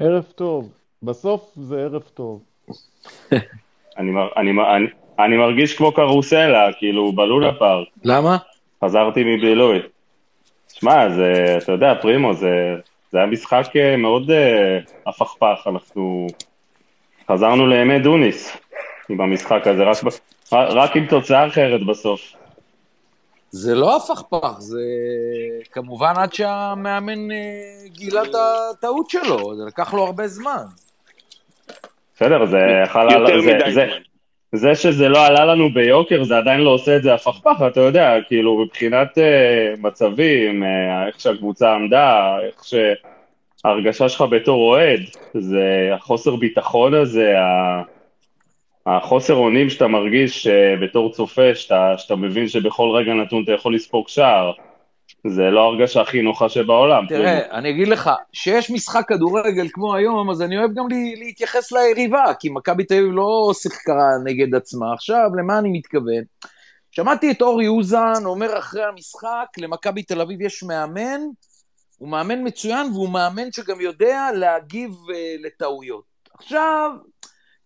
ערב טוב. בסוף זה ערב טוב. אני, אני, אני, אני מרגיש כמו קרוסלה, כאילו בלונה פארק. למה? חזרתי מבילוי. שמע, זה, אתה יודע, פרימו, זה, זה היה משחק אה, מאוד uh, הפכפך, אנחנו חזרנו לימי דוניס עם המשחק הזה, רק, רק עם תוצאה אחרת בסוף. זה לא הפכפך, זה כמובן עד שהמאמן אה, גילה את הטעות שלו, זה לקח לו הרבה זמן. בסדר, זה יכול... יותר זה, מדי זה, זה שזה לא עלה לנו ביוקר, זה עדיין לא עושה את זה הפכפך, אתה יודע, כאילו, מבחינת uh, מצבים, uh, איך שהקבוצה עמדה, איך שההרגשה שלך בתור אוהד, זה החוסר ביטחון הזה, החוסר אונים שאתה מרגיש uh, בתור צופה, שאתה, שאתה מבין שבכל רגע נתון אתה יכול לספוג שער. זה לא הרגשה הכי נוחה שבעולם. תראה, כאילו. אני אגיד לך, שיש משחק כדורגל כמו היום, אז אני אוהב גם להתייחס ליריבה, כי מכבי תל אביב לא שיחקה נגד עצמה. עכשיו, למה אני מתכוון? שמעתי את אורי אוזן אומר אחרי המשחק, למכבי תל אביב יש מאמן, הוא מאמן מצוין, והוא מאמן שגם יודע להגיב uh, לטעויות. עכשיו,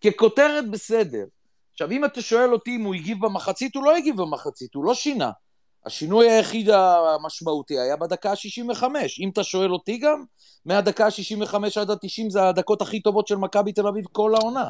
ככותרת בסדר. עכשיו, אם אתה שואל אותי אם הוא הגיב במחצית, הוא לא הגיב במחצית, הוא לא שינה. השינוי היחיד המשמעותי היה בדקה ה-65. אם אתה שואל אותי גם, מהדקה ה-65 עד ה-90 זה הדקות הכי טובות של מכבי תל אביב כל העונה.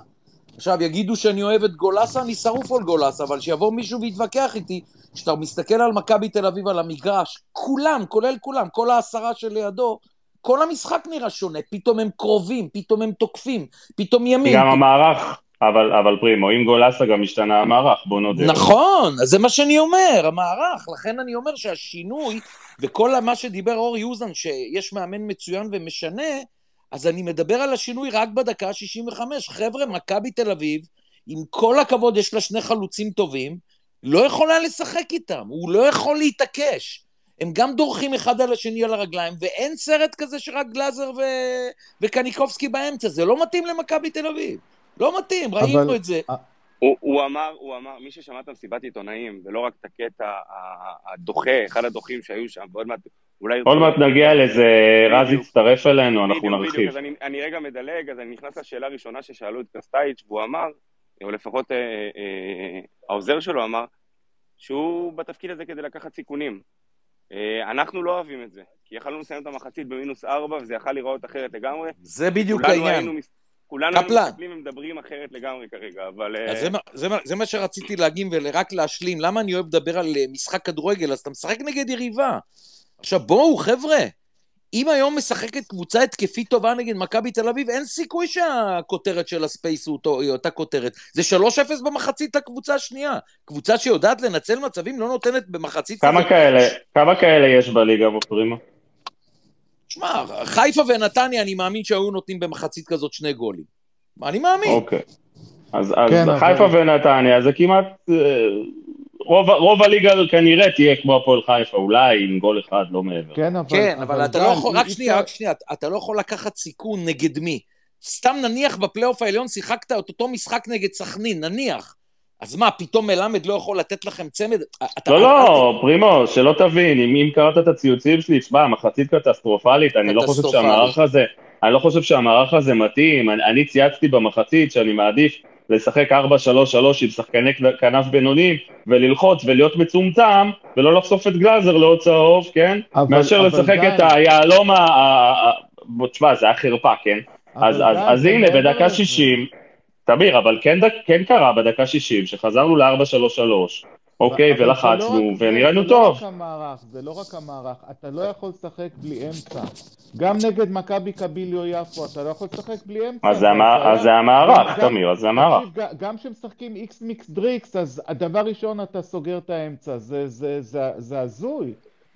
עכשיו, יגידו שאני אוהב את גולסה, אני שרוף על גולסה, אבל שיבוא מישהו ויתווכח איתי, כשאתה מסתכל על מכבי תל אביב על המגרש, כולם, כולל כולם, כל העשרה שלידו, כל המשחק נראה שונה, פתאום הם קרובים, פתאום הם תוקפים, פתאום ימין. גם המערך, אבל, אבל פרימו, עם גולסה גם השתנה המערך, בוא נודה. נכון, אז זה מה שאני אומר, המערך. לכן אני אומר שהשינוי, וכל מה שדיבר אורי יוזן, שיש מאמן מצוין ומשנה, אז אני מדבר על השינוי רק בדקה ה-65. חבר'ה, מכבי תל אביב, עם כל הכבוד, יש לה שני חלוצים טובים, לא יכולה לשחק איתם, הוא לא יכול להתעקש. הם גם דורכים אחד על השני על הרגליים, ואין סרט כזה שרק גלאזר ו... וקניקובסקי באמצע, זה לא מתאים למכבי תל אביב. לא מתאים, ראינו אבל... את זה. הוא, הוא אמר, הוא אמר, מי ששמע את המסיבת עיתונאים, ולא רק את הקטע הדוחה, אחד הדוחים שהיו שם, ועוד מעט, אולי... עוד מעט נגיע לזה, רז יצטרף אלינו, אנחנו נרחיב. בדיוק, אז אני, אני רגע מדלג, אז אני נכנס לשאלה הראשונה ששאלו את קסטייץ', והוא אמר, או לפחות אה, אה, העוזר שלו אמר, שהוא בתפקיד הזה כדי לקחת סיכונים. אה, אנחנו לא אוהבים את זה, כי יכלנו לסיים את המחצית במינוס ארבע, וזה יכל להיראות אחרת לגמרי. זה בדיוק העניין. כולנו מסתכלים ומדברים אחרת לגמרי כרגע, אבל... אז זה, זה, זה מה שרציתי להגיד ורק להשלים. למה אני אוהב לדבר על אה, משחק כדורגל? אז אתה משחק נגד יריבה. עכשיו בואו, חבר'ה, אם היום משחקת קבוצה התקפית טובה נגד מכבי תל אביב, אין סיכוי שהכותרת של הספייס הוא אותה כותרת. זה 3-0 במחצית לקבוצה השנייה. קבוצה שיודעת לנצל מצבים לא נותנת במחצית... כמה כאלה, כמה כאלה יש בליגה בפרימה? שמע, חיפה ונתניה, אני מאמין שהיו נותנים במחצית כזאת שני גולים. אני מאמין. אוקיי. אז, אז כן, חיפה אבל... ונתניה זה כמעט... אה, רוב, רוב הליגה כנראה תהיה כמו הפועל חיפה, אולי עם גול אחד, לא מעבר. כן, אבל, כן, אבל, אבל אתה לא יכול, רק שנייה, רק שנייה, אתה לא יכול לקחת סיכון נגד מי. סתם נניח בפלייאוף העליון שיחקת את אותו משחק נגד סכנין, נניח. אז מה, פתאום מלמד לא יכול לתת לכם צמד? לא, לא, פרימו, שלא תבין, אם קראת את הציוצים שלי, תשמע, מחצית קטסטרופלית, אני לא חושב שהמערך הזה, אני לא חושב שהמערך הזה מתאים, אני צייצתי במחצית שאני מעדיף לשחק 4-3-3 עם שחקני כנף בינוניים, וללחוץ ולהיות מצומצם, ולא לחשוף את גלאזר לעוד צהוב, כן? מאשר לשחק את היהלום ה... תשמע, זה היה חרפה, כן? אז הנה, בדקה 60... תמיר, אבל כן, כן קרה בדקה 60 שחזרנו ל-4-3-3, אוקיי, ולחצנו, לא ונראינו טוב. זה לא רק המערך, זה לא רק המערך, אתה לא יכול לשחק בלי אמצע. גם נגד מכבי קביליו יפו, אתה לא יכול לשחק בלי אמצע. אז זה המערך, תמיר, אז זה המערך. גם כשמשחקים איקס מיקס דריקס, אז הדבר ראשון אתה סוגר את האמצע, זה הזוי.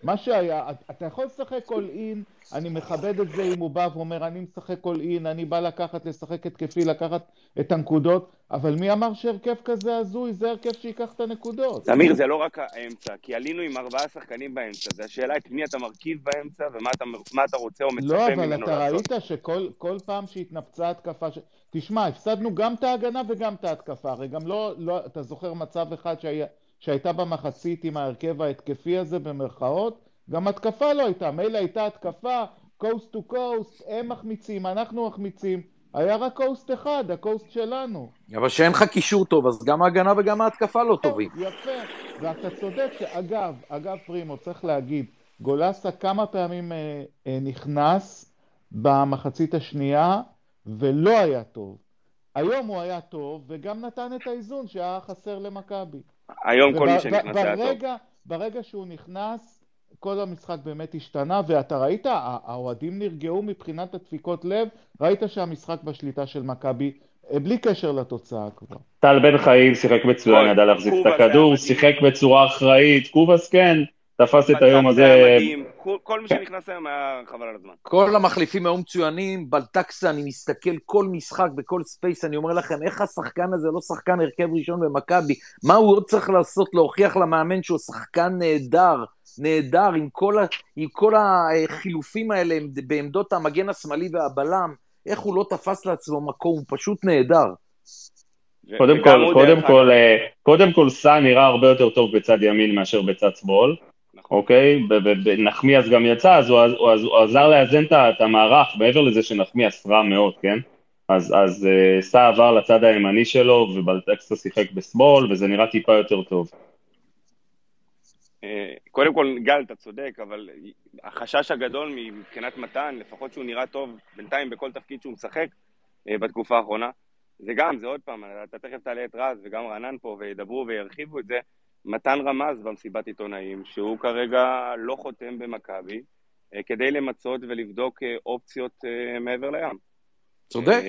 מה שהיה, אתה יכול לשחק כל אין, אני מכבד את זה אם הוא בא ואומר אני משחק כל אין, אני בא לקחת, לשחק התקפי, לקחת את הנקודות, אבל מי אמר שהרכב כזה הזוי, זה הרכב שייקח את הנקודות. תמיר, זה לא רק האמצע, כי עלינו עם ארבעה שחקנים באמצע, זה השאלה את מי אתה מרכיב באמצע ומה אתה, אתה רוצה או מצפה לא, ממנו לעשות. לא, אבל אתה ראית שכל פעם שהתנפצה התקפה, ש... תשמע, הפסדנו גם את ההגנה וגם את ההתקפה, הרי גם לא, לא, אתה זוכר מצב אחד שהיה... שהייתה במחצית עם ההרכב ההתקפי הזה במרכאות, גם התקפה לא הייתה, מילא הייתה התקפה, coast to coast, הם מחמיצים, אנחנו מחמיצים, היה רק coast אחד, ה coast שלנו. אבל שאין לך קישור טוב, אז גם ההגנה וגם ההתקפה לא טובים. יפה, ואתה צודק שאגב, אגב פרימו, צריך להגיד, גולסה כמה פעמים אה, אה, נכנס במחצית השנייה ולא היה טוב. היום הוא היה טוב וגם נתן את האיזון שהיה חסר למכבי. היום כל מי שנכנס היה טוב. ברגע שהוא נכנס, כל המשחק באמת השתנה, ואתה ראית, האוהדים נרגעו מבחינת הדפיקות לב, ראית שהמשחק בשליטה של מכבי, אה, בלי קשר לתוצאה כבר. טל בן חיים שיחק מצוין, ידע להחזיק את הכדור, שיחק בצורה אחראית, קובאס כן, תפס את היום הזה... כל מי שנכנס היום היה חבל על הזמן. כל המחליפים היו מצוינים, בלטקסה, אני מסתכל כל משחק בכל space, אני אומר לכם, איך השחקן הזה לא שחקן הרכב ראשון במכבי? מה הוא עוד צריך לעשות להוכיח למאמן שהוא שחקן נהדר, נהדר, עם כל, ה, עם כל החילופים האלה בעמדות המגן השמאלי והבלם, איך הוא לא תפס לעצמו מקום, הוא פשוט נהדר. קודם כל, קודם כל, אה, קודם כל, סע נראה הרבה יותר טוב בצד ימין מאשר בצד שמאל. אוקיי? ונחמיאס גם יצא, אז הוא, הוא, הוא עזר לאזן את המערך, מעבר לזה שנחמיאס רע מאוד, כן? אז, אז uh, סע עבר לצד הימני שלו, ובלטקסטה שיחק בשמאל, וזה נראה טיפה יותר טוב. אה, קודם כל, גל, אתה צודק, אבל החשש הגדול מבחינת מתן, לפחות שהוא נראה טוב בינתיים בכל תפקיד שהוא משחק אה, בתקופה האחרונה, זה גם, זה עוד פעם, אתה תכף תעלה את רז וגם רענן פה וידברו וירחיבו את זה, מתן רמז במסיבת עיתונאים שהוא כרגע לא חותם במכבי אה, כדי למצות ולבדוק אה, אופציות אה, מעבר לים. צודק.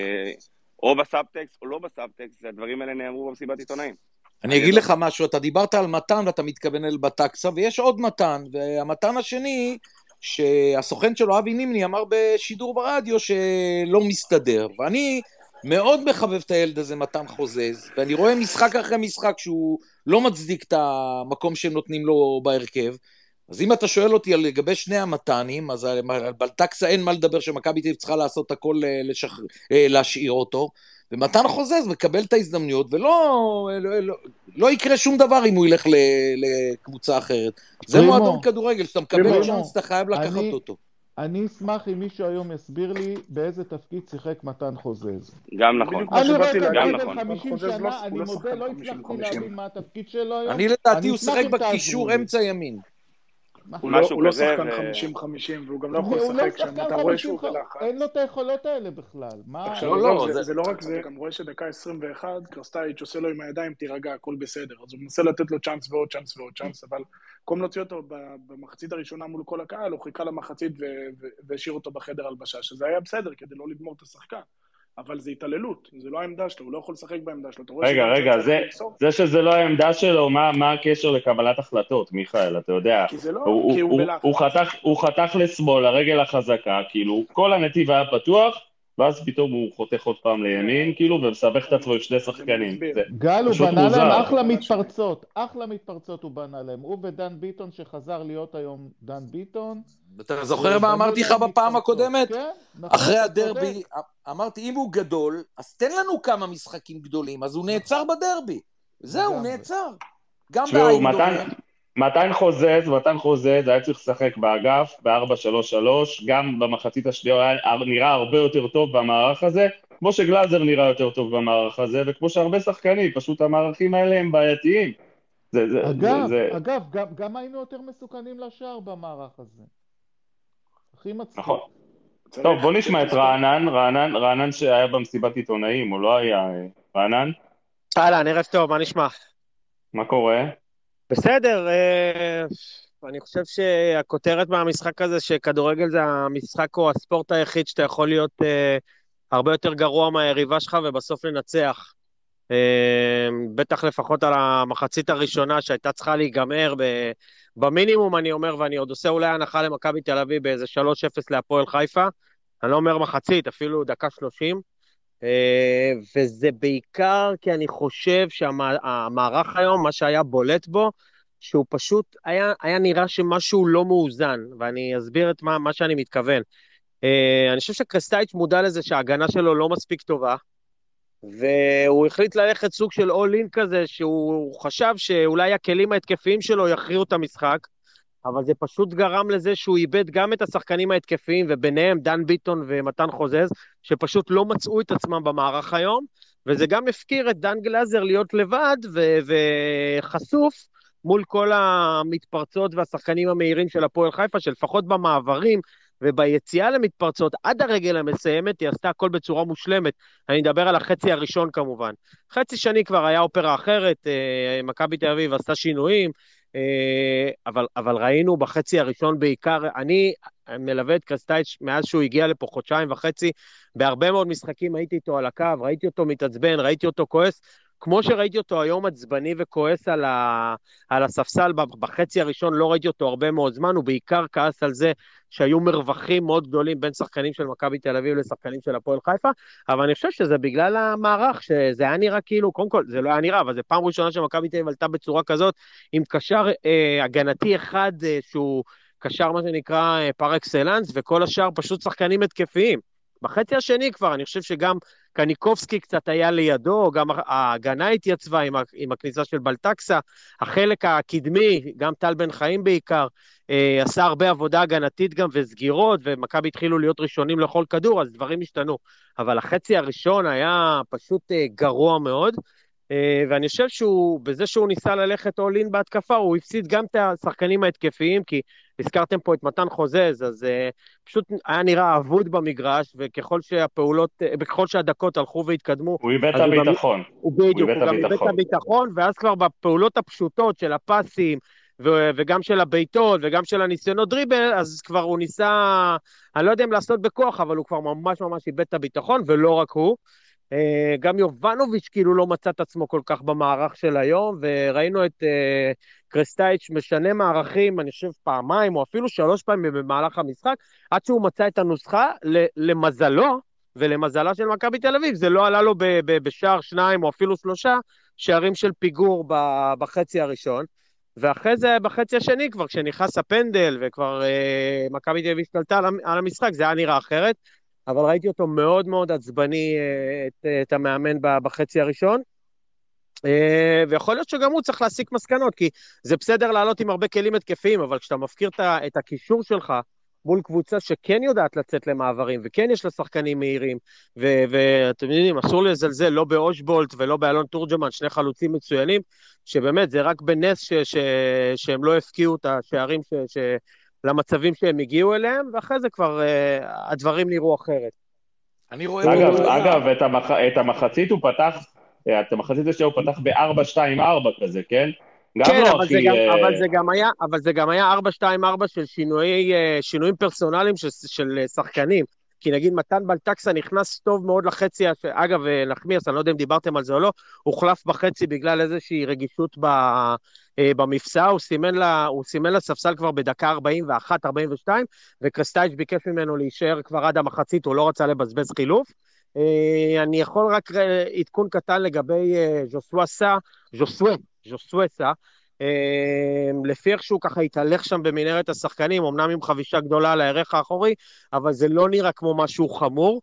או בסאבטקסט או לא בסאבטקסט, הדברים האלה נאמרו במסיבת עיתונאים. אני אגיד לך משהו, אתה דיברת על מתן ואתה מתכוון אל בטקסה, ויש עוד מתן, והמתן השני, שהסוכן שלו, אבי נימני, אמר בשידור ברדיו שלא מסתדר. ואני מאוד מחבב את הילד הזה, מתן חוזז, ואני רואה משחק אחרי משחק שהוא לא מצדיק את המקום שהם נותנים לו בהרכב. אז אם אתה שואל אותי על לגבי שני המתנים, אז על בלטקסה אין מה לדבר שמכבי תל צריכה לעשות הכל אה, לשח... אה, להשאיר אותו, ומתן חוזז מקבל את ההזדמנויות, ולא לא, לא, לא יקרה שום דבר אם הוא ילך לקבוצה אחרת. זה מועדון כדורגל, שאתה מקבל צ'אנס, אתה חייב לקחת אני... אותו. אני אשמח אם מישהו היום יסביר לי באיזה תפקיד שיחק מתן חוזז. גם נכון. אני רואה את הגבר 50 שנה, אני מודה, לא הצלחתי להבין מה התפקיד שלו היום. אני לדעתי הוא שיחק בקישור אמצע ימין. הוא לא, לא שחקן 50-50 והוא גם לא יכול לא לשחק שם, אתה רואה שהוא בלחץ. אין לו את היכולות האלה בכלל. לא, לא, זה לא רק זה, גם רואה שדקה 21, קרסטייץ' עושה לו עם הידיים, תירגע, הכל בסדר. אז הוא מנסה לתת לו צ'אנס ועוד צ'אנס ועוד צ'אנס, אבל במקום להוציא אותו במחצית הראשונה מול כל הקהל, הוא חיכה למחצית והשאיר אותו בחדר הלבשה, שזה היה בסדר כדי לא לגמור את השחקן. אבל זה התעללות, זה לא העמדה שלו, הוא לא יכול לשחק בעמדה שלו. רגע, רגע, זה, זה שזה לא העמדה שלו, מה, מה הקשר לקבלת החלטות, מיכאל, אתה יודע? כי זה לא, הוא, כי הוא, הוא בלחץ. הוא חתך, הוא חתך לשמאל, הרגל החזקה, כאילו, כל הנתיב היה פתוח, ואז פתאום הוא חותך עוד פעם לימין, כאילו, ומסבך את עצמו עם שני שחקנים. גל, הוא בנה להם אחלה מתפרצות, אחלה מתפרצות הוא בנה להם. הוא ודן ביטון, שחזר להיות היום דן ביטון. אתה זוכר מה אמרתי לך בפעם הקודמת? כן, נכון. אחרי הדרבי, אמרתי, אם הוא גדול, אז תן לנו כמה משחקים גדולים, אז הוא נעצר בדרבי. זהו, הוא נעצר. גם באיידורים. מתן חוזז, מתן חוזז היה צריך לשחק באגף, ב-4-3-3, גם במחצית השנייה הוא היה נראה הרבה יותר טוב במערך הזה, כמו שגלאזר נראה יותר טוב במערך הזה, וכמו שהרבה שחקנים, פשוט המערכים האלה הם בעייתיים. זה, זה, אגב, זה, אגב, גם, גם היינו יותר מסוכנים לשער במערך הזה. הכי מצחיק. נכון. טוב, בוא נשמע את רענן, רענן, רענן שהיה במסיבת עיתונאים, הוא לא היה... אה, רענן? אהלן, ערב טוב, מה נשמע? מה קורה? בסדר, אה, אני חושב שהכותרת מהמשחק הזה, שכדורגל זה המשחק או הספורט היחיד שאתה יכול להיות אה, הרבה יותר גרוע מהיריבה שלך ובסוף לנצח. אה, בטח לפחות על המחצית הראשונה שהייתה צריכה להיגמר במינימום, אני אומר, ואני עוד עושה אולי הנחה למכבי תל אביב באיזה 3-0 להפועל חיפה. אני לא אומר מחצית, אפילו דקה 30. אה, וזה בעיקר כי אני חושב שהמערך היום, מה שהיה בולט בו, שהוא פשוט היה, היה נראה שמשהו לא מאוזן, ואני אסביר את מה, מה שאני מתכוון. אה, אני חושב שקרסטייץ' מודע לזה שההגנה שלו לא מספיק טובה, והוא החליט ללכת סוג של אול אין כזה, שהוא חשב שאולי הכלים ההתקפיים שלו יכריעו את המשחק, אבל זה פשוט גרם לזה שהוא איבד גם את השחקנים ההתקפיים, וביניהם דן ביטון ומתן חוזז, שפשוט לא מצאו את עצמם במערך היום, וזה גם הפקיר את דן גלאזר להיות לבד ו- וחשוף מול כל המתפרצות והשחקנים המהירים של הפועל חיפה, שלפחות במעברים וביציאה למתפרצות עד הרגל המסיימת, היא עשתה הכל בצורה מושלמת. אני מדבר על החצי הראשון כמובן. חצי שני כבר היה אופרה אחרת, אה, מכבי תל אביב עשתה שינויים, אבל, אבל ראינו בחצי הראשון בעיקר, אני מלווה את קרסטייץ' מאז שהוא הגיע לפה חודשיים וחצי, בהרבה מאוד משחקים הייתי איתו על הקו, ראיתי אותו מתעצבן, ראיתי אותו כועס, כמו שראיתי אותו היום עצבני וכועס על, ה, על הספסל בחצי הראשון, לא ראיתי אותו הרבה מאוד זמן, הוא בעיקר כעס על זה שהיו מרווחים מאוד גדולים בין שחקנים של מכבי תל אביב לשחקנים של הפועל חיפה, אבל אני חושב שזה בגלל המערך, שזה היה נראה כאילו, קודם כל, זה לא היה נראה, אבל זו פעם ראשונה שמכבי תל אביב עלתה בצורה כזאת, עם קשר אה, הגנתי אחד אה, שהוא קשר, מה שנקרא, אה, פר אקסלנס, וכל השאר פשוט שחקנים התקפיים. בחצי השני כבר, אני חושב שגם קניקובסקי קצת היה לידו, גם ההגנה התייצבה עם, עם הכניסה של בלטקסה, החלק הקדמי, גם טל בן חיים בעיקר, אה, עשה הרבה עבודה הגנתית גם וסגירות, ומכבי התחילו להיות ראשונים לכל כדור, אז דברים השתנו. אבל החצי הראשון היה פשוט אה, גרוע מאוד. אה, ואני חושב שהוא, בזה שהוא ניסה ללכת all in בהתקפה, הוא הפסיד גם את השחקנים ההתקפיים, כי הזכרתם פה את מתן חוזז, אז uh, פשוט היה נראה אבוד במגרש, וככל שהפעולות, uh, ככל שהדקות הלכו והתקדמו... הוא איבד את הביטחון. הוא בדיוק, הוא גם איבד את הביטחון, ואז כבר בפעולות הפשוטות של הפסים, ו- וגם של הבעיטות, וגם של הניסיונות דריבל, אז כבר הוא ניסה, אני לא יודע אם לעשות בכוח, אבל הוא כבר ממש ממש איבד את הביטחון, ולא רק הוא. אה, גם יובנוביץ' כאילו לא מצא את עצמו כל כך במערך של היום, וראינו את uh, קרסטייץ' משנה מערכים, אני חושב פעמיים, או אפילו שלוש פעמים במהלך המשחק, עד שהוא מצא את הנוסחה, למזלו, ולמזלה של מכבי תל אביב, זה לא עלה לו בשער שניים או אפילו שלושה שערים של פיגור בחצי הראשון. ואחרי זה, בחצי השני, כבר כשנכנס הפנדל וכבר אה, מכבי תל אביב השתלטה על המשחק, זה היה נראה אחרת. אבל ראיתי אותו מאוד מאוד עצבני, אה, את, את המאמן בחצי הראשון. אה, ויכול להיות שגם הוא צריך להסיק מסקנות, כי זה בסדר לעלות עם הרבה כלים התקפיים, אבל כשאתה מפקיר את הקישור שלך מול קבוצה שכן יודעת לצאת למעברים, וכן יש לה שחקנים מהירים, ואתם יודעים, אסור לזלזל לא באושבולט ולא באלון תורג'מן, שני חלוצים מצוינים, שבאמת זה רק בנס ש, ש, שהם לא הפקיעו את השערים ש, ש, למצבים שהם הגיעו אליהם, ואחרי זה כבר uh, הדברים נראו אחרת. אני רואה... אגב. אגב את, המח... את המחצית הוא פתח, אה, את המחצית השנייה הוא פתח ב-4-2-4 כזה, כן? כן, לא אבל, הכי, זה גם, uh... אבל, זה גם היה, אבל זה גם היה 4-2-4 של שינויי, שינויים פרסונליים של, של שחקנים. כי נגיד מתן בלטקסה נכנס טוב מאוד לחצי, אגב, נחמיאס, אני לא יודע אם דיברתם על זה או לא, הוחלף בחצי בגלל איזושהי רגישות ב, אה, במפסע, הוא סימן, לה, הוא סימן לספסל כבר בדקה 41-42, וקרסטייץ' ביקש ממנו להישאר כבר עד המחצית, הוא לא רצה לבזבז חילוף. אה, אני יכול רק עדכון קטן לגבי אה, ז'וסווה ז'וסווה, סא, לפי איך שהוא ככה התהלך שם במנהרת השחקנים, אמנם עם חבישה גדולה על הערך האחורי, אבל זה לא נראה כמו משהו חמור,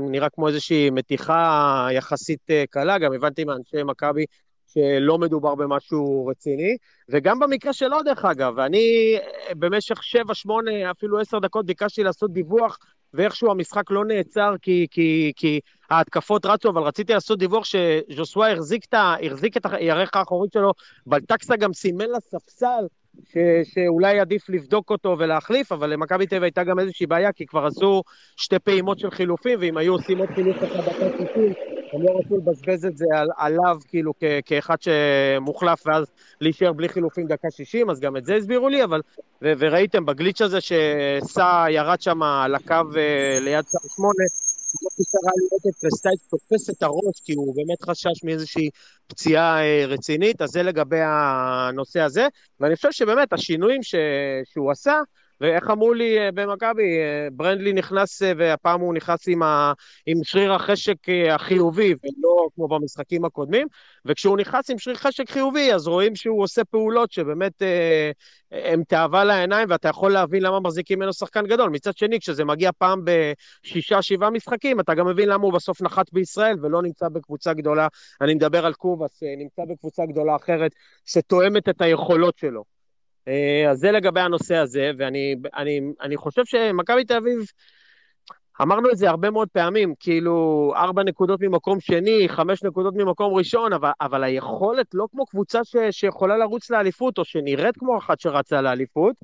נראה כמו איזושהי מתיחה יחסית קלה, גם הבנתי מאנשי מכבי שלא מדובר במשהו רציני, וגם במקרה שלו, דרך אגב, אני במשך 7, 8, אפילו 10 דקות ביקשתי לעשות דיווח, ואיכשהו המשחק לא נעצר כי, כי, כי ההתקפות רצו, אבל רציתי לעשות דיווח שז'וסווה החזיק החזיק את הירך האחורית שלו, בלטקסה גם סימן לספסל ש, שאולי עדיף לבדוק אותו ולהחליף, אבל למכבי טבע הייתה גם איזושהי בעיה, כי כבר עשו שתי פעימות של חילופים, ואם היו עושים עוד חילוף אחד 60, הם לא רצו לבזבז את זה על, עליו, כאילו, כ, כאחד שמוחלף, ואז להישאר בלי חילופים דקה 60, אז גם את זה הסבירו לי, אבל, ו, וראיתם בגליץ' הזה שסע ירד שם על הקו אה, ליד שר שמונה, לא קרה לראות את סטייק תופס את הראש, כי הוא באמת חשש מאיזושהי פציעה אה, רצינית, אז זה לגבי הנושא הזה. ואני חושב שבאמת השינויים ש... שהוא עשה, ואיך אמרו לי אה, במכבי, אה, ברנדלי נכנס, אה, והפעם הוא נכנס עם, ה, עם שריר החשק החיובי, ולא כמו במשחקים הקודמים, וכשהוא נכנס עם שריר חשק חיובי, אז רואים שהוא עושה פעולות שבאמת הן תאווה לעיניים, ואתה יכול להבין למה מחזיקים ממנו שחקן גדול. מצד שני, כשזה מגיע פעם בשישה, שבעה משחקים, אתה גם מבין למה הוא בסוף נחת בישראל ולא נמצא בקבוצה גדולה. אני מדבר על קובאס, נמצא בקבוצה גדולה אחרת שתואמת את היכולות שלו. אז זה לגבי הנושא הזה, ואני אני, אני חושב שמכבי תל אביב, אמרנו את זה הרבה מאוד פעמים, כאילו, ארבע נקודות ממקום שני, חמש נקודות ממקום ראשון, אבל, אבל היכולת לא כמו קבוצה ש, שיכולה לרוץ לאליפות, או שנראית כמו אחת שרצה לאליפות.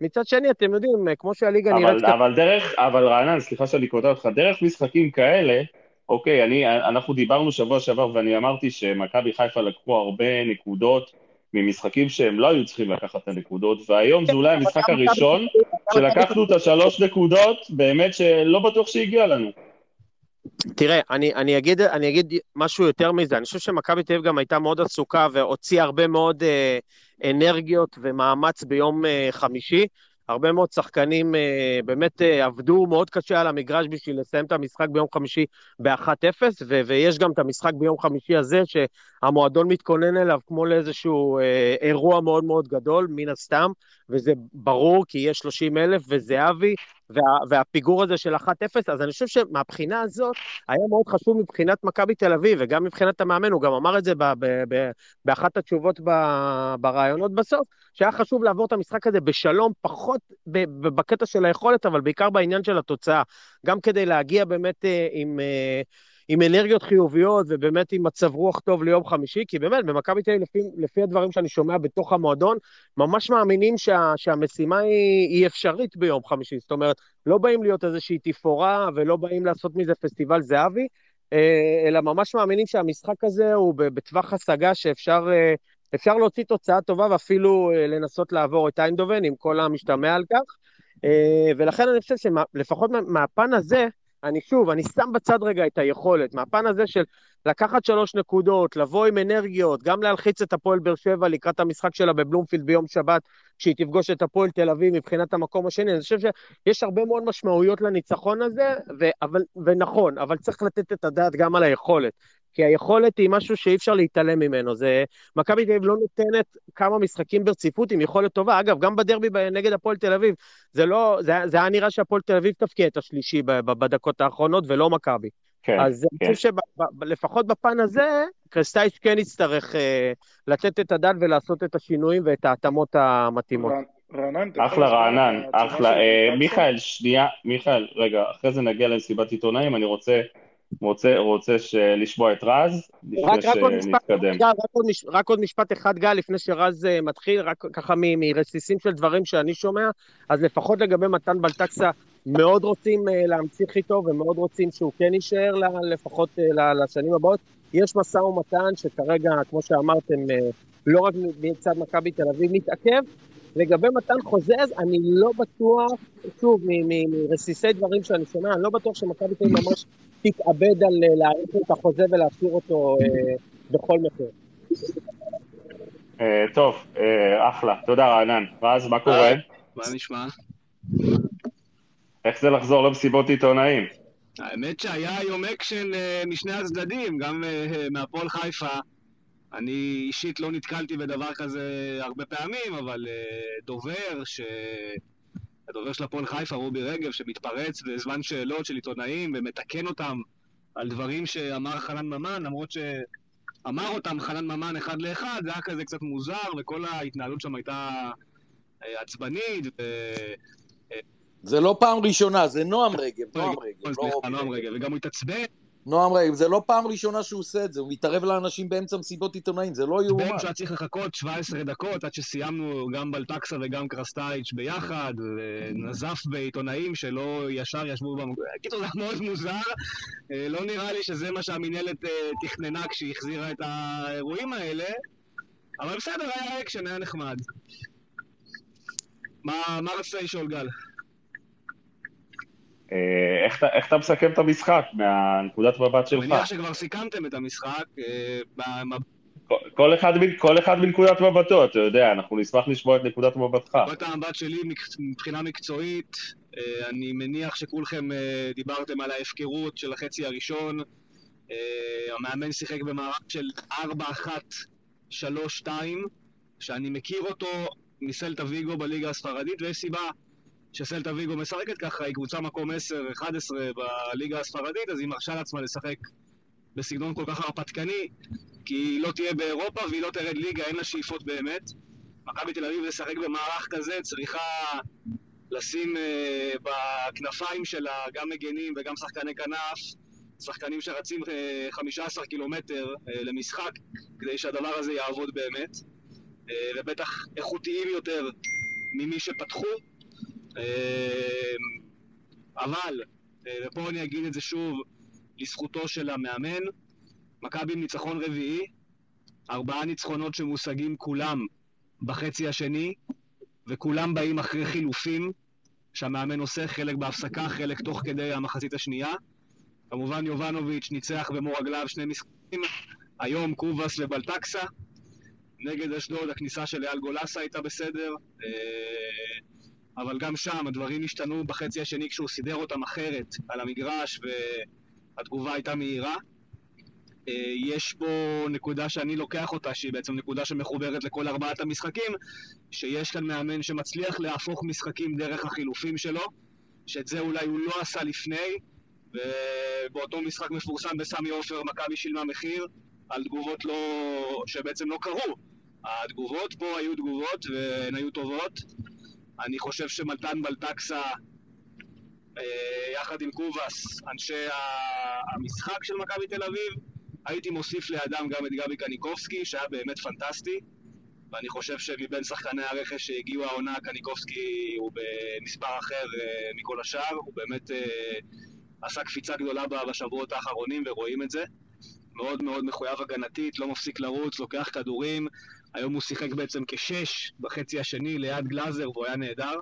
מצד שני, אתם יודעים, כמו שהליגה אבל, נראית... אבל דרך, אבל רענן, סליחה שאני קוטע אותך, דרך משחקים כאלה, אוקיי, אני, אנחנו דיברנו שבוע שעבר ואני אמרתי שמכבי חיפה לקחו הרבה נקודות ממשחקים שהם לא היו צריכים לקחת את הנקודות, והיום זה אולי המשחק הראשון שלקחנו את השלוש נקודות, באמת שלא בטוח שהגיע לנו. תראה, אני, אני, אגיד, אני אגיד משהו יותר מזה, אני חושב שמכבי תל אביב גם הייתה מאוד עסוקה והוציאה הרבה מאוד אה, אנרגיות ומאמץ ביום אה, חמישי. הרבה מאוד שחקנים אה, באמת אה, עבדו מאוד קשה על המגרש בשביל לסיים את המשחק ביום חמישי ב-1-0, ו- ויש גם את המשחק ביום חמישי הזה שהמועדון מתכונן אליו כמו לאיזשהו אה, אירוע מאוד מאוד גדול, מן הסתם, וזה ברור כי יש 30 אלף וזהבי, וה, והפיגור הזה של 1-0, אז אני חושב שמבחינה הזאת היה מאוד חשוב מבחינת מכבי תל אביב, וגם מבחינת המאמן, הוא גם אמר את זה ב, ב, ב, באחת התשובות ב, ברעיונות בסוף, שהיה חשוב לעבור את המשחק הזה בשלום, פחות ב, ב, בקטע של היכולת, אבל בעיקר בעניין של התוצאה. גם כדי להגיע באמת אה, עם... עם אנרגיות חיוביות ובאמת עם מצב רוח טוב ליום חמישי, כי באמת, במכבי תל אביב, לפי, לפי הדברים שאני שומע בתוך המועדון, ממש מאמינים שה, שהמשימה היא, היא אפשרית ביום חמישי. זאת אומרת, לא באים להיות איזושהי תפאורה ולא באים לעשות מזה פסטיבל זהבי, אה, אלא ממש מאמינים שהמשחק הזה הוא בטווח השגה שאפשר אה, אפשר להוציא תוצאה טובה ואפילו אה, לנסות לעבור את איינדובן עם כל המשתמע על כך. ולכן אני חושב שלפחות מהפן הזה, אני שוב, אני שם בצד רגע את היכולת, מהפן הזה של לקחת שלוש נקודות, לבוא עם אנרגיות, גם להלחיץ את הפועל באר שבע לקראת המשחק שלה בבלומפילד ביום שבת, כשהיא תפגוש את הפועל תל אביב מבחינת המקום השני. אני חושב שיש הרבה מאוד משמעויות לניצחון הזה, ו- אבל, ונכון, אבל צריך לתת את הדעת גם על היכולת. כי היכולת היא משהו שאי אפשר להתעלם ממנו. זה... מכבי תל אביב לא נותנת כמה משחקים ברציפות עם יכולת טובה. אגב, גם בדרבי נגד הפועל תל אביב, זה לא... זה, זה היה נראה שהפועל תל אביב תפקיע את השלישי בדקות האחרונות, ולא מכבי. כן, אז כן. אני חושב שלפחות בפן הזה, קרסטייץ' כן יצטרך אה, לתת את הדעת ולעשות את השינויים ואת ההתאמות המתאימות. רענן, אחלה רענן, אחלה. אה, מיכאל, שנייה, מיכאל, רגע, אחרי זה נגיע למסיבת עיתונאים, אני רוצה רוצה, רוצה לשמוע את רז, לפני שנתקדם. רק, רק, רק עוד משפט אחד, גל, לפני שרז אה, מתחיל, רק ככה מרסיסים של דברים שאני שומע, אז לפחות לגבי מתן בלטקסה, מאוד רוצים אה, להמשיך איתו ומאוד רוצים שהוא כן יישאר לפחות אה, לשנים הבאות. יש משא ומתן שכרגע, כמו שאמרתם, לא רק מצד מכבי תל אביב מתעכב, לגבי מתן חוזז, אני לא בטוח, שוב, מרסיסי דברים שאני שומע, אני לא בטוח שמכבי תל אביב ממש תתאבד על אה, להאריך את החוזה ולהשאיר אותו אה, בכל מחיר. אה, טוב, אחלה. תודה רענן. רז, מה קורה? מה נשמע? איך זה לחזור למסיבות עיתונאים? האמת שהיה היום אקשן משני הצדדים, גם מהפועל חיפה. אני אישית לא נתקלתי בדבר כזה הרבה פעמים, אבל דובר ש... הדובר של הפועל חיפה, רובי רגב, שמתפרץ בזמן שאלות של עיתונאים ומתקן אותם על דברים שאמר חנן ממן, למרות שאמר אותם חנן ממן אחד לאחד, זה היה כזה קצת מוזר, וכל ההתנהלות שם הייתה אה, עצבנית. ו... זה לא פעם ראשונה, זה נועם רגב, נועם רגב. לא נועם רגב, וגם הוא התעצבן. נועם רגב, זה לא פעם ראשונה שהוא עושה את זה, הוא מתערב לאנשים באמצע מסיבות עיתונאים, זה לא יאומן. שהיה צריך לחכות 17 דקות עד שסיימנו גם בלטקסה וגם קרסטייץ' ביחד, ונזף בעיתונאים שלא ישר ישבו במקום. קיצור, זה מאוד מוזר, אה, לא נראה לי שזה מה שהמינהלת אה, תכננה כשהיא החזירה את האירועים האלה, אבל בסדר, היה אקשן, היה נחמד. מה רצית לשאול, גל? אה, איך, איך אתה מסכם את המשחק מהנקודת מבט שלך? אני מניח שכבר סיכמתם את המשחק. אה, כל אחד, כל אחד מנקודת מבטו, אתה יודע, אנחנו נשמח לשמוע את נקודת מבטך. נקודת המבט שלי מבחינה מקצועית, אה, אני מניח שכולכם דיברתם על ההפקרות של החצי הראשון. המאמן שיחק במערך של 4-1-3-2, שאני מכיר אותו מסלטה ויגו בליגה הספרדית, ויש סיבה שסלטה ויגו משחקת ככה, היא קבוצה מקום 10-11 בליגה הספרדית, אז היא מרשה לעצמה לשחק בסגנון כל כך הרפתקני, כי היא לא תהיה באירופה והיא לא תרד ליגה, אין לה שאיפות באמת. מכבי תל אביב לשחק במערך כזה צריכה לשים uh, בכנפיים שלה גם מגנים וגם שחקני כנף, שחקנים שרצים uh, 15 קילומטר uh, למשחק כדי שהדבר הזה יעבוד באמת, uh, ובטח איכותיים יותר ממי שפתחו. Uh, אבל, uh, ופה אני אגיד את זה שוב, לזכותו של המאמן, מכבי עם ניצחון רביעי, ארבעה ניצחונות שמושגים כולם בחצי השני, וכולם באים אחרי חילופים שהמאמן עושה, חלק בהפסקה, חלק תוך כדי המחצית השנייה. כמובן יובנוביץ' ניצח במו רגליו שני משחקים, היום קובאס ובלטקסה. נגד אשדוד הכניסה של אייל גולסה הייתה בסדר, אה, אבל גם שם הדברים השתנו בחצי השני כשהוא סידר אותם אחרת על המגרש והתגובה הייתה מהירה. אה, יש פה נקודה שאני לוקח אותה, שהיא בעצם נקודה שמחוברת לכל ארבעת המשחקים, שיש כאן מאמן שמצליח להפוך משחקים דרך החילופים שלו, שאת זה אולי הוא לא עשה לפני, ובאותו משחק מפורסם בסמי עופר מכבי שילמה מחיר על תגובות לא... שבעצם לא קרו. התגובות פה היו תגובות והן היו טובות. אני חושב שמלטן בלטקסה אה, יחד עם קובאס, אנשי המשחק של מכבי תל אביב, הייתי מוסיף לידם גם את גבי קניקובסקי, שהיה באמת פנטסטי, ואני חושב שמבין שחקני הרכש שהגיעו העונה, קניקובסקי הוא במספר אחר uh, מכל השאר, הוא באמת uh, עשה קפיצה גדולה בשבועות האחרונים ורואים את זה. מאוד מאוד מחויב הגנתית, לא מפסיק לרוץ, לוקח כדורים. היום הוא שיחק בעצם כשש בחצי השני ליד גלאזר והוא היה נהדר.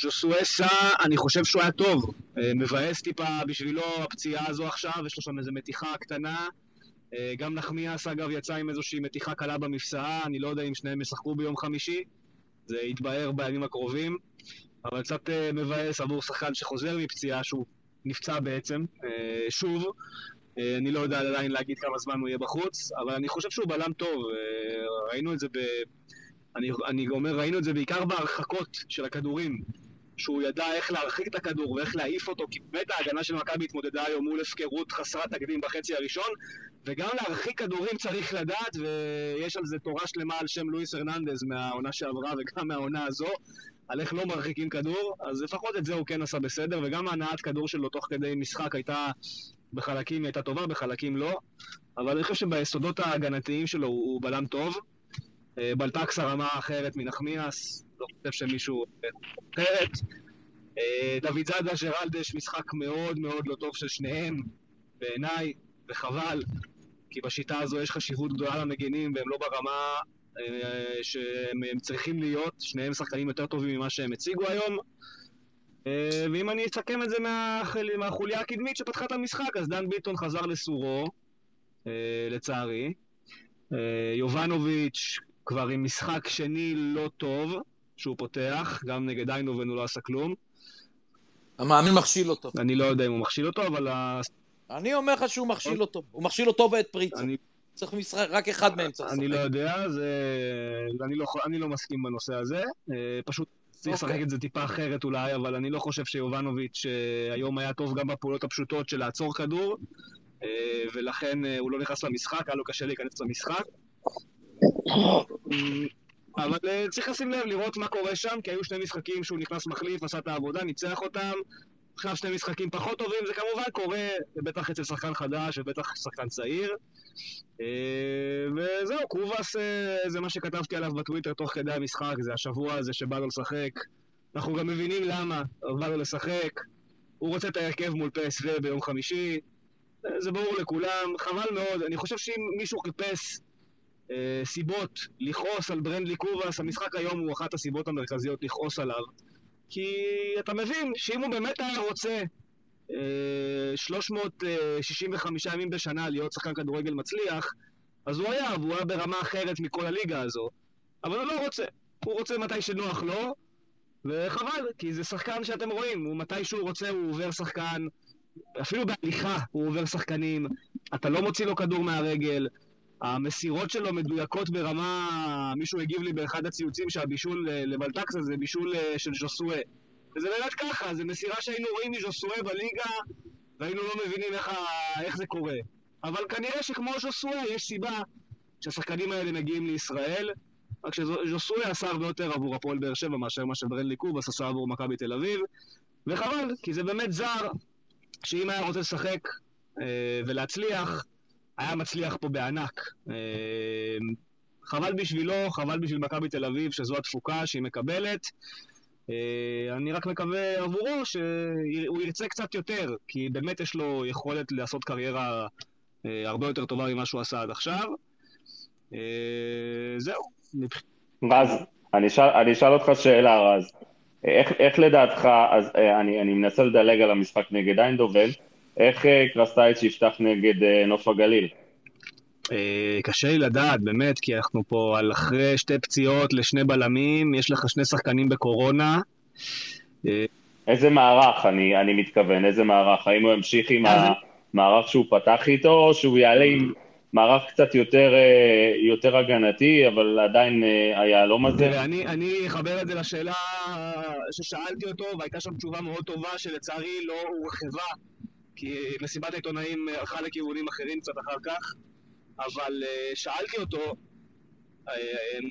ז'וסואסה, אמ, אני חושב שהוא היה טוב. אה, מבאס טיפה בשבילו הפציעה הזו עכשיו, יש לו שם איזו מתיחה קטנה. אה, גם נחמיאס, אגב, יצא עם איזושהי מתיחה קלה במפסעה, אני לא יודע אם שניהם ישחקו ביום חמישי. זה יתבהר בימים הקרובים. אבל קצת אה, מבאס עבור שחקן שחוזר מפציעה, שהוא נפצע בעצם, שוב. אני לא יודע עדיין להגיד כמה זמן הוא יהיה בחוץ, אבל אני חושב שהוא בלם טוב. ראינו את זה ב... אני, אני אומר, ראינו את זה בעיקר בהרחקות של הכדורים, שהוא ידע איך להרחיק את הכדור ואיך להעיף אותו, כי באמת ההגנה של מכבי התמודדה היום מול הפקרות חסרת תקדים בחצי הראשון, וגם להרחיק כדורים צריך לדעת, ויש על זה תורה שלמה על שם לואיס הרננדז מהעונה שעברה וגם מהעונה הזו, על איך לא מרחיקים כדור, אז לפחות את זה הוא כן עשה בסדר, וגם הנעת כדור שלו תוך כדי משחק הייתה, בחלקים הייתה טובה, בחלקים לא, אבל אני חושב שביסודות ההגנתיים שלו הוא בלם טוב. אה, בלטקס הרמה אחרת מנחמיאס, לא חושב שמישהו אחרת. אה, דוד זאדה, ג'רלדש, משחק מאוד מאוד לא טוב של שניהם, בעיניי, וחבל, כי בשיטה הזו יש חשיבות גדולה למגינים והם לא ברמה אה, שהם צריכים להיות, שניהם שחקנים יותר טובים ממה שהם הציגו היום. ואם אני אסכם את זה מהחוליה הקדמית שפתחה את המשחק, אז דן ביטון חזר לסורו, לצערי. יובנוביץ' כבר עם משחק שני לא טוב, שהוא פותח, גם נגד איינובן הוא לא עשה כלום. המאמין מכשיל אותו. אני לא יודע אם הוא מכשיל אותו, אבל... אני אומר לך שהוא מכשיל אותו. הוא מכשיל אותו ואת פריצה. אני... צריך משחק, רק אחד מהם צריך לשחק. אני לא יודע, זה... אני לא, אני לא מסכים בנושא הזה. אה, פשוט צריך לשחק אוקיי. את זה טיפה אחרת אולי, אבל אני לא חושב שיובנוביץ' אה, היום היה טוב גם בפעולות הפשוטות של לעצור כדור, אה, ולכן הוא לא נכנס למשחק, היה לו קשה להיכנס למשחק. אבל אה, צריך לשים לב, לראות מה קורה שם, כי היו שני משחקים שהוא נכנס מחליף, עשה את העבודה, ניצח אותם. עכשיו שני משחקים פחות טובים, זה כמובן קורה, בטח אצל שחקן חדש ובטח שחקן צעיר. אה, וזהו, קרובס אה, זה מה שכתבתי עליו בטוויטר תוך כדי המשחק, זה השבוע הזה שבא לו לשחק. אנחנו גם מבינים למה בא לו לשחק. הוא רוצה את ההרכב מול PSV ביום חמישי, זה ברור לכולם, חבל מאוד. אני חושב שאם מישהו חיפש אה, סיבות לכעוס על ברנדלי קובאס, המשחק היום הוא אחת הסיבות המרכזיות לכעוס עליו. כי אתה מבין שאם הוא באמת היה רוצה 365 ימים בשנה להיות שחקן כדורגל מצליח, אז הוא היה, והוא היה ברמה אחרת מכל הליגה הזו. אבל הוא לא רוצה. הוא רוצה מתי שנוח לו, וחבל, כי זה שחקן שאתם רואים, הוא מתי שהוא רוצה הוא עובר שחקן, אפילו בהליכה הוא עובר שחקנים, אתה לא מוציא לו כדור מהרגל, המסירות שלו מדויקות ברמה... מישהו הגיב לי באחד הציוצים שהבישול לבלטקסה זה בישול אה, של ז'וסואה. וזה באמת ככה, זה מסירה שהיינו רואים מז'וסואה בליגה והיינו לא מבינים איך, ה... איך זה קורה. אבל כנראה שכמו ז'וסואה יש סיבה שהשחקנים האלה מגיעים לישראל, רק שז'וסוי עשה הרבה יותר עבור הפועל באר שבע מאשר מה שברנלי קובס עשה עבור מכבי תל אביב, וחבל, כי זה באמת זר, שאם היה רוצה לשחק אה, ולהצליח, היה מצליח פה בענק. אה, חבל בשבילו, חבל בשביל מכבי תל אביב, שזו התפוקה שהיא מקבלת. אה, אני רק מקווה עבורו שהוא ירצה קצת יותר, כי באמת יש לו יכולת לעשות קריירה אה, הרבה יותר טובה ממה שהוא עשה עד עכשיו. אה, זהו. רז, אני אשאל, אני אשאל אותך שאלה, רז. איך, איך לדעתך, אז אני, אני מנסה לדלג על המשחק נגד איינדובן, איך קרסטייץ' יפתח נגד נוף הגליל? קשה לי לדעת, באמת, כי אנחנו פה על אחרי שתי פציעות לשני בלמים, יש לך שני שחקנים בקורונה. איזה מערך, אני, אני מתכוון, איזה מערך? האם הוא ימשיך עם המערך שהוא פתח איתו, או שהוא יעלה עם מערך קצת יותר, יותר הגנתי, אבל עדיין היהלום הזה? אני, אני אחבר את זה לשאלה ששאלתי אותו, והייתה שם תשובה מאוד טובה, שלצערי לא הורחבה, כי מסיבת העיתונאים הלכה לכיוונים אחרים קצת אחר כך. אבל uh, שאלתי אותו, uh,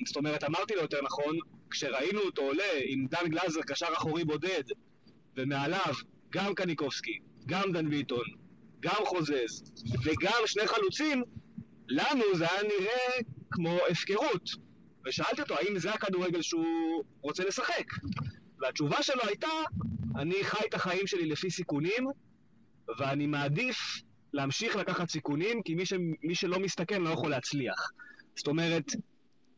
זאת אומרת, אמרתי לו יותר נכון, כשראינו אותו עולה עם דן גלאזר קשר אחורי בודד, ומעליו גם קניקובסקי, גם דן ביטון, גם חוזז, וגם שני חלוצים, לנו זה היה נראה כמו הפקרות. ושאלתי אותו, האם זה הכדורגל שהוא רוצה לשחק? והתשובה שלו הייתה, אני חי את החיים שלי לפי סיכונים, ואני מעדיף להמשיך לקחת סיכונים, כי מי, ש... מי שלא מסתכן לא יכול להצליח. זאת אומרת,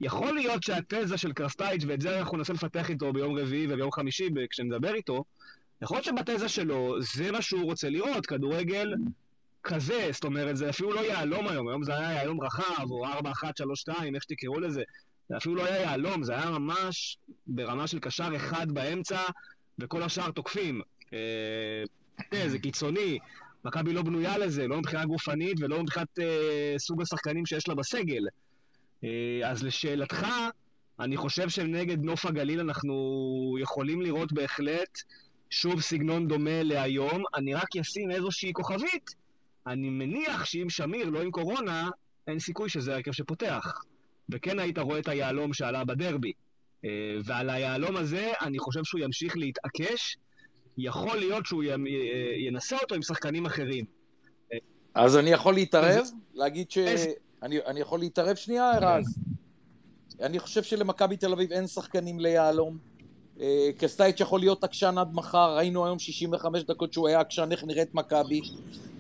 יכול להיות שהתזה של קרסטייץ', ואת זה אנחנו ננסה לפתח איתו ביום רביעי וביום חמישי כשנדבר איתו, יכול להיות שבתזה שלו זה מה שהוא רוצה לראות, כדורגל כזה, זאת אומרת, זה אפילו לא יהלום היום, היום זה היה יהלום רחב, או 4-1-3-2, איך שתקראו לזה, זה אפילו לא היה יהלום, זה היה ממש ברמה של קשר אחד באמצע, וכל השאר תוקפים. אה, זה קיצוני, מכבי לא בנויה לזה, לא מבחינה גופנית ולא מבחינת אה, סוג השחקנים שיש לה בסגל. אה, אז לשאלתך, אני חושב שנגד נוף הגליל אנחנו יכולים לראות בהחלט שוב סגנון דומה להיום. אני רק אשים איזושהי כוכבית. אני מניח שאם שמיר לא עם קורונה, אין סיכוי שזה ההרכב שפותח. וכן היית רואה את היהלום שעלה בדרבי. אה, ועל היהלום הזה, אני חושב שהוא ימשיך להתעקש. יכול להיות שהוא ינסה אותו עם שחקנים אחרים. אז אני יכול להתערב? להגיד ש... אני, אני יכול להתערב שנייה, רז? אני חושב שלמכבי תל אביב אין שחקנים ליהלום. אה, קסטייץ' יכול להיות עקשן עד מחר, ראינו היום 65 דקות שהוא היה עקשן, איך נראית מכבי.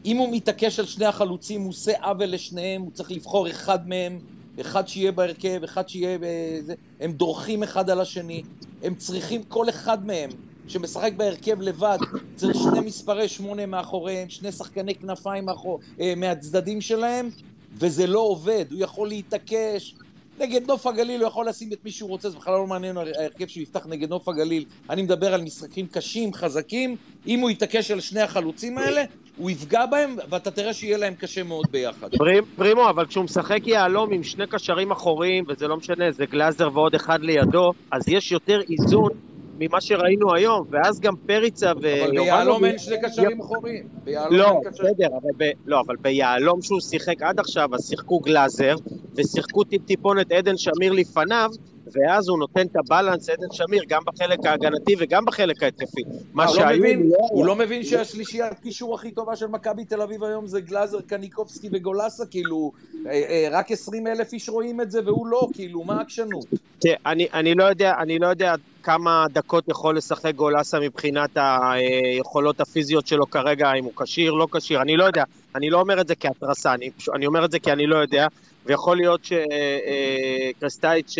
אם הוא מתעקש על שני החלוצים, הוא עושה עוול לשניהם, הוא צריך לבחור אחד מהם, אחד שיהיה בהרכב, אחד שיהיה... בזה. הם דורכים אחד על השני, הם צריכים כל אחד מהם שמשחק בהרכב לבד, צריך שני מספרי שמונה מאחוריהם, שני שחקני כנפיים מאחור, אה, מהצדדים שלהם, וזה לא עובד. הוא יכול להתעקש. נגד נוף הגליל הוא יכול לשים את מי שהוא רוצה, זה בכלל לא מעניין ההרכב שהוא יפתח נגד נוף הגליל. אני מדבר על משחקים קשים, חזקים. אם הוא יתעקש על שני החלוצים האלה, הוא יפגע בהם, ואתה תראה שיהיה להם קשה מאוד ביחד. פרימו, אבל כשהוא משחק יהלום עם שני קשרים אחוריים, וזה לא משנה, זה גלאזר ועוד אחד לידו, אז יש יותר איזון ממה שראינו היום, ואז גם פריצה ו... אבל ביהלום אין שני קשרים אחוריים. לא, בסדר, אבל, לא, אבל ביהלום שהוא שיחק עד עכשיו, אז שיחקו גלאזר, ושיחקו טיפ-טיפונת עדן שמיר לפניו, ואז הוא נותן את הבלנס, עדן שמיר, גם בחלק ההגנתי וגם בחלק ההתקפי. מה לא שהיו... לא הוא לא מבין שהשלישיית קישור הכי טובה של מכבי תל אביב היום זה גלאזר, קניקובסקי וגולסה, כאילו, אה, אה, רק 20 אלף איש רואים את זה והוא לא, כאילו, מה העקשנות? אני לא יודע, אני לא יודע כמה דקות יכול לשחק גולסה מבחינת היכולות הפיזיות שלו כרגע, אם הוא כשיר, לא כשיר, אני לא יודע. אני לא אומר את זה כהתרסה, אני, אני אומר את זה כי אני לא יודע, ויכול להיות שקרסטייץ'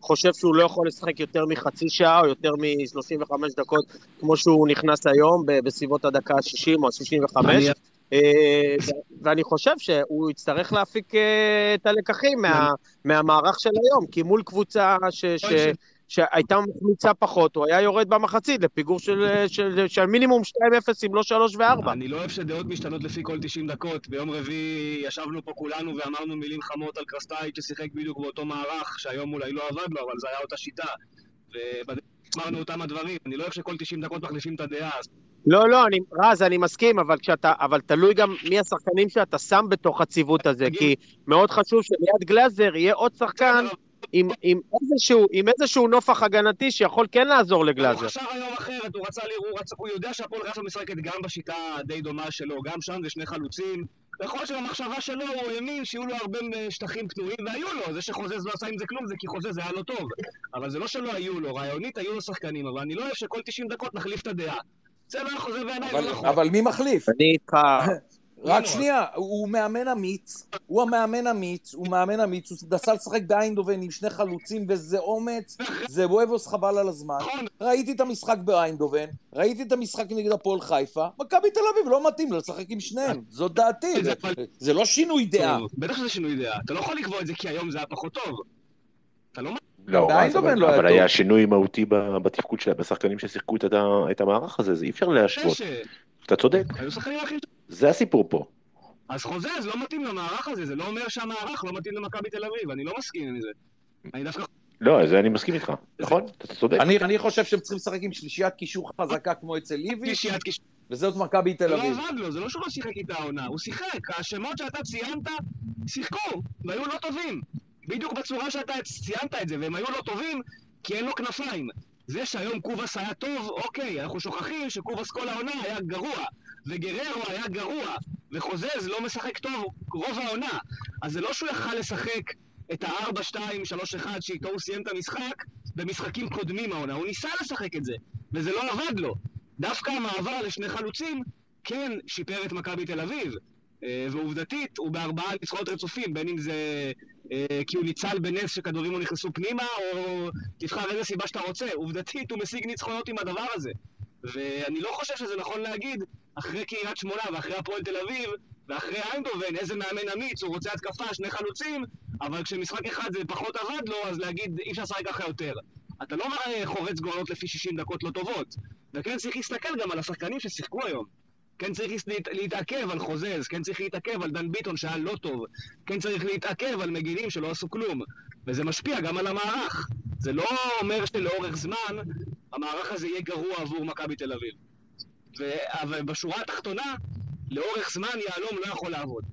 חושב שהוא לא יכול לשחק יותר מחצי שעה או יותר מ-35 דקות כמו שהוא נכנס היום בסביבות הדקה ה-60 או ה-65. אה, ואני חושב שהוא יצטרך להפיק אה, את הלקחים מהמערך של היום, כי מול קבוצה ש... שהייתה מחמיצה פחות, הוא היה יורד במחצית לפיגור של, של, של מינימום 2-0 אם לא 3 ו-4. אני לא אוהב שדעות משתנות לפי כל 90 דקות. ביום רביעי ישבנו פה כולנו ואמרנו מילים חמות על קרסטייט ששיחק בדיוק באותו מערך, שהיום אולי לא עבד לו, אבל זו הייתה אותה שיטה. ואמרנו אותם הדברים. אני לא אוהב שכל 90 דקות מחליפים את הדעה. לא, לא, אני, רז, אני מסכים, אבל כשאתה, אבל תלוי גם מי השחקנים שאתה שם בתוך הציוות הזה, כי מאוד חשוב שליד גלאזר יהיה עוד שחקן עם, עם, איזשהו, עם איזשהו נופח הגנתי שיכול כן לעזור לגלאזר. הוא חשב היום אחרת, הוא רצה, הוא, רצה, הוא יודע שהפועל חיפה משחקת גם בשיטה די דומה שלו, גם שם זה שני חלוצים. יכול להיות שבמחשבה שלו הוא האמין שיהיו לו הרבה שטחים פנויים, והיו לו, זה שחוזז לא עשה עם זה כלום זה כי חוזז היה לו טוב. אבל זה לא שלא היו לו, רעיונית היו לו שחקנים, אבל אני לא אוהב שכל 90 דקות נחליף את הדעה. זה לא יכול, זה בעיניי לא נכון. אבל מי מחליף? אני איתך. רק שנייה, הוא מאמן אמיץ, הוא המאמן אמיץ, הוא מאמן אמיץ, הוא נסע לשחק באיינדובן עם שני חלוצים וזה אומץ, זה וובוס חבל על הזמן. ראיתי את המשחק באיינדובן, ראיתי את המשחק נגד הפועל חיפה, מכבי תל אביב לא מתאים לו לשחק עם שניהם, זאת דעתי, זה לא שינוי דעה. בטח שזה שינוי דעה, אתה לא יכול לקבוע את זה כי היום זה היה פחות טוב. אתה לא... לא, אבל היה שינוי מהותי בתפקוד שלהם, בשחקנים ששיחקו את המערך הזה, זה אי אפשר להשוות. אתה צודק. זה הסיפור פה. אז חוזז, לא מתאים למערך הזה, זה לא אומר שהמערך לא מתאים למכבי תל אביב, אני לא מסכים עם זה. אני דווקא... לא, זה אני מסכים איתך, נכון? אתה צודק. אני חושב שהם צריכים לשחק עם שלישיית קישור חזקה כמו אצל ליבי, וזאת מכבי תל אביב. זה לא עבד לו, זה לא שהוא לא שיחק איתה העונה, הוא שיחק, השמות שאתה ציינת, שיחקו, והיו לא טובים. בדיוק בצורה שאתה ציינת את זה, והם היו לא טובים, כי אין לו כנפיים. זה שהיום קובאס היה טוב, אוקיי, אנחנו שוכחים שקובאס כל העונה היה גרוע, וגררו היה גרוע, וחוזז לא משחק טוב רוב העונה. אז זה לא שהוא יכל לשחק את ה-4, 2, 3, 1 שאיתו הוא סיים את המשחק במשחקים קודמים העונה. הוא ניסה לשחק את זה, וזה לא עבד לו. דווקא המעבר לשני חלוצים כן שיפר את מכבי תל אביב. אה, ועובדתית, הוא בארבעה ניצחונות רצופים, בין אם זה אה, כי הוא ניצל בנס שכדורים לא נכנסו פנימה, או תבחר איזה סיבה שאתה רוצה. עובדתית, הוא משיג ניצחונות עם הדבר הזה. ואני לא חושב שזה נכון להגיד, אחרי קריית שמונה ואחרי הפועל תל אביב, ואחרי איינדובן, איזה מאמן אמיץ, הוא רוצה התקפה, שני חלוצים, אבל כשמשחק אחד זה פחות עבד לו, אז להגיד, אי אפשר לשחק ככה יותר. אתה לא חורץ גורלות לפי 60 דקות לא טובות. וכן צריך להסתכל גם על השחקנים ששיחקו היום. כן צריך להתעכב על חוזז, כן צריך להתעכב על דן ביטון שהיה לא טוב, כן צריך להתעכב על מגינים שלא עשו כלום, וזה משפיע גם על המערך. זה לא אומר שלאורך זמן המערך הזה יהיה גרוע עבור מכבי תל אביב. אבל בשורה התחתונה, לאורך זמן יהלום לא יכול לעבוד.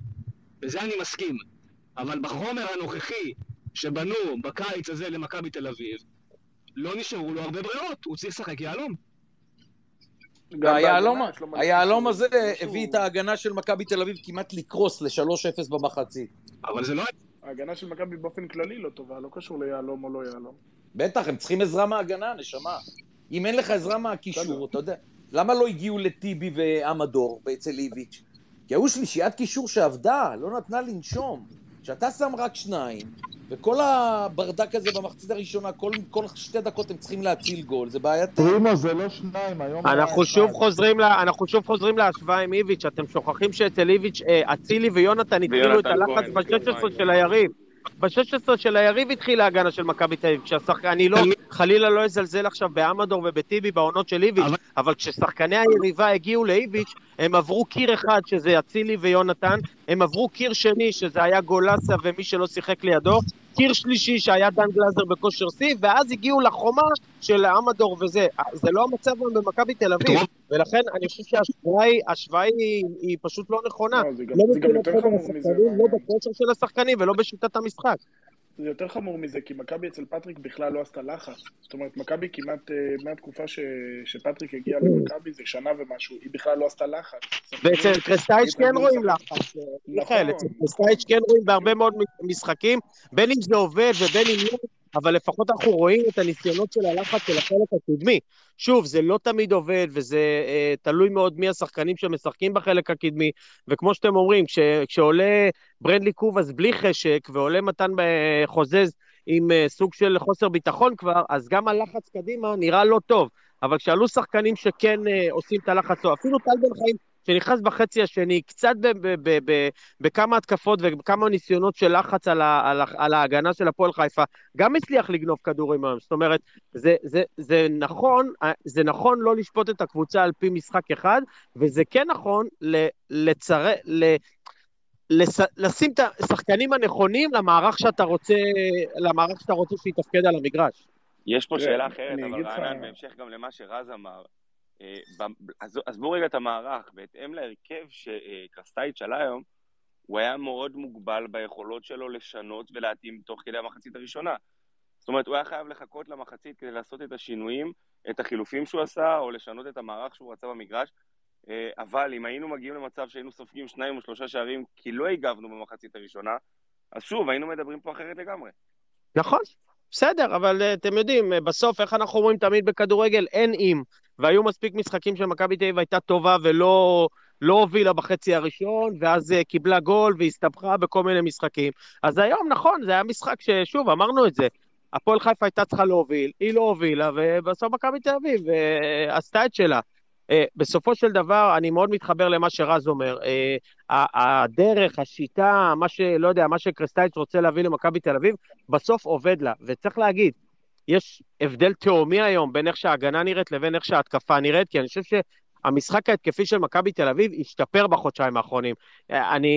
בזה אני מסכים. אבל בחומר הנוכחי שבנו בקיץ הזה למכבי תל אביב, לא נשארו לו הרבה ברירות, הוא צריך לשחק יהלום. היהלום הזה הביא את ההגנה של מכבי תל אביב כמעט לקרוס ל-3-0 במחצית. אבל זה לא... ההגנה של מכבי באופן כללי לא טובה, לא קשור ליהלום או לא יהלום. בטח, הם צריכים עזרה מההגנה, נשמה. אם אין לך עזרה מהקישור, אתה יודע. למה לא הגיעו לטיבי ועמדור אצל איביץ'? כי היו שלישיית קישור שעבדה, לא נתנה לנשום. כשאתה שם רק שניים, וכל הברדק הזה במחצית הראשונה, כל, כל שתי דקות הם צריכים להציל גול, זה בעייתי. פרימו זה לא שניים, היום... אנחנו שוב חוזרים, לה, אנחנו שוב חוזרים להשוואה עם איביץ', אתם שוכחים שאצל איביץ', אה, אצילי ויונתן התחילו את הלחץ ב-16 של היריב. ב-16 של היריב התחילה ההגנה של מכבי תל אביב. כשהשחקן, אני לא, חלילה לא אזלזל עכשיו באמדור ובטיבי בעונות של איביץ', אבל כששחקני היריבה הגיעו לאיביץ', הם עברו קיר אחד, שזה אצילי ויונתן, הם עברו קיר שני, שזה היה גולסה ומי שלא שיחק לידו, קיר שלישי שהיה דן גלזר בכושר שיא, ואז הגיעו לחומה של אמדור וזה. זה לא המצב היום במכבי תל אביב, ולכן אני חושב שההשוואה היא, היא פשוט לא נכונה. לא, זה גם, לא זה גם יותר חמור מזה. לא בכושר של השחקנים ולא בשיטת המשחק. זה יותר חמור מזה, כי מכבי אצל פטריק בכלל לא עשתה לחץ. זאת אומרת, מכבי כמעט, אה, מהתקופה ש... שפטריק הגיע למכבי, זה שנה ומשהו, היא בכלל לא עשתה לחץ. ואצל קרסטייץ' כן רואים לחץ. נכון. אצל קרסטייץ' כן רואים בהרבה מאוד משחקים, בין אם זה עובד ובין אם לא, אבל לפחות אנחנו רואים את הניסיונות של הלחץ של החלק הקדמי. שוב, זה לא תמיד עובד, וזה אה, תלוי מאוד מי השחקנים שמשחקים בחלק הקדמי, וכמו שאתם אומרים, כש, כשעולה ברנדלי קובאס בלי חשק, ועולה מתן אה, חוזז עם אה, סוג של חוסר ביטחון כבר, אז גם הלחץ קדימה נראה לא טוב. אבל כשעלו שחקנים שכן אה, עושים את הלחץ, או אפילו טל בן חיים, שנכנס בחצי השני, קצת בכמה התקפות וכמה ניסיונות של לחץ על, ה, על, ה, על ההגנה של הפועל חיפה, גם הצליח לגנוב כדורים היום. זאת אומרת, זה, זה, זה, נכון, זה נכון לא לשפוט את הקבוצה על פי משחק אחד, וזה כן נכון לצר... ל... לס... לשים את השחקנים הנכונים למערך שאתה רוצה, למערך שאתה רוצה שיתפקד על המגרש. יש פה שאלה אחרת, אבל רענן, בהמשך גם למה שרז אמר, עזבו רגע את המערך, בהתאם להרכב שקרסטייץ' עלה היום, הוא היה מאוד מוגבל ביכולות שלו לשנות ולהתאים תוך כדי המחצית הראשונה. זאת אומרת, הוא היה חייב לחכות למחצית כדי לעשות את השינויים, את החילופים שהוא עשה, או לשנות את המערך שהוא רצה במגרש. אה, אבל אם היינו מגיעים למצב שהיינו סופגים שניים או שלושה שערים כי לא הגבנו במחצית הראשונה, אז שוב, היינו מדברים פה אחרת לגמרי. נכון, בסדר, אבל אה, אתם יודעים, אה, בסוף, איך אנחנו אומרים תמיד בכדורגל, אין אם. והיו מספיק משחקים שמכבי תל אביב הייתה טובה ולא לא הובילה בחצי הראשון, ואז קיבלה גול והסתבכה בכל מיני משחקים. אז היום, נכון, זה היה משחק ששוב, אמרנו את זה, הפועל חיפה הייתה צריכה להוביל, היא לא הובילה, ובסוף מכבי תל אביב עשתה את שלה. אה, בסופו של דבר, אני מאוד מתחבר למה שרז אומר. אה, הדרך, השיטה, מה שלא יודע, מה שקרסטייץ' רוצה להביא למכבי תל אביב, בסוף עובד לה. וצריך להגיד, יש הבדל תהומי היום בין איך שההגנה נראית לבין איך שההתקפה נראית, כי אני חושב המשחק ההתקפי של מכבי תל אביב השתפר בחודשיים האחרונים. אני,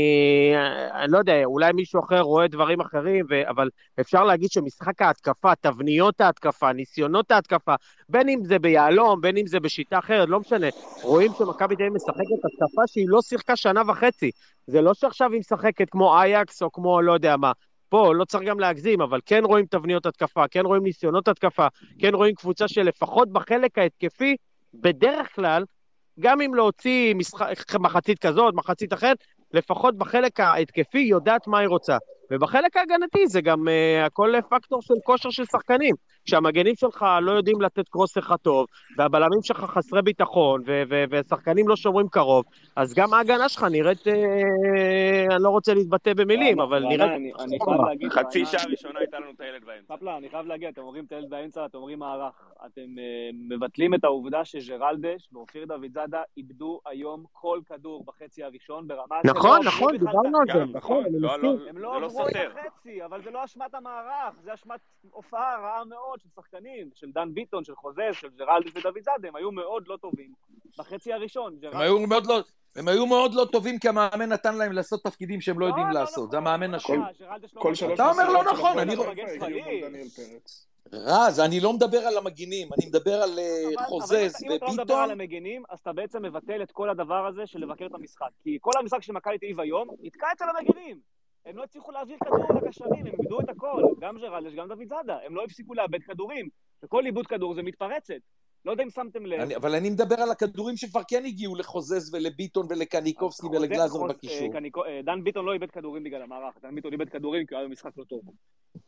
אני לא יודע, אולי מישהו אחר רואה דברים אחרים, ו, אבל אפשר להגיד שמשחק ההתקפה, תבניות ההתקפה, ניסיונות ההתקפה, בין אם זה ביהלום, בין אם זה בשיטה אחרת, לא משנה. רואים שמכבי תל אביב משחקת התקפה שהיא לא שיחקה שנה וחצי. זה לא שעכשיו היא משחקת כמו אייקס או כמו לא יודע מה. פה לא צריך גם להגזים, אבל כן רואים תבניות התקפה, כן רואים ניסיונות התקפה, כן רואים קבוצה שלפחות בחלק ההתקפי, בדרך כלל גם אם להוציא משחק, מחצית כזאת, מחצית אחרת, לפחות בחלק ההתקפי יודעת מה היא רוצה. ובחלק ההגנתי זה גם uh, הכל פקטור של כושר של שחקנים. כשהמגנים שלך לא יודעים לתת קרוס אחד טוב, והבלמים שלך חסרי ביטחון, ושחקנים לא שומרים קרוב, אז גם ההגנה שלך נראית, uh, אני לא רוצה להתבטא במילים, לא, אבל נראית... חצי שעה ראשונה הייתה לנו את הילד באמצע. ספלה, אני חייב להגיד, אתם אומרים את הילד באמצע, אתם אומרים מערך. אתם uh, מבטלים את העובדה שג'רלדש ואופיר דוד זאדה איבדו היום כל כדור בחצי הראשון ברמה... נכון, נכון, דיברנו על זה, נכון, אני לא, מסכים. הם לא עברו את החצי, אבל זה לא אשמת המערך, זה אשמת הופעה רעה מאוד של שחקנים, של דן ביטון, של חוזז, של ג'רלדס ודוד זאדה, הם היו מאוד לא טובים בחצי הראשון. הם היו מאוד לא... הם היו מאוד לא טובים כי המאמן נתן להם לעשות תפקידים שהם לא, לא יודעים לא לעשות, נכון, זה המאמן השם. אתה אומר לא נכון, אני... רז, אני לא מדבר על המגינים, אני מדבר על אה, חוזז וביטון. אם אתה לא מדבר על המגינים, אז אתה בעצם מבטל את כל הדבר הזה של לבקר את המשחק. כי כל המשחק של מכבי תל אביב היום נתקע אצל המגינים. הם לא הצליחו להעביר כדור לקשרים, הם איבדו את הכל. גם ג'רלדש, גם דוד זאדה. הם לא הפסיקו לאבד כדורים. וכל איבוד כדור זה מתפרצת. לא יודע אם שמתם לב. אני, אבל אני מדבר על הכדורים שכבר כן הגיעו לחוזז ולביטון ולקניקובסקי ולגלאזר בקישור. אה, אה, דן ביטון לא איבד כדורים בגלל המערך, דן ביטון איבד כדורים כי הוא היה במשחק לא טוב.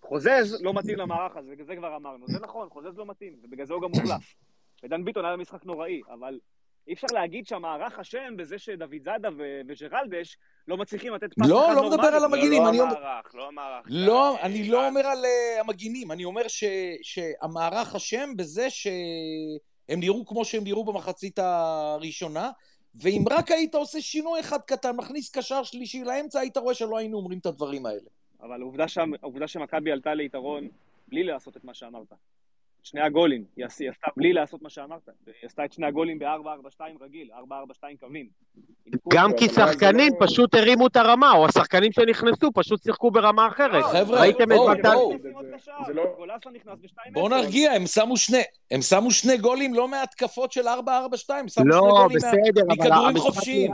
חוזז לא מתאים למערך הזה, זה כבר אמרנו. זה נכון, חוזז לא מתאים, ובגלל זה הוא גם מוחלף. ודן ביטון היה במשחק נוראי, אבל אי אפשר להגיד שהמערך אשם בזה שדוד זאדה וג'רלדש לא מצליחים לתת פס לא, לא מדבר על המגינים. לא, לא המערך, לא המערך. לא, אני לא אומר על אה, המגינים, אני אומר שהמערך אשם בזה שהם נראו כמו שהם נראו במחצית הראשונה, ואם רק היית עושה שינוי אחד קטן, מכניס קשר שלישי לאמצע, היית רואה שלא היינו אומרים את הדברים האלה. אבל העובדה שמכבי עלתה ליתרון בלי לעשות את מה שאמרת. שני הגולים, היא עשתה בלי לעשות מה שאמרת, היא עשתה את שני הגולים ב-4-4-2 רגיל, 4-4-2 קווים. גם כי שחקנים לא- פשוט הרימו את הרמה, או השחקנים שנכנסו פשוט שיחקו ברמה אחרת. לא, חבר'ה, בואו, בואו. בואו נרגיע, הם שמו שני, הם שמו שני גולים לא מהתקפות של 4-4-2, שמו לא, שני גולים מכדורים חופשיים.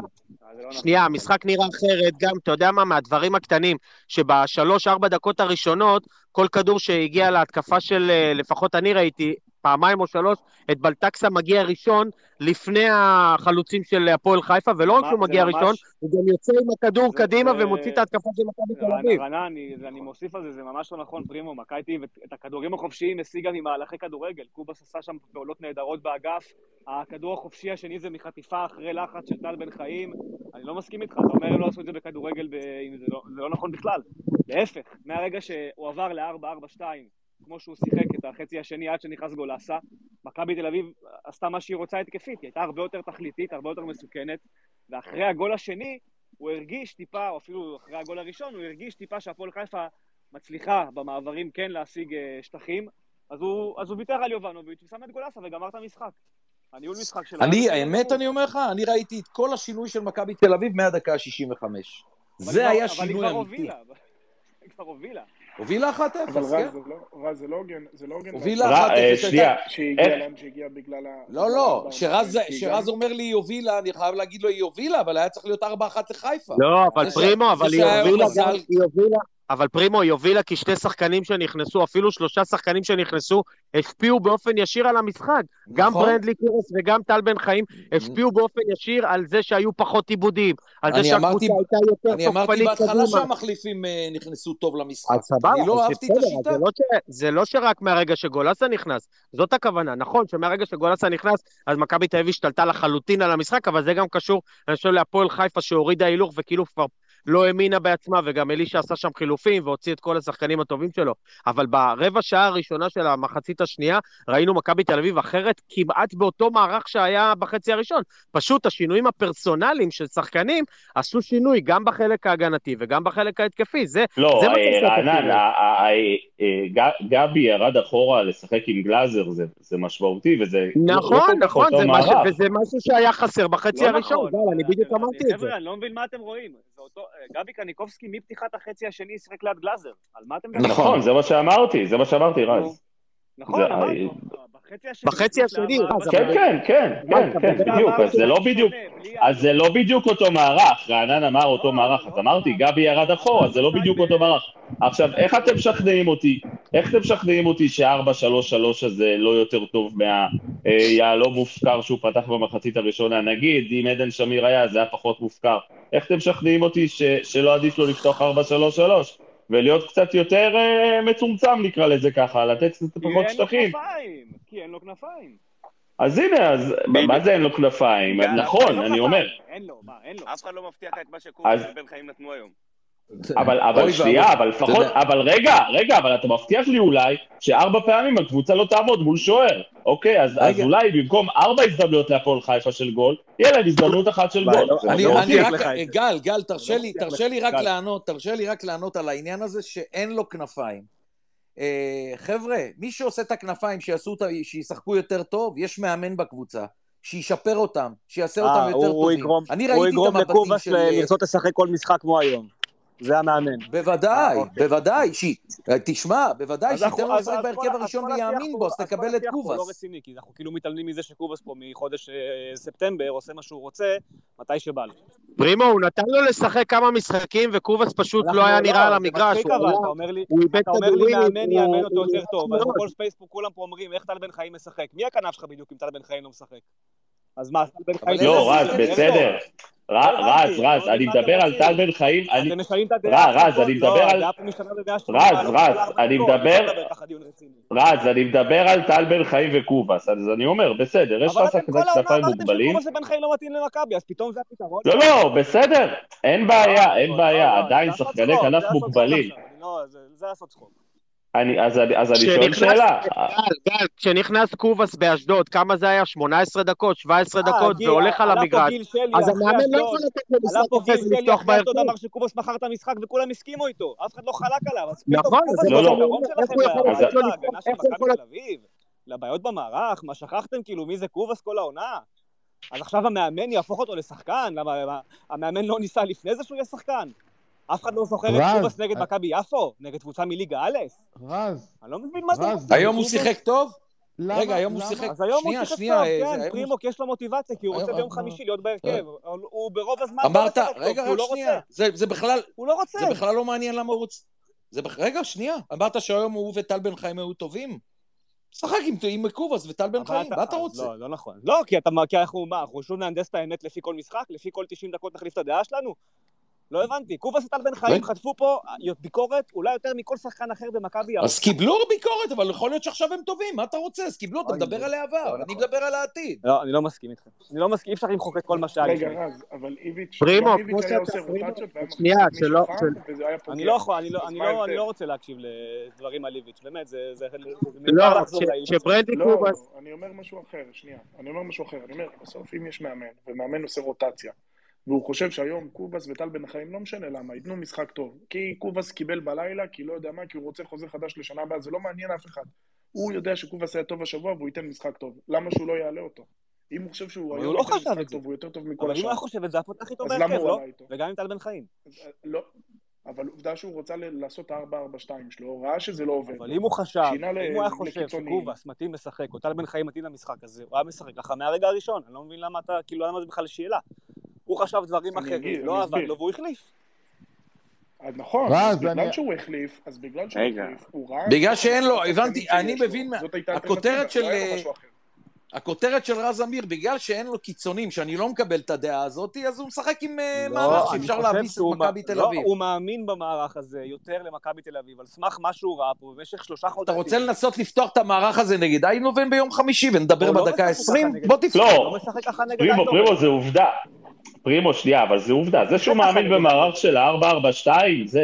שנייה, המשחק נראה אחרת, גם, אתה יודע מה, מהדברים הקטנים, שבשלוש-ארבע דקות הראשונות, כל כדור שהגיע להתקפה של, אה, לפחות אני ראיתי, פעמיים או שלוש, את בלטקסה מגיע ראשון לפני החלוצים של הפועל חיפה, ולא רק שהוא מגיע ממש... ראשון, הוא גם יוצא עם הכדור זה, קדימה זה... ומוציא את ההתקפה של מכבי תל אביב. אני, אני מוסיף על זה, זה ממש לא נכון, פרימו, מכבי את הכדורים החופשיים השיגה ממהלכי כדורגל, קובאס עשה שם פעולות נהדרות באגף, הכדור החופשי השני זה מחטיפה אחרי לחץ של טל בן חיים, אני לא מסכים איתך, אתה אומר הם לא עשו את זה בכדורגל, ב... זה, לא, זה לא נכון בכלל, להפך, מהרגע שהוא עבר ל-4-4-2, כמו שהוא שיחק את החצי השני עד שנכנס גולסה. מכבי תל אביב עשתה מה שהיא רוצה התקפית, היא הייתה הרבה יותר תכליתית, הרבה יותר מסוכנת, ואחרי הגול השני הוא הרגיש טיפה, או אפילו אחרי הגול הראשון, הוא הרגיש טיפה שהפועל חיפה מצליחה במעברים כן להשיג אה, שטחים, אז הוא, אז הוא ויתר על יובנוביץ' ושם את גולסה וגמר את המשחק. הניהול משחק שלה... אני, האמת, אני אומר לך, אני ראיתי את כל השינוי של מכבי תל אביב מהדקה ה-65. זה היה שינוי אמיתי. היא כבר הובילה. הובילה 1-0, אבל כן. לא- רז, זה לא הוגן, זה לא הוגן. הובילה 1-0. אה, שנייה. שהגיע לאן שהגיע בגלל ה... לא, לא, שרז אומר לי היא הובילה, אני חייב להגיד לו היא הובילה, אבל היה צריך להיות 4-1 לחיפה. לא, אבל פרימו, אבל היא הובילה, מזל. היא הובילה, אבל פרימו, היא הובילה כי שתי שחקנים שנכנסו, אפילו שלושה שחקנים שנכנסו, השפיעו באופן ישיר על המשחק. גם נכון. ברנדלי קירס וגם טל בן חיים השפיעו באופן ישיר על זה שהיו פחות עיבודים, על זה שהקבוצה הייתה יותר אני אמרתי תוקפנית בהתחלה קדימה. שהמחליפים אה, נכנסו טוב למשחק. אז סבבה, אני לא אהבתי את השיטה. זה לא ש- זה לא שרק מהרגע שגולסה נכנס, זאת הכוונה. נכון שמהרגע שגולסה נכנס, אז מכבי תל אביב השתלטה לחלוטין על המשחק, אבל זה גם קשור, אני חושב, להפועל חיפה שהורידה הילוך וכאילו כבר לא האמינה בעצמה, וגם אלישע עשה שם חילופים והוציא את כל השחקנים הטובים שלו. אבל ברבע שעה הראשונה של המחצית השנייה, ראינו מכבי תל אביב אחרת כמעט באותו מערך שהיה בחצי הראשון. פשוט השינויים הפרסונליים של שחקנים עשו שינוי גם בחלק ההגנתי וגם בחלק ההתקפי. זה, לא, זה מה אה, רענן, השינוי. ה- ה- אה, ג- גבי ירד אחורה לשחק עם גלאזר, זה- זה משמעותי, וזה לא- לא נכון, נכון, זה מה ש- מערך. וזה משהו שהיה חסר בחצי לא הראשון, נכון. גל, אני בדיוק אמרתי את זה. חבר'ה, אני לא מבין מה אתם רואים. זה אותו- גבי קניקובסקי מפתיחת החצי השני שיחק ליד גלאזר. על מה אתם מדברים? נכון, זה מה שאמרתי, זה מה שאמרתי, רז. נכון, אמרנו. בחצי השני. כן, כן, כן, כן, כן, בדיוק, אז זה לא בדיוק, אז זה לא בדיוק אותו מערך, רענן אמר אותו מערך, אז אמרתי, גבי ירד אחורה, אז זה לא בדיוק אותו מערך. עכשיו, איך אתם משכנעים אותי, איך אתם משכנעים אותי ש-4-3-3 הזה לא יותר טוב מהיהלום מופקר שהוא פתח במחצית הראשונה? נגיד, אם עדן שמיר היה, זה היה פחות מופקר. איך אתם משכנעים אותי שלא עדיף לו לפתוח 4-3-3? ולהיות קצת יותר אה, מצומצם, נקרא לזה ככה, לתת קצת כי פחות אין לו שטחים. כנפיים. כי אין לו כנפיים. אז הנה, אז מה זה אין לו כנפיים? נכון, אני אומר. אין לו, מה, אין לו. אף אחד לא מבטיח את מה שקורה אז- בן חיים נתנו היום. אבל, אבל שנייה. אבל לפחות, אבל רגע, רגע, אבל אתה מבטיח לי אולי שארבע פעמים הקבוצה לא תעמוד מול שוער, אוקיי? אז, אז. אולי במקום ארבע הזדמנויות להפועל חיפה של גול, יהיה להם הזדמנות אחת של אבל גול. לא- אני. רק. גל, גל, תרשה לא לי, תרשה. לי רק. לענות, תרשה לי רק לענות על העניין הזה שאין לו כנפיים. אה, חבר'ה, מי שעושה את הכנפיים, שיעשו אותה, שישחקו יותר טוב, יש מאמן בקבוצה. שישפר אותם, שיעשה אותם אה, יותר הוא- הוא טובים. יגרום- אני הוא ראיתי את יגרום המבטים של... אה, לרצות לשחק כל משחק כמו היום. זה המאמן. בוודאי, אה, אוקיי. בוודאי, ש... תשמע, בוודאי, אז שייתן אנחנו- לו לשחק בהרכב כל- הראשון כל ויאמין בו, אז כל תקבל את לא קובאס. רציני, כי אנחנו כאילו מתעלמים מזה שקובאס פה מחודש אה, ספטמבר עושה מה שהוא רוצה, מתי שבא לו. פרימו, הוא נתן לו לשחק כמה משחקים, וקובס פשוט לא היה נראה על המגרש. הוא אתה אומר לי, הוא איבד אתה אומר לי כדורים, מאמן הוא- יאמן אותו יותר טוב, אז. בכל פייסבוק כולם פה אומרים איך טל בן חיים משחק. מי הכנף שלך בדיוק אם טל בן חיים לא משחק? אז מה, טל בן חיים... לא, רז, לו- אין לו. בסדר. לא רז, לא רז, אני אתם מדבר על. טל בן חיים, אני... אתם משנים את הדעה. רז, אני לא, מדבר על-. רז, לא, רז, לא, לא, אני לא, מדבר- לא. רז, אני מדבר על טל בן חיים וקובאס, אז אני אומר, בסדר, יש אבל לך אתם שחקני כל העונה כנפיים אמרתם מוגבלים. שקובאס ובן חיים לא מתאים למכבי, אז פתאום זה הפתרון? לא, לא, בסדר, אין בעיה, אין לא, בעיה, לא, עדיין שחקני כנף מוגבלים. לא- זה לעשות צחוק. אני, אז, אז אני שואל שאלה, גל, גל, כשנכנס קובס באשדוד, כמה זה היה? 18 דקות, 17 אה, דקות, גיל, והולך על המגרש. אז המאמן לא. יכול לתת לו עלה פה משחק גיל אחרי זה שלי לפתוח בהרכב. אמר שקובס מכר את המשחק וכולם הסכימו איתו, אף אחד לא חלק עליו, נכון, אז לא, לא. איך הוא יכול לתת לבעיות במערך, מה שכחתם כאילו מי זה קובס כל העונה? אז עכשיו המאמן יהפוך אותו לשחקן? למה מה, המאמן לא ניסה לפני זה שהוא יהיה שחקן? אף אחד לא זוכר את קובס נגד אה- מכבי יפו? נגד קבוצה מליגה א'? רז, אני לא מבין מה זה. רז, היום הוא שיחק טוב? למה- רגע, היום הוא שיחק- אז היום הוא שיחק טוב, אה, כן, פרימוק יש לו מוטיבציה, כי הוא רוצה ביום חמישי להיות בהרכב. אבל הוא ברוב הזמן לא אמרת, טוב, רגע, הוא רק לא שנייה, רוצה. זה בכלל, הוא לא רוצה. זה בכלל לא מעניין למה הוא רוצה. רגע, שנייה. אמרת שהיום הוא וטל בן חיים היו טובים? שחק עם, עם קובאס וטל בן חיים, מה אתה רוצה? לא, לא נכון. לא, כי אתה, כי אנחנו, מה, אנחנו שוב נהנדס את האמת לפי כל משחק? לפי כל 90 דקות נחליף את הדעה שלנו? לא הבנתי. קובאס וטל בן חיים. חטפו פה ביקורת אולי יותר מכל שחקן אחר במכבי ירוק. אז קיבלו ביקורת, אבל יכול להיות שעכשיו הם טובים, מה אתה רוצה? אז קיבלו, אתה מדבר על העבר, לא אני נכון. מדבר על העתיד. לא, אני לא מסכים איתכם. אני לא מסכים, אי אפשר למחוק את כל מה שהיה רגע, לפני. רז, אבל איביץ', היה שאתה- עושה רוטציות שנייה, שלא- פוגע. אני לא יכול, אני לא, אני לא, לא רוצה להקשיב לדברים על איביץ', באמת, זה... זה, זה לא, לא, קובס... אני אומר משהו אחר, שנייה. אני אומר משהו אחר. אני אומר, בסוף אם יש מאמן, ומאמן עושה רוטציה, והוא חושב שהיום קובאס וטל בן החיים, לא משנה למה, ייתנו משחק טוב. כי קובאס קיבל בלילה, כי לא יודע מה, כי הוא רוצה חוזה חדש לשנה הבאה, זה לא מעניין אף אחד. הוא יודע שקובאס היה טוב השבוע והוא ייתן משחק טוב. למה שהוא לא יעלה אותו? אם הוא חושב שהוא היום לא חשב משחק את זה. טוב, הוא יותר טוב מכל אבל אם הוא השאר. היה חושב את זה, היה פותח איתו בהרכב, לא? וגם עם טל בן חיים. לא. אבל עובדה שהוא רצה לעשות 4-4-2 שלו, ראה שזה לא עובד. אבל אם הוא חשב, אם הוא היה חושב שקובאס מתאים לשחק, או טל בן חיים מתאים למשחק הזה, הוא היה משחק ככה מהרגע הראשון, אני לא מבין למה אתה, כאילו למה זה בכלל שאלה. הוא חשב דברים אחרים, לא עבד לו והוא החליף. נכון, אז בגלל שהוא החליף, אז בגלל שהוא החליף, הוא ראה... בגלל שאין לו, הבנתי, אני מבין, הכותרת של... הכותרת של רז אמיר, בגלל שאין לו קיצונים, שאני לא מקבל את הדעה הזאת, אז הוא משחק עם אה, לא, מערך שאפשר להביס את מכבי תל אביב. לא, הוא מאמין במערך הזה יותר למכבי תל אביב, על סמך מה שהוא ראה פה במשך שלושה חודשים. אתה רוצה לנסות לפתוח את המערך הזה נגד איינובן ביום חמישי ונדבר לא בדקה ה-20? בוא תפתח. לא, פרימו, פרימו זה עובדה. פרימו, שנייה, אבל זה עובדה. זה שהוא מאמין במערך של ה-442,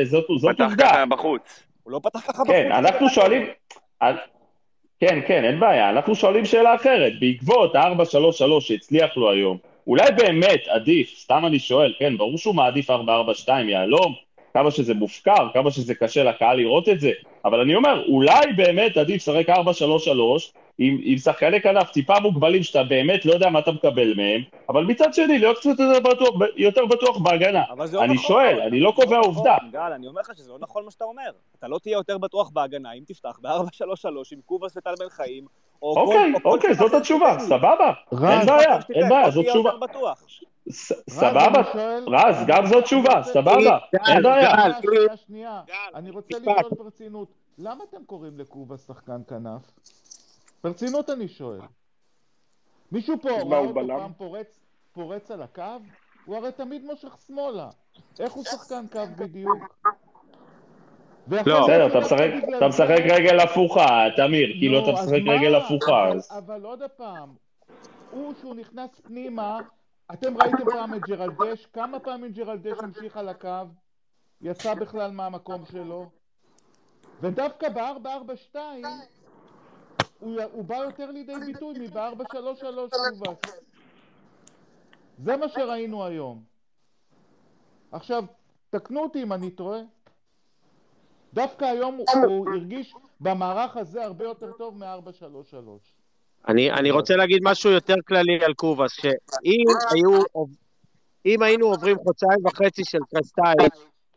זאת עובדה. פתח ככה בחוץ. הוא לא פתח ככה בחוץ. כן, אנחנו שואלים... כן, כן, אין בעיה. אנחנו שואלים שאלה אחרת. בעקבות ה-433 שהצליח לו היום, אולי באמת עדיף, סתם אני שואל, כן, ברור שהוא מעדיף 442 יהלום, כמה שזה מופקר, כמה שזה קשה לקהל לראות את זה, אבל אני אומר, אולי באמת עדיף לשחק 4-3-3 עם, עם שחקני כנף טיפה מוגבלים שאתה באמת לא יודע מה אתה מקבל מהם, אבל מצד שני, להיות קצת יותר בטוח, יותר בטוח בהגנה. לא אני נכון, שואל, אני לא קובע נכון, עובדה. גל, אני אומר לך שזה לא נכון מה שאתה אומר. אתה לא תהיה יותר בטוח בהגנה אם תפתח ב-4-3-3 עם קובאס וטל בן חיים, או אוקיי, כל... אוקיי, זאת התשובה, סבבה. אין בעיה, אין בעיה, זאת תשובה. סבבה, רז, גם זאת תשובה, סבבה, אין בעיה. אני רוצה לשאול ברצינות, למה אתם קוראים לקובאס שחקן כנף? ברצינות אני שואל. מישהו פה ראה אותו פעם פורץ, פורץ על הקו? הוא הרי תמיד מושך שמאלה. איך הוא שחקן קו בדיוק? לא, בסדר, אתה משחק רגל הפוכה, תמיר, כאילו לא, אתה משחק רגל הפוכה. אבל עוד פעם, הוא שהוא נכנס פנימה, אתם ראיתם פעם את ג'רלדש? כמה פעמים ג'רלדש המשיך על הקו? יצא בכלל מהמקום שלו? ודווקא ב-442 הוא, הוא בא יותר לידי ביטוי מב-433 מובס. זה מה שראינו היום. עכשיו, תקנו אותי אם אני טועה. דווקא היום הוא, הוא הרגיש במערך הזה הרבה יותר טוב מ-433. אני, אני רוצה להגיד משהו יותר כללי על קובאס, שאם היו, אם היינו עוברים חודשיים וחצי של קרסטייל,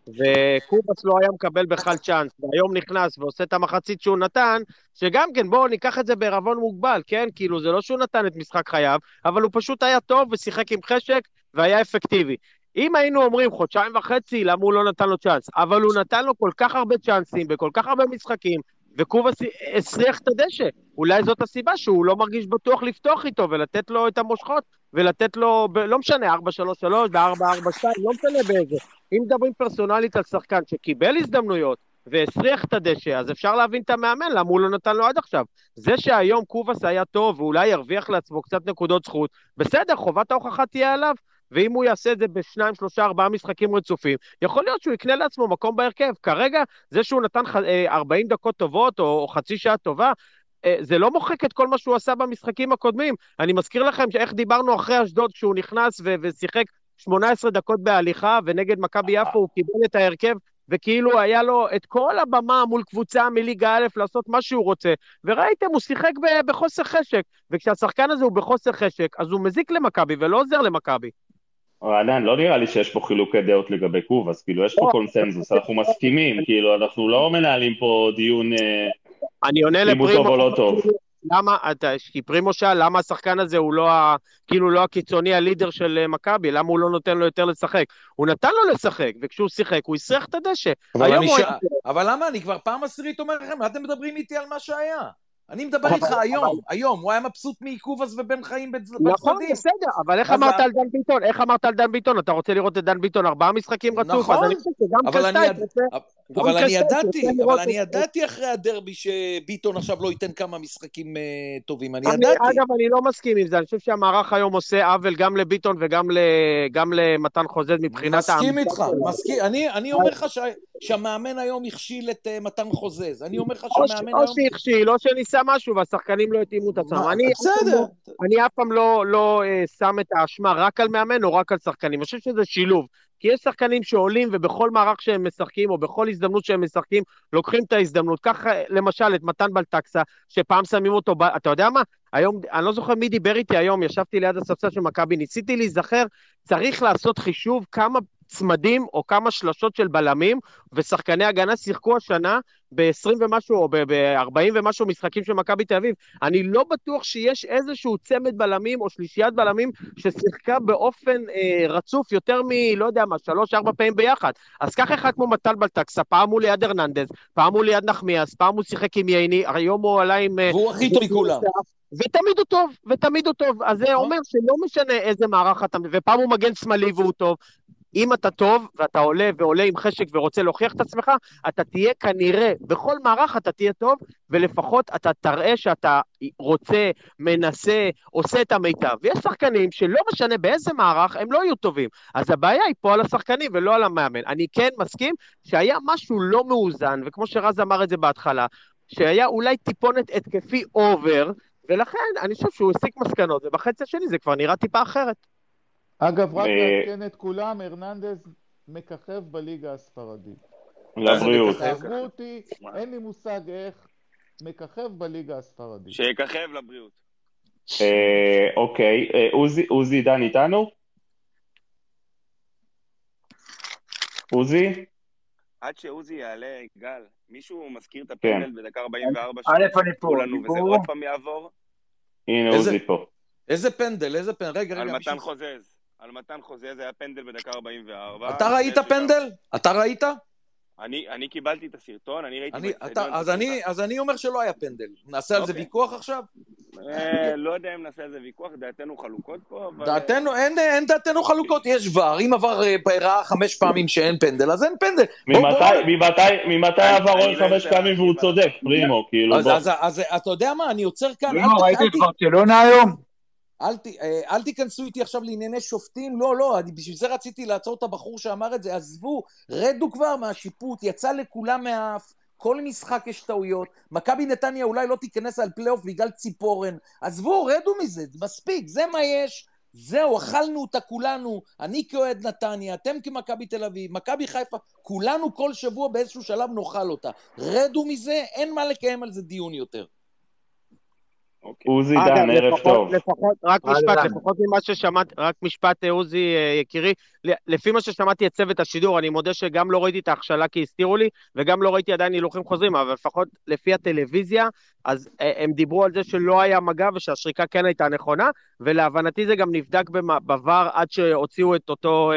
וקובאס לא היה מקבל בכלל צ'אנס, והיום נכנס ועושה את המחצית שהוא נתן, שגם כן, בואו ניקח את זה בערבון מוגבל, כן? כאילו, זה לא שהוא נתן את משחק חייו, אבל הוא פשוט היה טוב ושיחק עם חשק והיה אפקטיבי. אם היינו אומרים חודשיים וחצי, למה הוא לא נתן לו צ'אנס? אבל הוא נתן לו כל כך הרבה צ'אנסים בכל כך הרבה משחקים, וקובאס הסריח את הדשא. אולי זאת הסיבה שהוא לא מרגיש בטוח לפתוח איתו ולתת לו את המושכות, ולתת לו, ב... לא משנה, 4-3-3 ו-4-4-2, לא משנה באיזה. אם מדברים פרסונלית על שחקן שקיבל הזדמנויות והסריח את הדשא, אז אפשר להבין את המאמן, למה הוא לא נתן לו עד עכשיו. זה שהיום קובאס היה טוב ואולי ירוויח לעצמו קצת נקודות זכות, בסדר, חובת ההוכחה תהיה עליו. ואם הוא יעשה את זה בשניים, שלושה, ארבעה משחקים רצופים, יכול להיות שהוא יקנה לעצמו מקום בהרכב. כרגע, זה שהוא נתן 40 אה, דקות טובות, או, חצי שעה טובה, זה לא מוחק את כל מה שהוא עשה במשחקים הקודמים. אני מזכיר לכם איך דיברנו אחרי אשדוד כשהוא נכנס ו- ושיחק 18 דקות בהליכה, ונגד מכבי יפו הוא קיבל את ההרכב, וכאילו היה לו את כל הבמה מול קבוצה מליגה א' לעשות מה שהוא רוצה, וראיתם, הוא שיחק בחוסר חשק, וכשהשחקן הזה הוא בחוסר חשק, אז הוא מזיק למכבי ולא עוזר למכבי. רענן, לא נראה לי שיש פה חילוקי דעות לגבי קוב, אז כאילו יש פה לא. קונסנזוס, אנחנו מסכימים, כאילו אנחנו לא מנהלים פה דיון אני עונה לפרימו, טוב או לא טוב. למה, אתה, כי פרימו שאל, למה השחקן הזה הוא לא, ה, כאילו לא הקיצוני הלידר של אה, מכבי, למה הוא לא נותן לו יותר לשחק? הוא נתן לו לשחק, וכשהוא שיחק הוא הסריח את הדשא. אבל, ש... אבל למה, אני כבר פעם עשירית אומר לכם, אתם מדברים איתי על מה שהיה? אני מדבר איתך היום, היום, הוא היה מבסוט מקובאס ובן חיים בצדדים. נכון, בסדר, אבל איך אמרת על דן ביטון? איך אמרת על דן ביטון? אתה רוצה לראות את דן ביטון ארבעה משחקים רצוף? נכון, אבל אני ידעתי, אבל אני ידעתי אחרי הדרבי שביטון עכשיו לא ייתן כמה משחקים אה, טובים, אני ידעתי. אגב, אני לא מסכים עם זה, אני חושב שהמערך היום עושה עוול גם לביטון וגם למתן חוזז מבחינת... מסכים איתך, מסכים, אני אומר לך שהמאמן היום הכשיל את אה, מתן חוזז, אני אומר לך שהמאמן היום... או שהכשיל, או שניסה משהו והשחקנים לא התאימו את עצמם. בסדר. אני אף פעם לא, לא אה, שם את האשמה רק על מאמן או רק על שחקנים, אני חושב שזה שילוב. כי יש שחקנים שעולים ובכל מערך שהם משחקים, או בכל הזדמנות שהם משחקים, לוקחים את ההזדמנות. קח למשל את מתן בלטקסה, שפעם שמים אותו, ב... אתה יודע מה? היום, אני לא זוכר מי דיבר איתי היום, ישבתי ליד הספסל של מכבי, ניסיתי להיזכר, צריך לעשות חישוב כמה צמדים או כמה שלשות של בלמים, ושחקני הגנה שיחקו השנה ב-20 ומשהו או ב-40 ומשהו משחקים של מכבי תל אביב. אני לא בטוח שיש איזשהו צמד בלמים או שלישיית בלמים ששיחקה באופן אה, רצוף יותר מ... לא יודע מה, שלוש-ארבע פעמים ביחד. אז קח אחד כמו מטל בלטקסה, פעם הוא ליד הרננדז, פעם הוא ליד נחמיאס, פעם הוא שיחק עם ייני, היום הוא עלה עם... אה, והוא הכי טוב מכולם. ותמיד הוא טוב, ותמיד הוא טוב. אז זה נכון. אומר שלא משנה איזה מערך אתה... ופעם הוא מגן שמאלי והוא טוב, אם אתה טוב, ואתה עולה ועולה עם חשק ורוצה להוכיח את עצמך, אתה תהיה כנראה, בכל מערך אתה תהיה טוב, ולפחות אתה תראה שאתה רוצה, מנסה, עושה את המיטב. ויש שחקנים שלא משנה באיזה מערך, הם לא יהיו טובים. אז הבעיה היא פה על השחקנים ולא על המאמן. אני כן מסכים שהיה משהו לא מאוזן, וכמו שרז אמר את זה בהתחלה, שהיה אולי טיפונת התקפי אובר, ולכן אני חושב שהוא הסיק מסקנות, ובחצי השני זה כבר נראה טיפה אחרת. אגב, רק לעדכן את כולם, הרננדז מככב בליגה הספרדית. לבריאות. תעברו אותי, אין לי מושג איך, מככב בליגה הספרדית. שיככב לבריאות. אה, אוקיי, אה, עוזי דן איתנו? עוזי? עד שעוזי יעלה, גל, מישהו מזכיר את הפנדל כן. בדקה 44 א', אני פה, אני פה. וזה עוד פעם יעבור? הנה עוזי פה. איזה פנדל? איזה פנדל? רגע, רגע. על מתן חוזז. על מתן חוזה, זה היה פנדל בדקה 44. אתה ראית פנדל? אתה ראית? אני, אני קיבלתי את הסרטון, אני ראיתי... אני, אתה, אז, אני, אז אני אומר שלא היה פנדל. נעשה על זה אוקיי. ויכוח עכשיו? אה, לא יודע אם נעשה על זה ויכוח, דעתנו חלוקות פה, אבל... דעתנו, אין, אין דעתנו חלוקות, יש VAR. אם VAR אה, ראה חמש פעמים שאין פנדל, אז אין פנדל. ממתי VAR עוד חמש פעמים והוא צודק, פרימו, כאילו... אז אתה יודע מה, אני עוצר כאן... פרימו, ראית את ברצלונה היום? אל, ת, אה, אל תיכנסו איתי עכשיו לענייני שופטים, לא, לא, אני, בשביל זה רציתי לעצור את הבחור שאמר את זה, עזבו, רדו כבר מהשיפוט, יצא לכולם מהאף, כל משחק יש טעויות, מכבי נתניה אולי לא תיכנס על פלייאוף בגלל ציפורן, עזבו, רדו מזה, מספיק, זה מה יש, זהו, אכלנו אותה כולנו, אני כאוהד נתניה, אתם כמכבי תל אביב, מכבי חיפה, כולנו כל שבוע באיזשהו שלב נאכל אותה. רדו מזה, אין מה לקיים על זה דיון יותר. אוקיי. עוזי דן, ערב טוב. לפחות, רק משפט, לפחות ממה ששמעתי, רק משפט אה, עוזי אה, יקירי, לפי מה ששמעתי את צוות השידור, אני מודה שגם לא ראיתי את ההכשלה כי הסתירו לי, וגם לא ראיתי עדיין הילוכים חוזרים, אבל לפחות לפי הטלוויזיה, אז אה, הם דיברו על זה שלא היה מגע ושהשריקה כן הייתה נכונה, ולהבנתי זה גם נבדק בVAR עד שהוציאו את אותו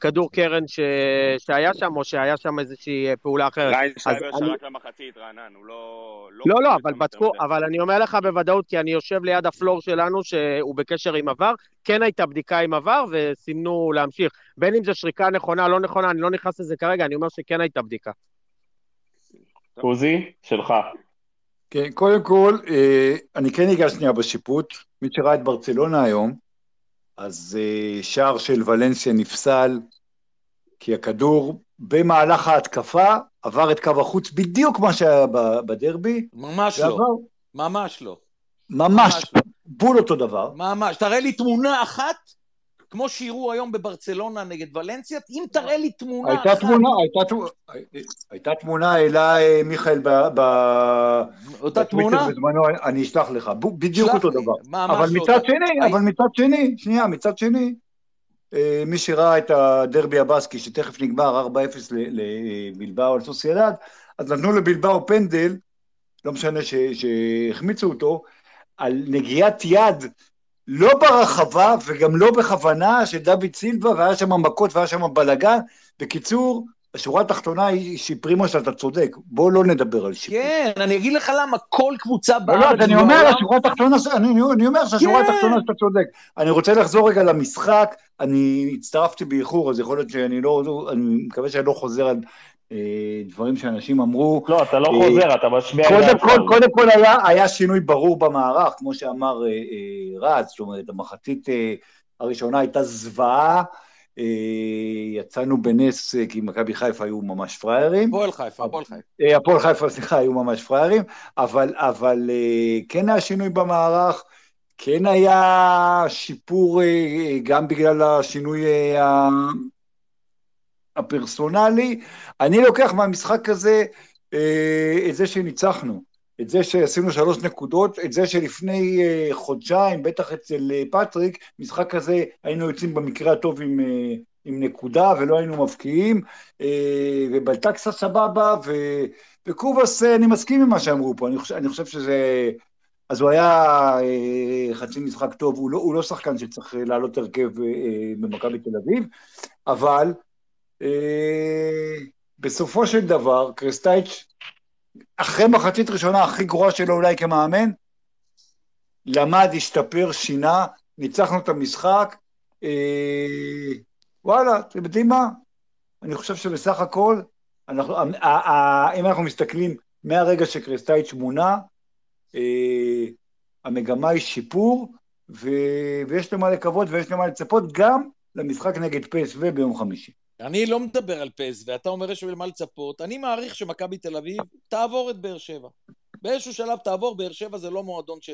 כדור קרן ש... שהיה שם, או שהיה שם איזושהי פעולה אחרת. ריין שייבר שרק למחצית, רענן, הוא לא... לא, לא, לא אבל בדקו, אבל אני אומר לך בוודאות, כי אני יושב ליד הפלור שלנו, שהוא בקשר עם עבר, כן הייתה בדיקה עם עבר, וסימנו להמשיך. בין אם זו שריקה נכונה, לא נכונה, אני לא נכנס לזה כרגע, אני אומר שכן הייתה בדיקה. עוזי, שלך. כן, קודם כל, אה, אני כן אגע שנייה בשיפוט. מי שראה את ברצלונה היום, אז אה, שער של ולנסיה נפסל, כי הכדור במהלך ההתקפה עבר את קו החוץ בדיוק מה שהיה בדרבי. ממש לא. ממש לא. ממש, לא. בול אותו דבר. ממש, תראה לי תמונה אחת, כמו שיראו היום בברצלונה נגד ולנסיה, אם תראה לי תמונה הייתה אחת... תמונה, הייתה, הייתה תמונה, העלה מיכאל ב... ב אותה תמונה? בזמנו, אני אשלח לך, בדיוק אותו לי. דבר. אבל מצד שני, אבל מצד שני, שנייה, מצד שני, אה, מי שראה את הדרבי הבאסקי, שתכף נגמר 4-0 לבלבאו על סוסיידד, אז נתנו לבלבאו פנדל, לא משנה שהחמיצו אותו, על נגיעת יד לא ברחבה וגם לא בכוונה של דוד סילבה, והיה שם מכות והיה שם בלאגן. בקיצור, השורה התחתונה היא שפרימו שאתה צודק, בוא לא נדבר על שיפוט. כן, אני אגיד לך למה כל קבוצה בארץ... לא, לא, אני אומר, השורה התחתונה, אני, אני אומר שהשורה כן. התחתונה שאתה צודק. אני רוצה לחזור רגע למשחק, אני הצטרפתי באיחור, אז יכול להיות שאני לא, אני מקווה שאני לא חוזר על דברים שאנשים אמרו. לא, אתה לא אה, חוזר, אתה משמיע... קודם כל, קודם כל היה, היה שינוי ברור במערך, כמו שאמר אה, רז, זאת אומרת, המחצית הראשונה הייתה זוועה, יצאנו בנס, כי מכבי חיפה היו ממש פראיירים. הפועל חיפה, הפועל חיפה. הפועל חיפה, סליחה, היו ממש פראיירים, אבל, אבל כן היה שינוי במערך. כן היה שיפור גם בגלל השינוי הפרסונלי, אני לוקח מהמשחק הזה אה, את זה שניצחנו, את זה שעשינו שלוש נקודות, את זה שלפני אה, חודשיים, בטח אצל אה, פטריק, משחק כזה היינו יוצאים במקרה הטוב עם, אה, עם נקודה ולא היינו מבקיעים, אה, ובלטקסה סבבה, ו, וקובאס, אני מסכים עם מה שאמרו פה, אני חושב, אני חושב שזה... אז הוא היה חצי משחק טוב, הוא לא, הוא לא שחקן שצריך לעלות הרכב במכבי תל אביב, אבל בסופו של דבר, קרסטייץ', אחרי מחצית ראשונה הכי גרועה שלו אולי כמאמן, למד, השתפר, שינה, ניצחנו את המשחק, אה, וואלה, אתם יודעים מה? אני חושב שבסך הכל, אנחנו, אה, אה, אם אנחנו מסתכלים מהרגע שקרסטייץ' מונה, אה, המגמה היא שיפור, ויש למה לקוות ויש למה לצפות גם למשחק נגד פסו ביום חמישי. אני לא מדבר על פס, ואתה אומר שיש למה לצפות. אני מעריך שמכבי תל אביב תעבור את באר שבע. באיזשהו שלב תעבור, באר שבע זה לא מועדון ש...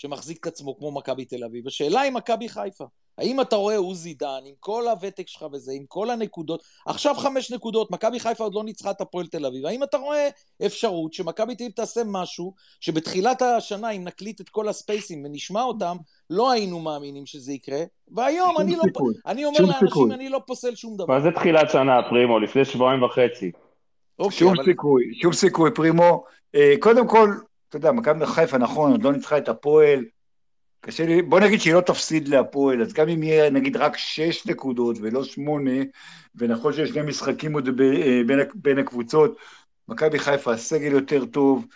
שמחזיק את עצמו כמו מכבי תל אביב. השאלה היא מכבי חיפה. האם אתה רואה עוזי דן, עם כל הוותק שלך וזה, עם כל הנקודות, עכשיו חמש נקודות, מכבי חיפה עוד לא ניצחה את הפועל תל אביב, האם אתה רואה אפשרות שמכבי תל אביב תעשה משהו, שבתחילת השנה, אם נקליט את כל הספייסים ונשמע אותם, לא היינו מאמינים שזה יקרה, והיום אני לא, אני אומר לאנשים, סיכוי. אני לא פוסל שום דבר. מה זה תחילת שנה, פרימו? לפני שבועיים וחצי. אוקיי, שום אבל... סיכוי, שום סיכוי, פרימו. אה, קודם כל, אתה יודע, מכבי חיפה, נכון, עוד לא ניצחה את הפועל, קשה לי, בוא נגיד שהיא לא תפסיד להפועל, אז גם אם יהיה נגיד רק שש נקודות ולא שמונה, ונכון שיש שני משחקים עוד בין, בין הקבוצות, מכבי חיפה הסגל יותר טוב,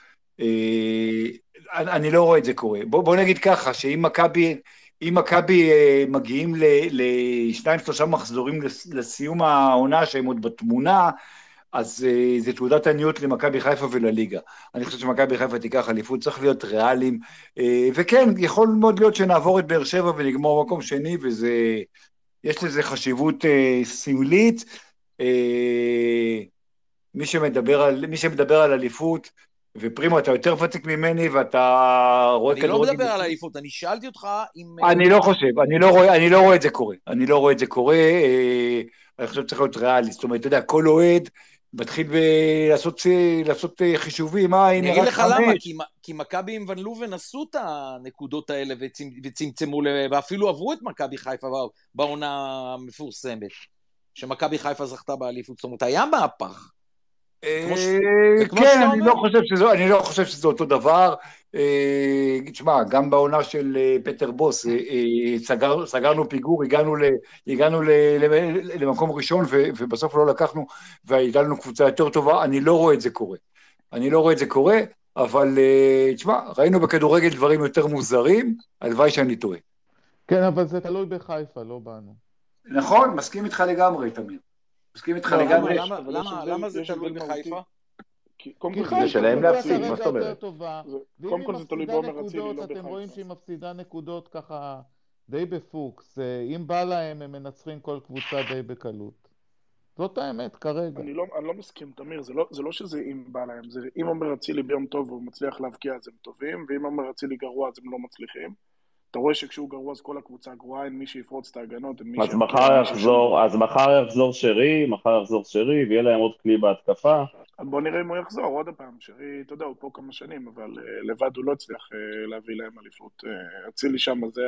אה, אני לא רואה את זה קורה. בוא, בוא נגיד ככה, שאם מכבי, אם מכבי אה, מגיעים לשניים שלושה מחזורים לסיום העונה שהם עוד בתמונה, אז uh, זה תעודת עניות למכבי חיפה ולליגה. אני חושב שמכבי חיפה תיקח אליפות, צריך להיות ריאליים, uh, וכן, יכול מאוד להיות שנעבור את באר שבע ונגמור מקום שני, וזה, יש לזה חשיבות uh, סמלית. מי שמדבר על, מי שמדבר על אליפות, ופרימו, אתה יותר ותיק ממני ואתה רואה כדורגל... אני לא מדבר על אליפות, אני שאלתי אותך אם... אני לא חושב, אני לא רואה, אני לא רואה את זה קורה. אני לא רואה את זה קורה, אני חושב שצריך להיות ריאלי. זאת אומרת, אתה יודע, כל אוהד מתחיל לעשות, לעשות חישובים, מה, הנה רק חמש. אני אגיד לך למה, כי, כי מכבי עם ון לובן עשו את הנקודות האלה וצמצ, וצמצמו, ואפילו עברו את מכבי חיפה בעונה המפורסמת, שמכבי חיפה זכתה באליפות, זאת אומרת, היה מהפך. אה, כן, לא אני לא חושב שזה אותו דבר. אה, תשמע, גם בעונה של אה, פטר בוס סגרנו פיגור, הגענו למקום ראשון ובסוף לא לקחנו והייתה לנו קבוצה יותר טובה, אני לא רואה את זה קורה. אני לא רואה את זה קורה, אבל תשמע, ראינו בכדורגל דברים יותר מוזרים, הלוואי שאני טועה. כן, אבל זה תלוי בחיפה, לא בנו. נכון, מסכים איתך לגמרי, תמיר. מסכים איתך לא, לגמרי. למה זה תלוי בחיפה? כי זה שלהם להפסיד, מה זאת אומרת? קודם כל זה תלוי בעומר אצילי, לא בחיפה. אתם רואים שהיא מפסידה נקודות ככה די בפוקס. אה, אם בא להם, הם מנצחים כל קבוצה די בקלות. זאת האמת כרגע. אני לא, אני לא מסכים, תמיר, זה לא, זה לא שזה אם בא להם, זה אם עומר אצילי ביום טוב והוא מצליח להבקיע אז הם טובים, ואם עומר אצילי גרוע אז הם לא מצליחים. אתה רואה שכשהוא גרוע אז כל הקבוצה גרועה, אין מי שיפרוץ את ההגנות, אין מי אז מחר יחזור, אז מחר יחזור שרי, מחר יחזור שרי, ויהיה להם עוד כלי בהתקפה. בוא נראה אם הוא יחזור עוד פעם, שרי, אתה יודע, הוא פה כמה שנים, אבל uh, לבד הוא לא הצליח uh, להביא להם אליפות. אה, אצילי שם זה.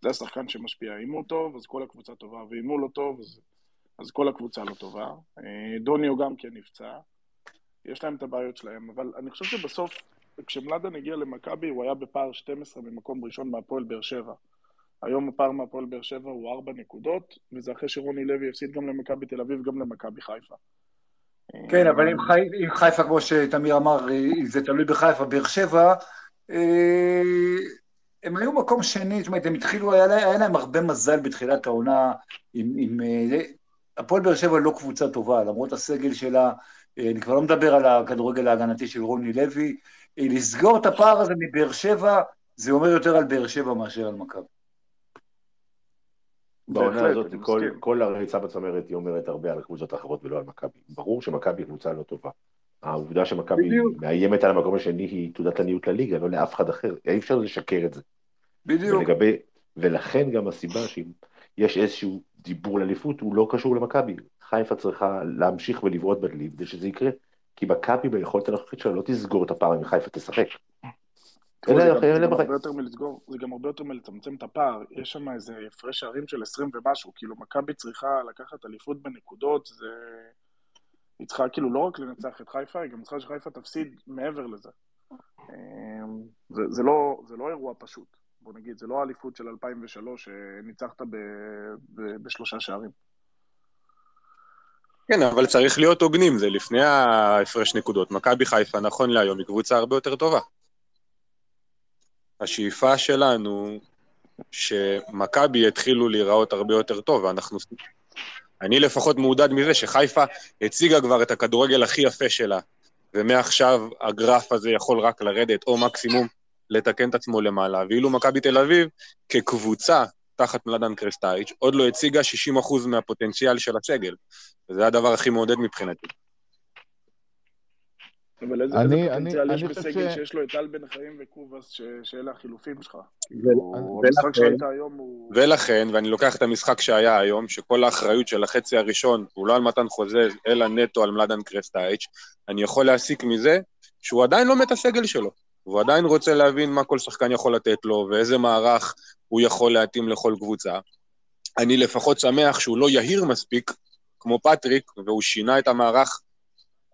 זה השחקן שמשפיע. אם הוא טוב, אז כל הקבוצה טובה, ואם הוא לא טוב, אז, אז כל הקבוצה לא טובה. דוניו גם כן נפצע. יש להם את הבעיות שלהם, אבל אני חושב שבסוף כשמלאדן הגיע למכבי הוא היה בפער 12 ממקום ראשון מהפועל באר שבע. היום הפער מהפועל באר שבע הוא 4 נקודות, וזה אחרי שרוני לוי הפסיד גם למכבי תל אביב, גם למכבי חיפה. כן, אבל אם, חי, אם חיפה, כמו שתמיר אמר, זה תלוי בחיפה, באר שבע, אה, הם היו מקום שני, זאת אומרת, הם התחילו, היה, היה להם הרבה מזל בתחילת העונה עם... עם אה, הפועל באר שבע לא קבוצה טובה, למרות הסגל שלה, אה, אני כבר לא מדבר על הכדורגל ההגנתי של רוני לוי, לסגור את הפער הזה מבאר שבע, זה אומר יותר על באר שבע מאשר על מכבי. בעונה הזאת, כל, כל הריצה בצמרת היא אומרת הרבה על הקבוצות האחרות ולא על מכבי. ברור שמכבי קבוצה לא טובה. העובדה שמכבי מאיימת על המקום השני היא תעודת עניות לליגה, לא לאף אחד אחר. אי אפשר לשקר את זה. בדיוק. ולגבי, ולכן גם הסיבה שאם יש איזשהו דיבור לאליפות, הוא לא קשור למכבי. חיפה צריכה להמשיך ולבעוט בדלי כדי שזה יקרה. כי מכבי ביכולת הנוכחית שלה לא תסגור את הפער אם חיפה תשחק. זה גם הרבה יותר מלצמצם את הפער, יש שם איזה הפרש שערים של 20 ומשהו, כאילו מכבי צריכה לקחת אליפות בנקודות, זה... היא צריכה כאילו לא רק לנצח את חיפה, היא גם צריכה שחיפה תפסיד מעבר לזה. אמ, זה, זה, לא, זה לא אירוע פשוט, בוא נגיד, זה לא האליפות של 2003 שניצחת ב, ב, בשלושה שערים. כן, אבל צריך להיות הוגנים, זה לפני ההפרש נקודות. מכבי חיפה, נכון להיום, היא קבוצה הרבה יותר טובה. השאיפה שלנו, שמכבי יתחילו להיראות הרבה יותר טוב, ואנחנו... אני לפחות מעודד מזה שחיפה הציגה כבר את הכדורגל הכי יפה שלה, ומעכשיו הגרף הזה יכול רק לרדת, או מקסימום לתקן את עצמו למעלה. ואילו מכבי תל אביב, כקבוצה, תחת מלאדן קרסטייץ', עוד לא הציגה 60% מהפוטנציאל של הסגל. וזה הדבר הכי מעודד מבחינתי. אבל איזה, אני, איזה פוטנציאל יש בסגל. שיש לו את טל בן חיים וקובאס, שאלה החילופים שלך? המשחק שהיית היום הוא... ולכן, ואני לוקח את המשחק שהיה היום, שכל האחריות של החצי הראשון הוא לא על מתן חוזז, אלא נטו על מלאדן קרסטייץ', אני יכול להסיק מזה שהוא עדיין לומד את הסגל שלו. הוא עדיין רוצה להבין מה כל שחקן יכול לתת לו, ואיזה מערך הוא יכול להתאים לכל קבוצה. אני לפחות שמח שהוא לא יהיר מספיק, כמו פטריק, והוא שינה את המערך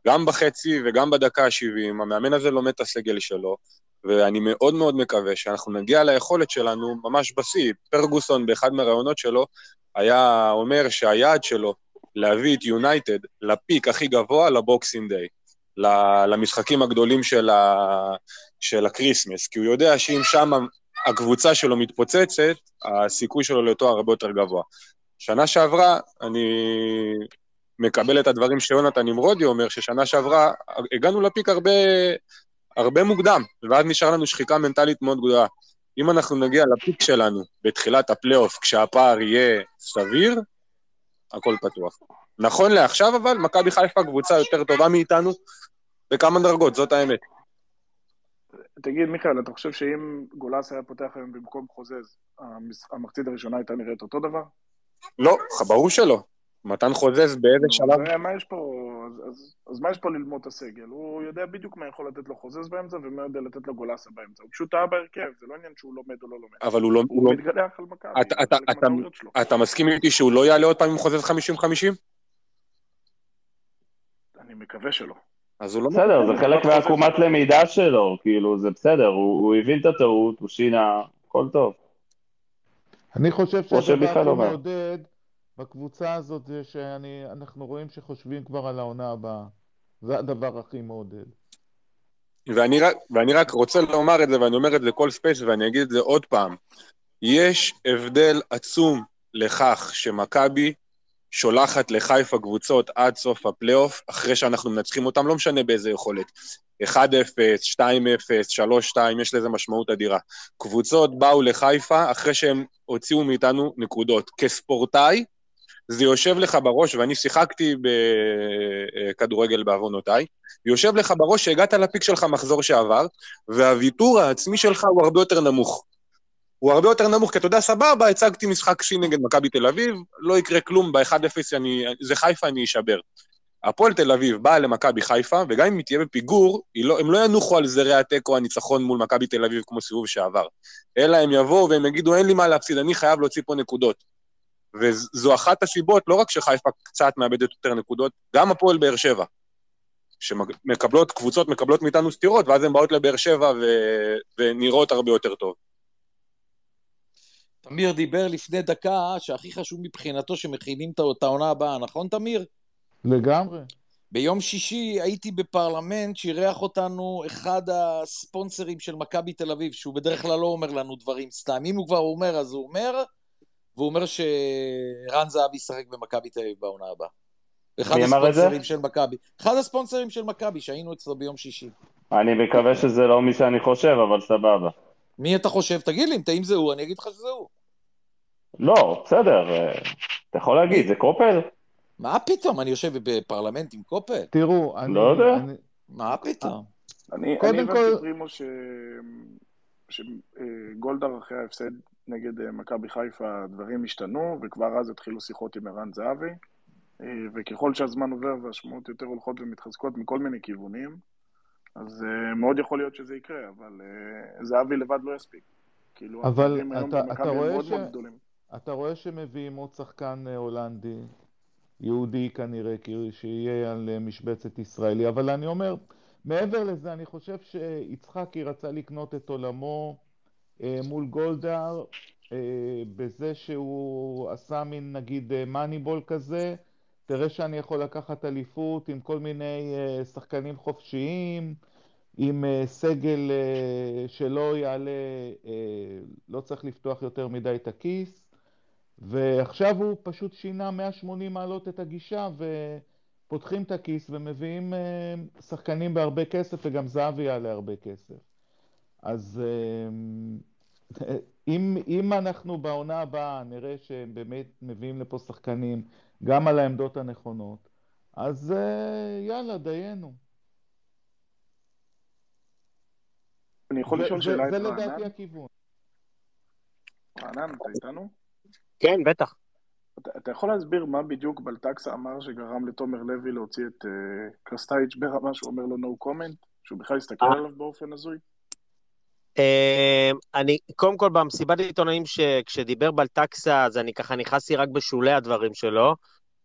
גם בחצי וגם בדקה ה-70, המאמן הזה לומד את הסגל שלו, ואני מאוד מאוד מקווה שאנחנו נגיע ליכולת שלנו ממש בשיא. פרגוסון, באחד מהראיונות שלו, היה אומר שהיעד שלו להביא את יונייטד ל peak הכי גבוה ל Boxing Day, למשחקים הגדולים של, ה... של הקריסמס, כי הוא יודע שאם שם הקבוצה שלו מתפוצצת, הסיכוי שלו לתואר הרבה יותר גבוה. שנה שעברה, אני מקבל את הדברים שיונתן נמרודי אומר, ששנה שעברה הגענו ל peak הרבה, הרבה מוקדם, ואז נשאר לנו שחיקה מנטלית מאוד גדולה. אם אנחנו נגיע ל peak שלנו בתחילת הפלייאוף, כשהפער יהיה סביר, הכל פתוח. נכון לעכשיו אבל, מכבי חיפה קבוצה יותר טובה מאיתנו בכמה דרגות, זאת האמת. תגיד, מיכאל, אתה חושב שאם גולס היה פותח היום במקום חוזז, המחצית הראשונה הייתה נראית אותו דבר? לא, ברור שלא. מתן חוזז באיזה שלב... מה יש פה, אז, אז, אז מה יש פה ללמוד את הסגל? הוא יודע בדיוק מה יכול לתת לו חוזז באמצע ומה יודע לתת לו גולסה באמצע. הוא פשוט טעה בהרכב, זה לא עניין שהוא לומד או לא לומד. אבל הוא לא... הוא לא... מתגלח על מכבי. אתה, אתה, אתה, אתה מסכים איתי שהוא לא יעלה עוד פעם עם חוזז 50-50? אני מקווה שלא. אז הוא לא... בסדר, זה חלק מהעקומת למידה שלו, כאילו, זה בסדר, הוא, הוא הבין את הטעות, הוא שינה, הכל טוב. אני חושב שהדבר הכי מעודד בקבוצה הזאת זה שאנחנו רואים שחושבים כבר על העונה הבאה. זה הדבר הכי מעודד. ואני רק, ואני רק רוצה לומר את זה, ואני אומר את זה כל space, ואני אגיד את זה עוד פעם. יש הבדל עצום לכך שמכבי שולחת לחיפה קבוצות עד סוף הפלייאוף, אחרי שאנחנו מנצחים אותם, לא משנה באיזה יכולת. 1-0, 2-0, 3-2, יש לזה משמעות אדירה. קבוצות באו לחיפה אחרי שהם הוציאו מאיתנו נקודות. כספורטאי, זה יושב לך בראש, ואני שיחקתי בכדורגל בעוונותיי, יושב לך בראש שהגעת לפיק שלך מחזור שעבר, והוויתור העצמי שלך הוא הרבה יותר נמוך. הוא הרבה יותר נמוך, כי אתה יודע, סבבה, הצגתי משחק שיא נגד מכבי תל אביב, לא יקרה כלום, ב-1-0 זה חיפה, אני אשבר. הפועל תל אביב באה למכבי חיפה, וגם אם היא תהיה בפיגור, לא, הם לא ינוחו על זרי התיקו הניצחון מול מכבי תל אביב כמו סיבוב שעבר, אלא הם יבואו והם יגידו, אין לי מה להפסיד, אני חייב להוציא פה נקודות. וזו אחת הסיבות, לא רק שחיפה קצת מאבדת יותר נקודות, גם הפועל באר שבע, שמקבלות, קבוצות מקבלות מאיתנו סטירות, ואז הן באות לבאר שבע ו... ונראות הרבה יותר טוב. תמיר דיבר לפני דקה שהכי חשוב מבחינתו שמכינים את העונה הבאה, נכון תמיר? לגמרי. ביום שישי הייתי בפרלמנט שאירח אותנו אחד הספונסרים של מכבי תל אביב, שהוא בדרך כלל לא אומר לנו דברים סתם. אם הוא כבר אומר, אז הוא אומר, והוא אומר שרן זהבי ישחק במכבי תל אביב בעונה הבאה. אחד הספונסרים של מכבי. אחד הספונסרים של מכבי, שהיינו אצלו ביום שישי. אני מקווה שזה לא מי שאני חושב, אבל סבבה. מי אתה חושב? תגיד לי, אם זה הוא, אני אגיד לך שזה הוא. לא, בסדר, אה, אתה יכול להגיד, זה קופל? מה פתאום? אני יושב בפרלמנט עם קופל? תראו, אני... לא יודע. מה פתאום? אני הבנתי פרימו שגולדהר אחרי ההפסד נגד אה, מכבי חיפה הדברים השתנו, וכבר אז התחילו שיחות עם ערן זהבי, אה, וככל שהזמן עובר והשמועות יותר הולכות ומתחזקות מכל מיני כיוונים, אז uh, מאוד יכול להיות שזה יקרה, אבל זהבי לבד לא יספיק. כאילו, אבל אתה, אתה, רואה ש... אתה רואה שמביאים עוד שחקן הולנדי, יהודי כנראה, שיהיה על משבצת ישראלי, אבל אני אומר, מעבר לזה, אני חושב שיצחקי רצה לקנות את עולמו אה, מול גולדהר אה, בזה שהוא עשה מין נגיד מאניבול כזה, תראה שאני יכול לקחת אליפות עם כל מיני אה, שחקנים חופשיים, עם סגל שלא יעלה, לא צריך לפתוח יותר מדי את הכיס, ועכשיו הוא פשוט שינה 180 מעלות את הגישה ופותחים את הכיס ומביאים שחקנים בהרבה כסף וגם זהבי יעלה הרבה כסף. אז אם, אם אנחנו בעונה הבאה נראה שהם באמת מביאים לפה שחקנים גם על העמדות הנכונות, אז אה, יאללה, דיינו. אני יכול לשאול שאלה את רענן? זה לדעתי הכיוון. רענן, אתה איתנו? כן, בטח. אתה, אתה יכול להסביר מה בדיוק בלטקסה אמר שגרם לתומר לוי להוציא את uh, קרסטייץ' ברמה שהוא אומר לו no comment? שהוא בכלל הסתכל עליו באופן הזוי? אמ, אני, קודם כל במסיבת עיתונאים כשדיבר בלטקסה, אז אני ככה נכנסתי רק בשולי הדברים שלו.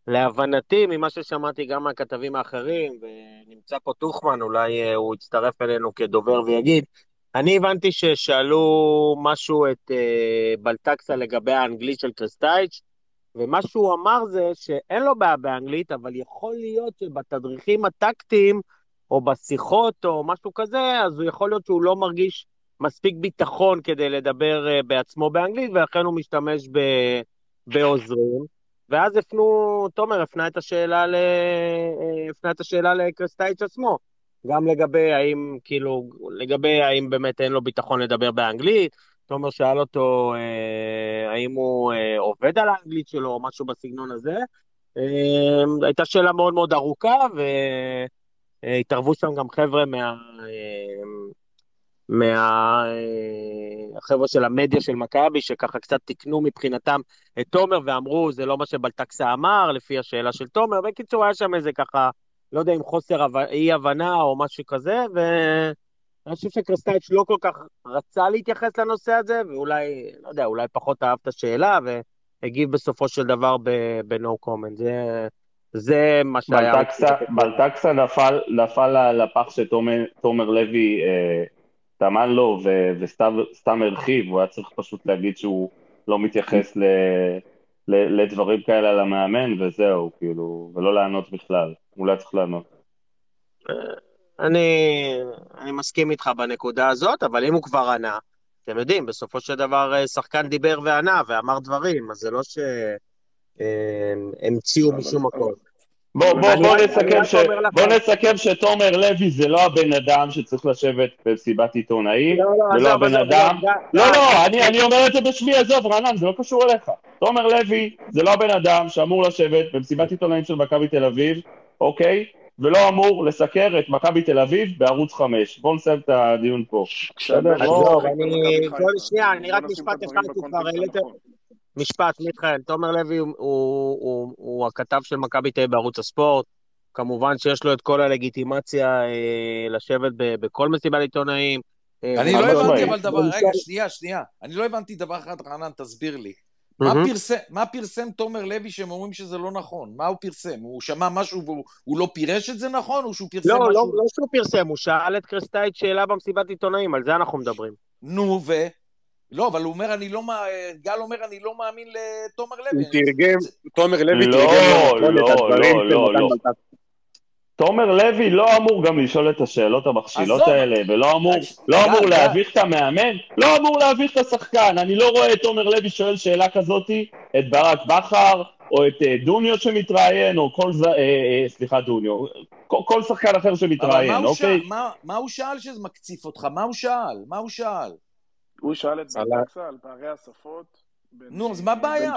להבנתי, ממה ששמעתי גם מהכתבים האחרים, ונמצא פה טוחמן, אולי אה, הוא יצטרף אלינו כדובר ויגיד, אני הבנתי ששאלו משהו את uh, בלטקסה לגבי האנגלית של קרסטייץ', ומה שהוא אמר זה שאין לו בעיה באנגלית, אבל יכול להיות שבתדריכים הטקטיים, או בשיחות או משהו כזה, אז הוא יכול להיות שהוא לא מרגיש מספיק ביטחון כדי לדבר אה, בעצמו באנגלית, ולכן הוא משתמש ב, בעוזרים. ואז הפנו, תומר הפנה את השאלה, ל... אה, הפנה את השאלה לקרסטייץ' עצמו. גם לגבי האם, כאילו, לגבי האם באמת אין לו ביטחון לדבר באנגלית. תומר שאל אותו אה, האם הוא אה, עובד על האנגלית שלו או משהו בסגנון הזה. אה, הייתה שאלה מאוד מאוד ארוכה, והתערבו שם גם חבר'ה מה... אה, מהחבר'ה של המדיה של מכבי, שככה קצת תיקנו מבחינתם את תומר ואמרו, זה לא מה שבלטקסה אמר, לפי השאלה של תומר. בקיצור, היה שם איזה ככה, לא יודע אם חוסר אי-הבנה או משהו כזה, ואני חושב שקרסטייץ' לא כל כך רצה להתייחס לנושא הזה, ואולי, לא יודע, אולי פחות אהב את השאלה, והגיב בסופו של דבר ב-no comment. זה... זה מה שהיה... בלטקסה נפל, נפל לפח שתומר לוי אה, טמן לו וסתם הרחיב, הוא היה צריך פשוט להגיד שהוא לא מתייחס ל, לדברים כאלה על המאמן וזהו, כאילו, ולא לענות בכלל, הוא לא צריך לענות. אני, אני מסכים איתך בנקודה הזאת, אבל אם הוא כבר ענה, אתם יודעים, בסופו של דבר אה, שחקן דיבר וענה ואמר דברים, אז זה לא שהמציאו אה, משום מקום. בוא, בוא, בוא, נסכם ש... בוא נסכם שתומר לוי זה לא הבן אדם שצריך לשבת במסיבת עיתונאים, לא, לא, זה לא הבן אדם... לא, לא, אני, אני אומר את זה בשמי, עזוב, רענן, זה לא קשור אליך. תומר לוי זה לא הבן אדם שאמור לשבת במסיבת עיתונאים של מכבי תל אביב, אוקיי? ולא אמור לסקר את מכבי תל אביב בערוץ 5. בואו נסיים את הדיון פה. בסדר? לא, אני... שנייה, אני רק משפט אחד, כבר העליתם... משפט, מיכאל, תומר לוי הוא, הוא, הוא, הוא הכתב של מכבי תל בערוץ הספורט. כמובן שיש לו את כל הלגיטימציה אה, לשבת ב, בכל מסיבת עיתונאים. אה, אני לא הבנתי אבל דבר, רגע, שנייה, שנייה. אני לא הבנתי דבר אחד, רענן, תסביר לי. מה, פרסם, מה פרסם תומר לוי שהם אומרים שזה לא נכון? מה הוא פרסם? הוא שמע משהו והוא לא פירש את זה נכון, או שהוא פרסם לא, משהו... לא, לא שהוא פרסם, הוא שאל את קרסטייט שאלה במסיבת עיתונאים, על זה אנחנו מדברים. נו, ו... לא, אבל הוא אומר, אני לא, גל אומר, אני לא מאמין לתומר לוי. הוא תרגם, תומר לוי לא, תרגם לא, לא, לא, לא. תומר לוי לא אמור גם לשאול את השאלות המכשילות האלה, ולא אמור, לא אמור להביך את המאמן, לא אמור להביך את השחקן. אני לא רואה את תומר לוי שואל שאלה כזאתי, את ברק בכר, או את אה, דוניו שמתראיין, או כל זה, אה, אה, סליחה, דוניו, כל שחקן אחר שמתראיין, אוקיי? מה הוא שאל שזה מקציף אותך? מה הוא שאל? מה הוא שאל? הוא שאל את בלטקסה על פערי השפות. נו, אז מה הבעיה?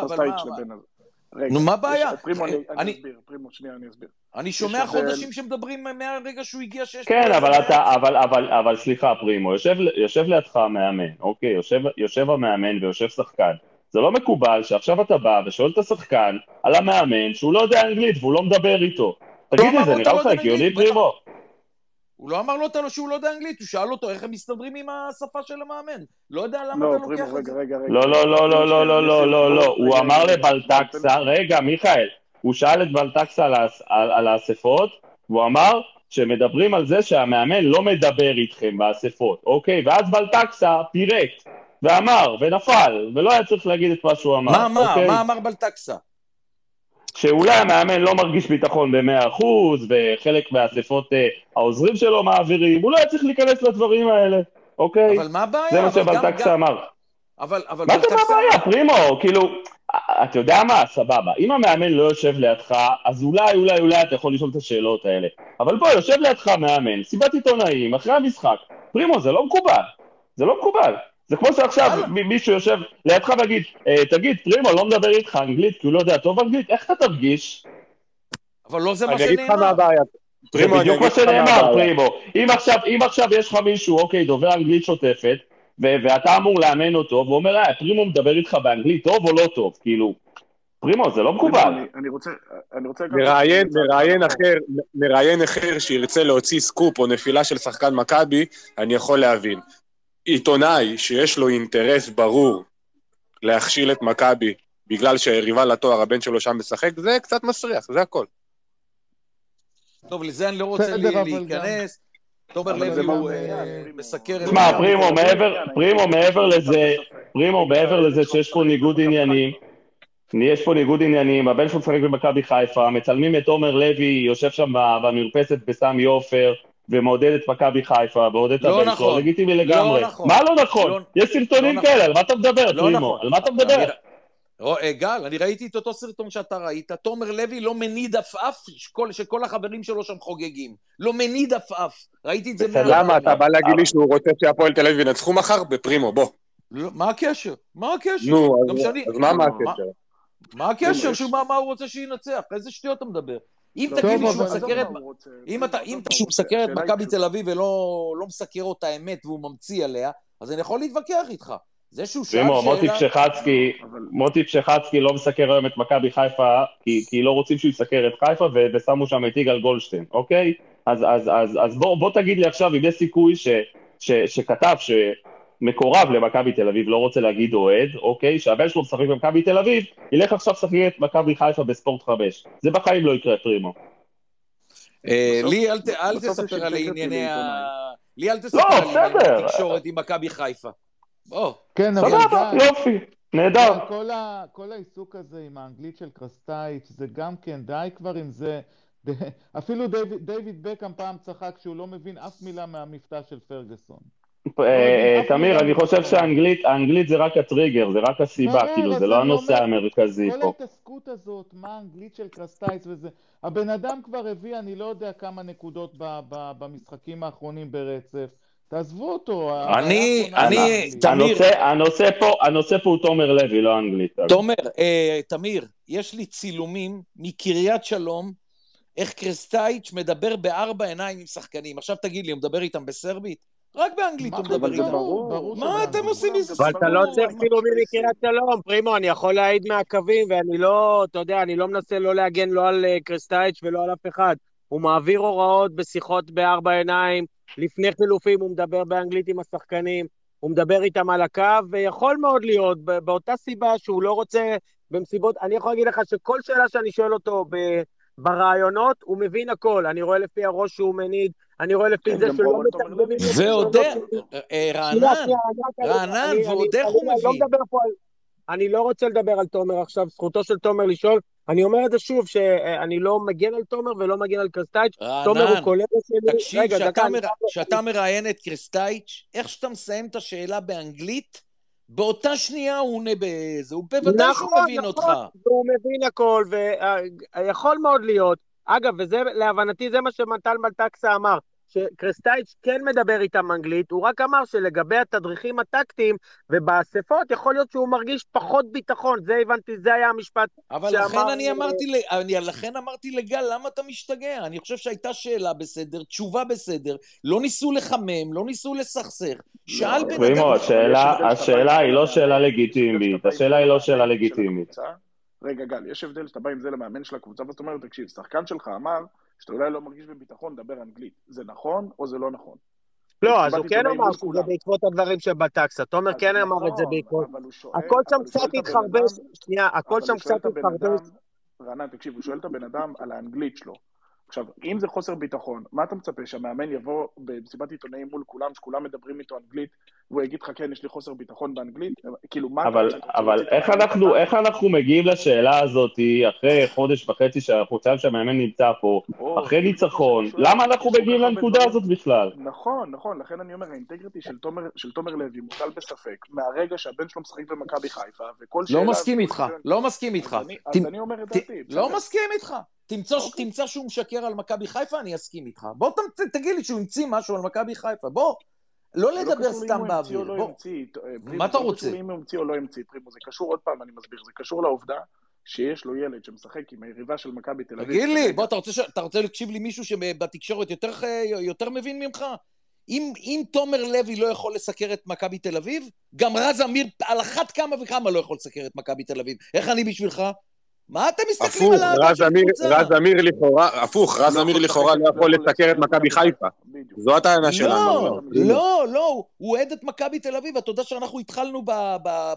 נו, מה הבעיה? פרימו, אני אסביר, פרימו, שנייה, אני אסביר. אני שומע חודשים שמדברים מהרגע שהוא הגיע שיש... כן, אבל אתה, אבל, אבל, אבל סליחה, פרימו, יושב לידך המאמן, אוקיי? יושב המאמן ויושב שחקן. זה לא מקובל שעכשיו אתה בא ושואל את השחקן על המאמן שהוא לא יודע אנגלית והוא לא מדבר איתו. תגיד את זה, נראה לך הגיוני, פרימו? הוא לא אמר לו אותנו שהוא לא יודע אנגלית, הוא שאל אותו איך הם מסתדרים עם השפה של המאמן. לא יודע למה לא, אתה לוקח את זה. לא, לא, לא, לא, לא, לא, לא, לא, לא, הוא אמר לבלטקסה, רגע, מיכאל, הוא שאל את בלטקסה על האספות, והוא אמר שמדברים על זה שהמאמן לא מדבר איתכם באספות, אוקיי? ואז בלטקסה פירק, ואמר, ונפל, ולא היה צריך להגיד את מה שהוא אמר. מה, מה, אוקיי? מה אמר בלטקסה? שאולי המאמן לא מרגיש ביטחון ב-100% וחלק מהאספות אה, העוזרים שלו מעבירים, הוא לא היה צריך להיכנס לדברים האלה, אוקיי? אבל מה הבעיה? זה מה שבלטקסה אמר. אבל, אבל מה זה מה. הבעיה, פרימו? כאילו, אתה יודע מה, סבבה. אם המאמן לא יושב לידך, אז אולי, אולי, אולי אתה יכול לשאול את השאלות האלה. אבל בוא, יושב לידך מאמן, סיבת עיתונאים, אחרי המשחק. פרימו, זה לא מקובל. זה לא מקובל. זה כמו שעכשיו מישהו יושב לידך ויגיד, "אה, תגיד, פרימו, לא מדבר איתך אנגלית כי הוא לא יודע טוב אנגלית, איך אתה תרגיש? אבל לא זה מה אני אגיד לך שנאמר. מה הבעיה. זה פרימו, אני בדיוק אגיד מה לך מה שנאמר, הבעיה. פרימו. אם עכשיו, אם עכשיו יש לך מישהו, אוקיי, דובר אנגלית שוטפת, ו- ואתה אמור לאמן אותו, והוא אומר, אה, פרימו מדבר איתך באנגלית טוב או לא טוב? כאילו, פרימו, זה לא מקובל. אני- רוצה... אני רוצה... גם- מראיין, מראיין אחר, מראיין אחר שירצה להוציא סקופ או נפילה של שחקן מכבי, אני יכול להבין. עיתונאי שיש לו אינטרס ברור להכשיל את מכבי בגלל שהיריבה לתואר, הבן שלו שם משחק, זה קצת מסריח, זה הכל. טוב, לזה אני לא רוצה להיכנס. תומר לוי הוא אה, מסקר את... תשמע, פרימו. מעבר, פרימו, מעבר לזה, פרימו, מעבר לזה שיש פה ניגוד עניינים, יש פה ניגוד עניינים, הבן שלו משחק במכבי חיפה, מצלמים את עומר לוי, יושב שם במרפסת בסמי עופר, ומעודד את מכבי חיפה, ועודד את לא הבן שלו, נכון. לגיטימי לא לגמרי. נכון. מה לא נכון? לא- יש סרטונים לא נכון. כאלה, על מה אתה מדבר, לא פרימו? נכון. על מה אתה מדבר? אה, גל, אני ראיתי את אותו סרטון שאתה ראית, תומר לוי לא מניד עפעף שכל- שכל החברים שלו שם חוגגים. לא מניד עפעף. ראיתי את זה. מאה למה, אתה. בא להגיד לי שהוא רוצה שהפועל תל אביב ינצחו מחר? בפרימו, בוא. לא, מה הקשר? מה הקשר? נו, אז- מה הקשר? מה הקשר? מה הוא רוצה שינצח? איזה שטויות אתה מדבר? אם לא, תגיד לי טוב, שהוא אבל- מסקר את... אם אתה, אם שהוא. מסקר את מכבי. תל אביב ולא לא מסקר אותה אמת והוא ממציא עליה, אז אני יכול להתווכח איתך. זה שהוא שאל פרימו, מוטי שאלה... פשחצקי, מוטי פשחצקי לא מסקר היום את מכבי חיפה, כי, כי לא רוצים שהוא יסקר את חיפה, ו- ושמו שם את יגאל גולדשטיין, אוקיי? אז, אז, אז, אז בוא, בוא תגיד לי עכשיו אם יש סיכוי ש, ש, שכתב שמקורב למכבי תל אביב, לא רוצה להגיד אוהד, אוקיי? שהבן שלו משחק במכבי תל אביב, ילך עכשיו לשחק את מכבי חיפה בספורט 5. זה בחיים לא יקרה, פרימו. אה, לי אל תספר על אינטגריטי ענייני ה... לי אל לא, תספר על ענייני. התקשורת עם מכבי חיפה. בוא. כן, אבל סבבה, יופי, נהדר. כל, ה, כל העיסוק הזה עם האנגלית של קרסטייץ' זה גם כן, די כבר עם זה. אפילו דיוויד בקאם פעם צחק שהוא לא מבין אף מילה מהמבטא של פרגוסון. אה, אה, אף תמיר, מילה אני חושב לא. שהאנגלית האנגלית זה רק הטריגר, זה רק הסיבה, בסדר, כאילו, אז זה לא הנושא המרכזי כל פה. ההתעסקות הזאת, מה האנגלית של קרסטייץ וזה, הבן אדם כבר הביא אני לא יודע כמה נקודות במשחקים האחרונים ברצף. תעזבו אותו. אני- אני-. תמיר. הנושא, פה, הנושא פה הוא תומר לוי, לא אנגלית. תומר, אה, תמיר, יש לי צילומים מקריית שלום, איך קרסטייץ' מדבר בארבע עיניים עם שחקנים. עכשיו תגיד לי, הוא מדבר איתם בסרבית? רק באנגלית מה הוא מדבר ברור מה. אתם עושים מזה אבל אתה לא? צריך צילומים מקריית שלום, פרימו, אני יכול להעיד מהקווים, ואני לא, אתה יודע, אני לא מנסה לא להגן לא על אה, קרסטייץ' ולא על אף אחד. הוא מעביר הוראות בשיחות בארבע עיניים, לפני חילופים הוא מדבר באנגלית עם השחקנים, הוא מדבר איתם על הקו, ויכול מאוד להיות, באותה סיבה שהוא לא רוצה, במסיבות, אני יכול להגיד לך שכל שאלה שאני שואל אותו ב... ברעיונות, הוא מבין הכל. אני רואה לפי הראש שהוא מניד, אני רואה לפי כן, זה את תומר מתרגמים ועוד. אה, שנייה, רענן, רענן, ועוד איך הוא לא מבין. אני לא רוצה לדבר על תומר עכשיו, זכותו של תומר לשאול. אני אומר את זה שוב, שאני לא מגן על תומר ולא מגן על קרסטייץ'. תומר הוא קולגה שלי. תקשיב, כשאתה מראיין את קרסטייץ', איך שאתה מסיים את השאלה באנגלית, באותה שנייה הוא עונה בזה, הוא בוודאי שהוא נכון, מבין נכון, אותך. והוא מבין הכל, ויכול מאוד להיות. אגב, וזה, להבנתי, זה מה שמנטל מלטקסה אמר, שקרסטייץ' כן מדבר איתם אנגלית, הוא רק אמר שלגבי התדריכים הטקטיים ובאספות, יכול להיות שהוא מרגיש פחות ביטחון, זה הבנתי, זה היה המשפט אבל שאמר... לכן אני אמרתי, ל- אני, לכן אמרתי לגל, למה אתה משתגע? אני חושב שהייתה שאלה בסדר, תשובה בסדר, לא ניסו לחמם, לא ניסו לסכסך. שאל בן אדם... השאלה, היא לא שאלה לגיטימית, השאלה היא לא שאלה לגיטימית. רגע, גל, יש הבדל שאתה בא עם זה למאמן של הקבוצה, ואתה אומר, תקשיב, שחקן שלך אמר שאתה אולי לא מרגיש בביטחון לדבר אנגלית. זה נכון או זה לא נכון? לא, אז הוא כן אמר שזה בעקבות הדברים שבטקסה. תומר כן אמר את זה בעקבות... הכל שם קצת התחרבש, שנייה, הכל שם קצת התחרבש. רענן, תקשיב, הוא שואל את הבן אדם על האנגלית שלו. עכשיו, אם זה חוסר ביטחון, מה אתה מצפה, שהמאמן יבוא במסיבת עיתונאים מול כולם, שכולם מדברים איתו אנגלית, והוא יגיד לך, כן, יש לי חוסר ביטחון באנגלית? כאילו, מה אבל, אתה... אבל איך אנחנו, איך אנחנו מגיעים לשאלה הזאת אחרי חודש וחצי, חודשיים שהמאמן נמצא פה, או, אחרי ניצחון, למה אנחנו מגיעים לנקודה הזאת בכלל? נכון, נכון, לכן אני אומר, האינטגריטי של תומר, של תומר לוי מוטל בספק, מהרגע שהבן שלו משחק במכבי חיפה, וכל לא שאלה... לא מסכים איתך, לא מסכים איתך. אז אני אומר את דעתי. לא מסכים איתך. תמצא. אוקיי. תמצא שהוא משקר על מכבי חיפה, אני אסכים איתך. בוא ת, תגיד לי שהוא המציא משהו על מכבי חיפה, בוא. לא, לא לדבר סתם באוויר. לא בוא. מה אתה רוצה? לא קשור אם הוא המציא או לא המציא, פרימו. זה קשור, עוד פעם אני מסביר, זה קשור לעובדה שיש לו ילד שמשחק עם היריבה של מכבי תל אביב. תגיד לי, בוא, אתה רוצה, ש... אתה רוצה להקשיב לי מישהו שבתקשורת יותר, יותר מבין ממך? אם, אם תומר לוי לא יכול לסקר את מכבי תל אביב, גם רז אמיר על אחת כמה וכמה לא יכול לסקר את מכבי תל אביב. איך אני בשבילך? מה אתם מסתכלים על האהבה של קבוצה? רז אמיר לכאורה, הפוך, רז אמיר לכאורה לא יכול לסקר את מכבי חיפה. זו הטענה שלנו. לא, לא, לא, הוא אוהד את מכבי תל אביב, אתה יודע שאנחנו התחלנו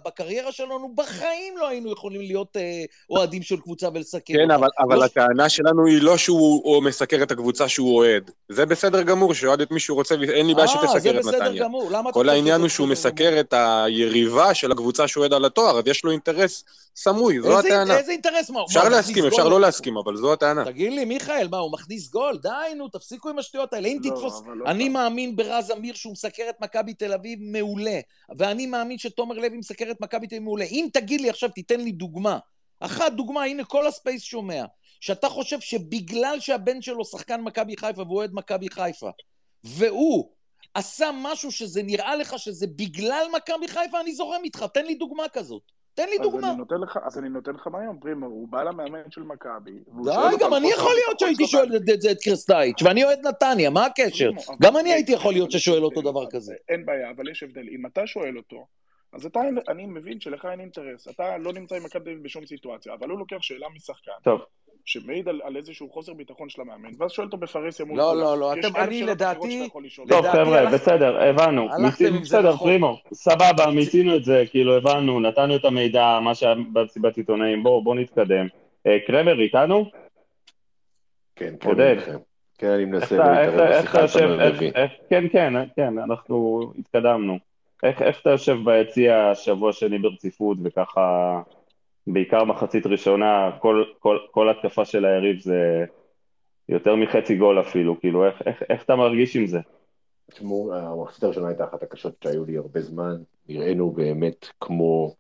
בקריירה שלנו, בחיים לא היינו יכולים להיות אה, אוהדים של קבוצה ולסקר. כן, אבל לא הטענה שלנו היא לא שהוא מסקר את הקבוצה שהוא אוהד. זה בסדר גמור, שאוהד את מי שהוא רוצה, ואין לי בעיה אה, שתסקר את נתניה. כל העניין הוא שהוא מסקר את היריבה של הקבוצה שהוא אוהד על התואר, אז יש לו אינטרס סמוי, זו הטענה. איזה אינטרס? מה, אפשר להסכים, אפשר לא להסכים, אבל זו הטענה. תגיד לי, מיכאל, מה, הוא מכניס גול? די, נו, תפסיקו עם השטויות האלה. אם לא, תתפוס... לא אני מאמין ברז אמיר שהוא מסקר את מכבי תל אביב מעולה, ואני מאמין שתומר לוי מסקר את מכבי תל אביב מעולה. אם תגיד לי עכשיו, תיתן לי דוגמה. אחת דוגמה, הנה כל הספייס שומע. שאתה חושב שבגלל שהבן שלו שחקן מכבי חיפה והוא אוהד מכבי חיפה, והוא עשה משהו שזה נראה לך שזה בגלל מכבי חיפה, אני זורם איתך, תן לי דוגמה כזאת. תן לי דוגמה. אני נותן לך, אז אני נותן לך מהיום, פרימו, הוא בא למאמן של מכבי. די, גם אני יכול להיות שהייתי שואל את זה את קרסטייץ', ואני אוהד נתניה, מה הקשר? גם אני הייתי יכול להיות ששואל אותו דבר כזה. אין בעיה, אבל יש הבדל. אם אתה שואל אותו, אז אתה, אני מבין שלך אין אינטרס, אתה לא נמצא עם מכבי בשום סיטואציה, אבל הוא לוקח שאלה משחקן. טוב. שמעיד על, על איזשהו חוסר ביטחון של המאמן, ואז שואל אותו בפרהסיה מול... לא, לא, לא, אתם, אני לדעתי... טוב, חבר'ה, בסדר, הבנו. בסדר, פרימו, סבבה, מיצינו את זה, כאילו, הבנו, נתנו את המידע, מה שהיה במסיבת עיתונאים, בואו נתקדם. אה, קרמר איתנו? כן, כן, כן, אני מנסה להתערב בשיחה שלנו כן, כן, כן, אנחנו התקדמנו. איך אתה יושב ביציע שבוע שני ברציפות וככה... בעיקר מחצית ראשונה, כל, כל, כל התקפה של היריב זה יותר מחצי גול אפילו, כאילו, איך, איך, איך אתה מרגיש עם זה? תשמעו, המחצית הראשונה הייתה אחת הקשות שהיו לי הרבה זמן, נראינו באמת כמו...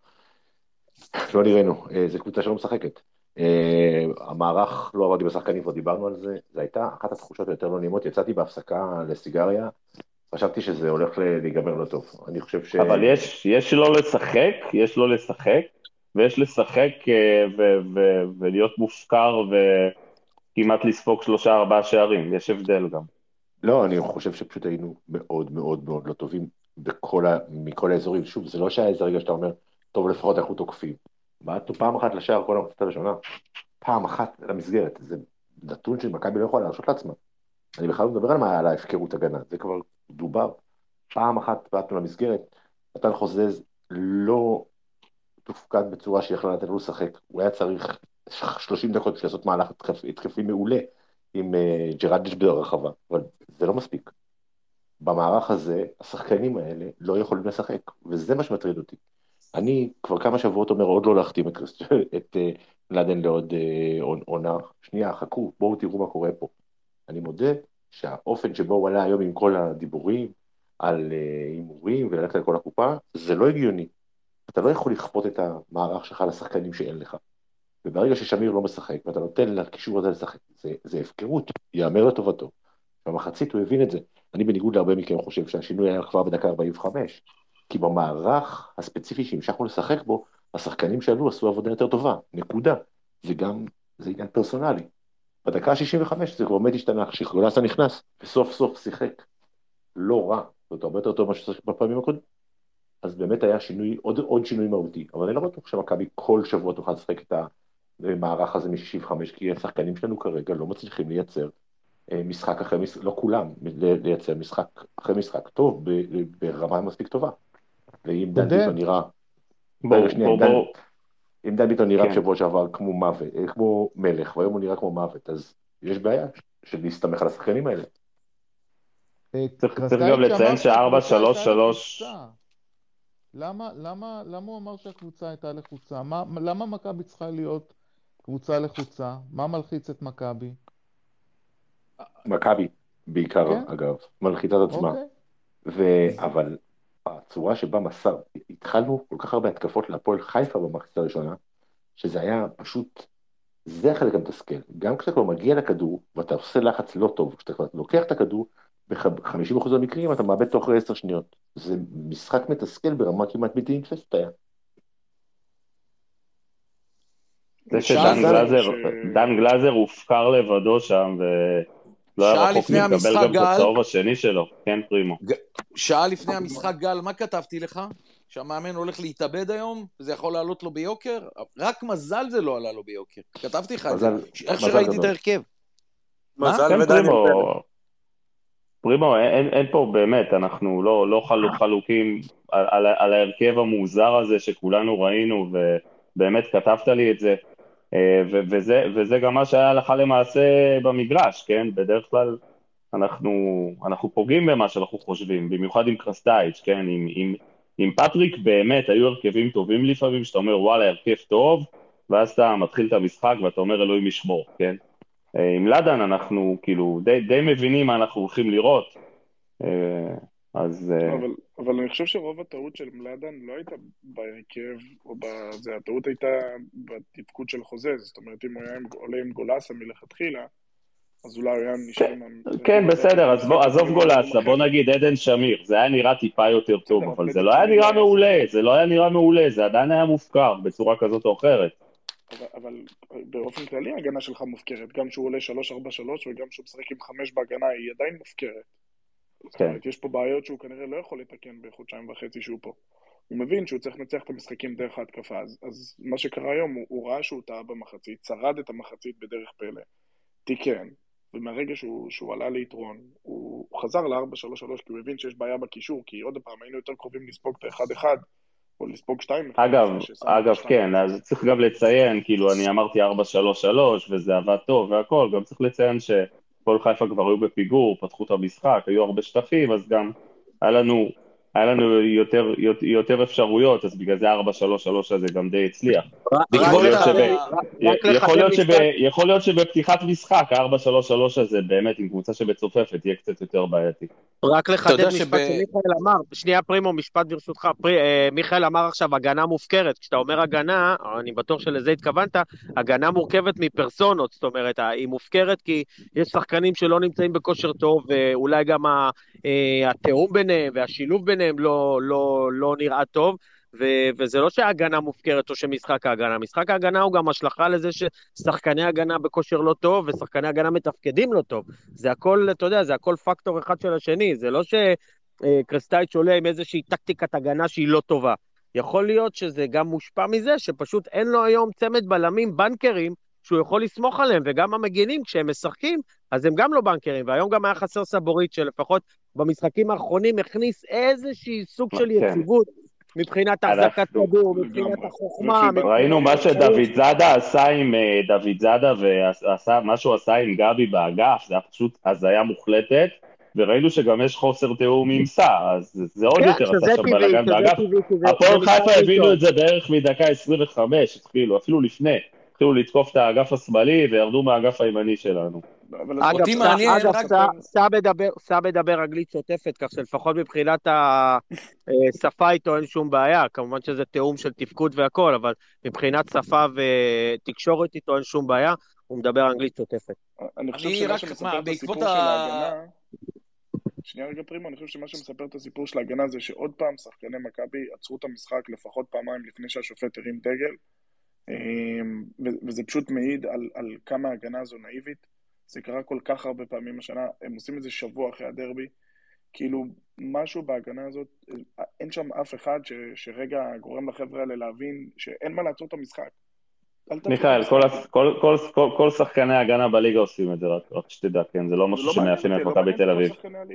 לא נראינו, אה, זו קבוצה שלא משחקת. אה, המערך לא עבד עם השחקנים, כבר דיברנו על זה, זו הייתה אחת התחושות היותר לא נעימות, יצאתי בהפסקה לסיגריה, חשבתי שזה הולך להיגמר לא טוב, אני חושב ש... אבל יש, יש לא לשחק, יש לא לשחק, ויש לשחק אה, ו- ו- ולהיות מופקר וכמעט לספוג שלושה ארבעה שערים, יש הבדל גם. לא, אני חושב שפשוט היינו מאוד מאוד מאוד לא טובים בכל ה... מכל האזורים. שוב, זה לא שהיה איזה רגע שאתה אומר, טוב, לפחות אנחנו תוקפים. בעטנו פעם אחת לשער כל המחצית הראשונה, פעם אחת למסגרת. זה נתון שמכבי לא יכולה להרשות לעצמה. אני בכלל לא מדבר על, מה, על ההפקרות הגנה, זה כבר דובר. פעם אחת בעטנו למסגרת, נתן חוזז לא תופקד בצורה שיכולה לתת לו לשחק. הוא היה צריך 30 דקות בשביל לעשות מהלך התקפי מעולה עם uh, ג'רדיש ברחבה, אבל זה לא מספיק. במערך הזה, השחקנים האלה לא יכולים לשחק, וזה מה שמטריד אותי. אני כבר כמה שבועות אומר עוד לא להחתים את, את uh, נדן לעוד uh, עונה. שנייה, חכו, בואו תראו מה קורה פה. אני מודה שהאופן שבו הוא עלה היום עם כל הדיבורים על הימורים וללכת על כל הקופה, זה לא הגיוני. אתה לא יכול לכפות את המערך שלך לשחקנים שאין לך. וברגע ששמיר לא משחק, ואתה נותן לקישור הזה לשחק, זה, זה הפקרות, ייאמר לטובתו. במחצית הוא הבין את זה. אני בניגוד להרבה מכם חושב שהשינוי היה כבר בדקה 45, כי במערך הספציפי שהמשכנו לשחק בו, השחקנים שעלו עשו עבודה יותר טובה, נקודה. זה גם, זה עניין פרסונלי. בדקה ה-65 זה כבר באמת השתנה, כשגולסה נכנס, וסוף סוף שיחק. לא רע, זאת הרבה יותר טוב ממה שצריך בפעמים הקודמות. אז באמת היה שינוי, עוד, עוד שינוי מהותי, אבל אני לא בטוח שמכבי כל שבוע תוכל לשחק את המערך הזה מ-65, כי השחקנים שלנו כרגע לא מצליחים לייצר אה, משחק אחרי משחק, לא כולם, לייצר משחק אחרי משחק טוב, ברמה מספיק טובה. ואם דן ביטון נראה... בואו, בואו, בואו. אם דן ביטון נראה כן. בשבוע שעבר כמו מוות, אה, כמו מלך, והיום הוא נראה כמו מוות, אז יש בעיה של להסתמך על השחקנים האלה. צריך גם לציין שארבע, שלוש, שלוש... למה, למה, למה הוא אמר שהקבוצה הייתה לחוצה? מה, למה מכבי צריכה להיות קבוצה לחוצה? מה מלחיץ את מכבי? מכבי בעיקר, כן? אגב, מלחיצה את עצמה. אוקיי. ו... אבל הצורה שבה מסר, התחלנו כל כך הרבה התקפות להפועל חיפה במחצית הראשונה, שזה היה פשוט, זה החלק המתסכל. גם כשאתה כבר מגיע לכדור, ואתה עושה לחץ לא טוב, כשאתה כבר לוקח את הכדור, ב-50% מהמקרים אתה מאבד תוך 10 שניות. זה משחק מתסכל ברמה כמעט בלתי נתפסת היה. זה שדן גלאזר, דן גלאזר הופקר לבדו שם, ולא היה רחוק לקבל גם את הצהוב השני שלו, כן פרימו. שעה לפני המשחק גל, מה כתבתי לך? שהמאמן הולך להתאבד היום, וזה יכול לעלות לו ביוקר? רק מזל זה לא עלה לו ביוקר. כתבתי לך את זה, איך שראיתי את ההרכב. מזל כן, ודניאל פרימו, אין, אין פה באמת, אנחנו לא, לא חלוק, חלוקים על, על, על ההרכב המוזר הזה שכולנו ראינו, ובאמת כתבת לי את זה, אה, ו, וזה, וזה גם מה שהיה הלכה למעשה במגרש, כן? בדרך כלל אנחנו, אנחנו פוגעים במה שאנחנו חושבים, במיוחד עם קרסטייץ', כן? עם, עם, עם פטריק באמת היו הרכבים טובים לפעמים, שאתה אומר וואלה, הרכב טוב, ואז אתה מתחיל את המשחק ואתה אומר אלוהים ישמור, כן? אה, עם לדן אנחנו כאילו די, די מבינים מה אנחנו הולכים לראות. אה, אז... אה, אבל, אבל אני חושב שרוב הטעות של מלאדן לא הייתה בהרכב, או בזה, הטעות הייתה בתפקוד של חוזה, זאת אומרת, אם הוא היה עולה עם גולסה מלכתחילה, אז אולי הוא היה נשאר עם... כן, בסדר, אז בוא, עזוב גולסה, בוא נגיד עדן שמיר, זה היה נראה טיפה יותר טוב, אבל זה לא היה נראה מעולה, זה לא היה נראה מעולה, זה עדיין היה מופקר בצורה כזאת או אחרת. אבל, אבל באופן כללי ההגנה שלך מופקרת, גם כשהוא עולה 3-4-3 וגם כשהוא משחק עם 5 בהגנה היא עדיין מופקרת. כן. אומרת, יש פה בעיות שהוא כנראה לא יכול לתקן בחודשיים וחצי שהוא פה. הוא מבין שהוא צריך לנצח את המשחקים דרך ההתקפה, אז, אז מה שקרה היום, הוא, הוא ראה שהוא טעה במחצית, שרד את המחצית בדרך פלא, תיקן, ומהרגע שהוא, שהוא עלה ליתרון, הוא, הוא חזר ל-4-3-3 כי הוא הבין שיש בעיה בקישור, כי עוד פעם היינו יותר קרובים לספוג את האחד-אחד, או לספוג שתיים. אגב, אגב, כן, אז צריך גם לציין, כאילו, אני אמרתי 4-3-3 וזה עבד טוב והכל, גם צריך לציין שכל חיפה כבר היו בפיגור, פתחו את המשחק, היו הרבה שטחים, אז גם היה לנו היה לנו יותר, יותר אפשרויות, אז בגלל זה 4-3-3 הזה גם די הצליח. יכול להיות שבפתיחת משחק ה-4-3-3 הזה באמת עם קבוצה שבצופפת יהיה קצת יותר בעייתי. רק לחדד משפט שמיכאל אמר, שנייה פרימו, משפט ברשותך, אה, מיכאל אמר עכשיו הגנה מופקרת, כשאתה אומר הגנה, אני בטוח שלזה התכוונת, הגנה מורכבת מפרסונות, זאת אומרת, היא מופקרת כי יש שחקנים שלא נמצאים בכושר טוב, ואולי גם אה, התיאום ביניהם והשילוב ביניהם לא, לא, לא נראה טוב, ו, וזה לא שההגנה מופקרת או שמשחק ההגנה, משחק ההגנה הוא גם השלכה לזה ששחקני הגנה בכושר לא טוב ושחקני הגנה מתפקדים לא טוב. זה הכל, אתה יודע, זה הכל פקטור אחד של השני, זה לא שקרסטייץ' עולה עם איזושהי טקטיקת הגנה שהיא לא טובה. יכול להיות שזה גם מושפע מזה שפשוט אין לו היום צמד בלמים בנקרים שהוא יכול לסמוך עליהם, וגם המגינים, כשהם משחקים, אז הם גם לא בנקרים, והיום גם היה חסר סבורית, שלפחות במשחקים האחרונים הכניס איזשהי סוג של כן. יציבות. מבחינת החזקת כדור, מבחינת החוכמה. ראינו מה שדוד זאדה עשה עם אה, דוד זאדה, ומה שהוא עשה עם גבי באגף, זה היה פשוט הזיה מוחלטת. וראינו שגם יש חוסר תיאום עם סע, אז זה עוד כן, יותר עשה שם בלאגן באגף. הפועל חיפה הבינו את זה בערך מדקה 25, התחילו, אפילו לפני. התחילו לתקוף את האגף השמאלי וירדו מהאגף הימני שלנו. אגב, סע מדבר אנגלית שוטפת, כך שלפחות מבחינת השפה איתו אין שום בעיה. כמובן שזה תיאום של תפקוד והכל, אבל מבחינת שפה ותקשורת איתו אין שום בעיה, הוא מדבר אנגלית שוטפת. אני חושב שמה שמספר את הסיפור של ההגנה... שנייה רגע פרימו, אני חושב שמה שמספר את הסיפור של ההגנה זה שעוד פעם שחקני מכבי עצרו את המשחק לפחות פעמיים לפני שהשופט הרים דגל. אמ, וזה פשוט מעיד על, על כמה ההגנה הזו נאיבית. זה קרה כל כך הרבה פעמים השנה, הם עושים את זה שבוע אחרי הדרבי. כאילו, משהו בהגנה הזאת, אין שם אף אחד ש, שרגע גורם לחבר'ה האלה להבין שאין מה לעצור את המשחק. מיכאל, כל שחקני ההגנה בליגה עושים את זה, רק שתדע, כן, זה לא משהו לא שמאפיין את לא מכבי תל אביב.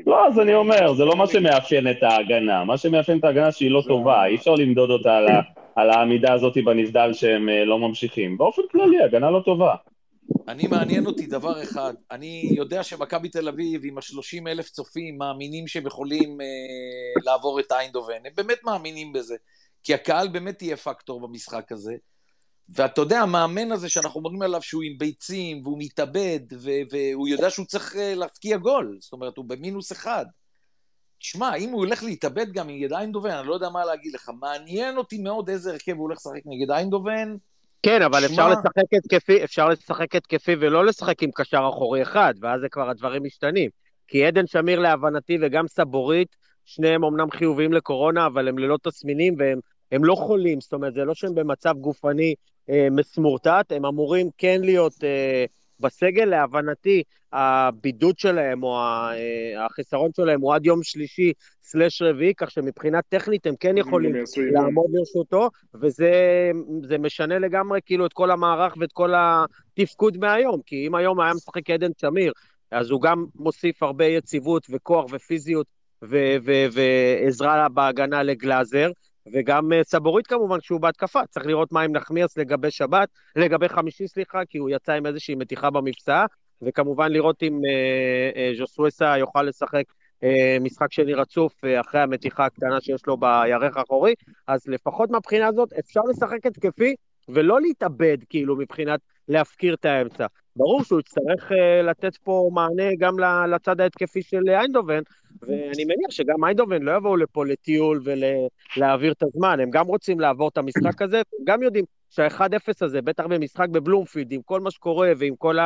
לא, אז אני אומר, זה לא מה שמאפיין את ההגנה, מה שמאפיין את ההגנה שהיא לא טובה, אי אפשר למדוד אותה על העמידה הזאת בנבדל שהם אה, לא ממשיכים. באופן כללי, הגנה לא טובה. אני מעניין אותי דבר אחד, אני יודע שמכבי תל אביב עם השלושים אלף צופים מאמינים שהם יכולים אה, לעבור את איינדובן, הם באמת מאמינים בזה, כי הקהל באמת יהיה פקטור במשחק הזה, ואתה יודע, המאמן הזה שאנחנו אומרים עליו שהוא עם ביצים, והוא מתאבד, והוא יודע שהוא צריך אה, להפקיע גול, זאת אומרת, הוא במינוס אחד. תשמע, אם הוא הולך להתאבד גם נגד איינדובן, אני לא יודע מה להגיד לך. מעניין אותי מאוד איזה הרכב הוא הולך לשחק נגד איינדובן. כן, אבל שמה... אפשר לשחק התקפי, אפשר לשחק התקפי ולא לשחק עם קשר אחורי אחד, ואז זה כבר הדברים משתנים. כי עדן שמיר להבנתי וגם סבורית, שניהם אמנם חיוביים לקורונה, אבל הם ללא תסמינים והם לא חולים, זאת אומרת, זה לא שהם במצב גופני אה, מסמורטט, הם אמורים כן להיות אה, בסגל. להבנתי, הבידוד שלהם או אה, החיסרון שלהם הוא עד יום שלישי סלש רביעי, כך שמבחינה טכנית הם כן יכולים לעמוד לרשותו, וזה משנה לגמרי כאילו את כל המערך ואת כל התפקוד מהיום, כי אם היום היה משחק עדן שמיר, אז הוא גם מוסיף הרבה יציבות וכוח ופיזיות ועזרה בהגנה לגלאזר, וגם אה, סבורית כמובן כשהוא בהתקפה, צריך לראות מה עם נחמיאס לגבי שבת, לגבי חמישי סליחה, כי הוא יצא עם איזושהי מתיחה במבצע, וכמובן לראות אם אה, אה, ז'וסואסה יוכל לשחק אה, משחק שני רצוף אה, אחרי המתיחה הקטנה שיש לו בירך האחורי, אז לפחות מהבחינה הזאת אפשר לשחק התקפי ולא להתאבד כאילו מבחינת להפקיר את האמצע. ברור שהוא יצטרך uh, לתת פה מענה גם לצד ההתקפי של איינדובן, ואני מניח שגם איינדובן לא יבואו לפה לטיול ולהעביר את הזמן, הם גם רוצים לעבור את המשחק הזה, הם גם יודעים שה-1-0 הזה, בטח במשחק בבלומפילד, עם כל מה שקורה ועם כל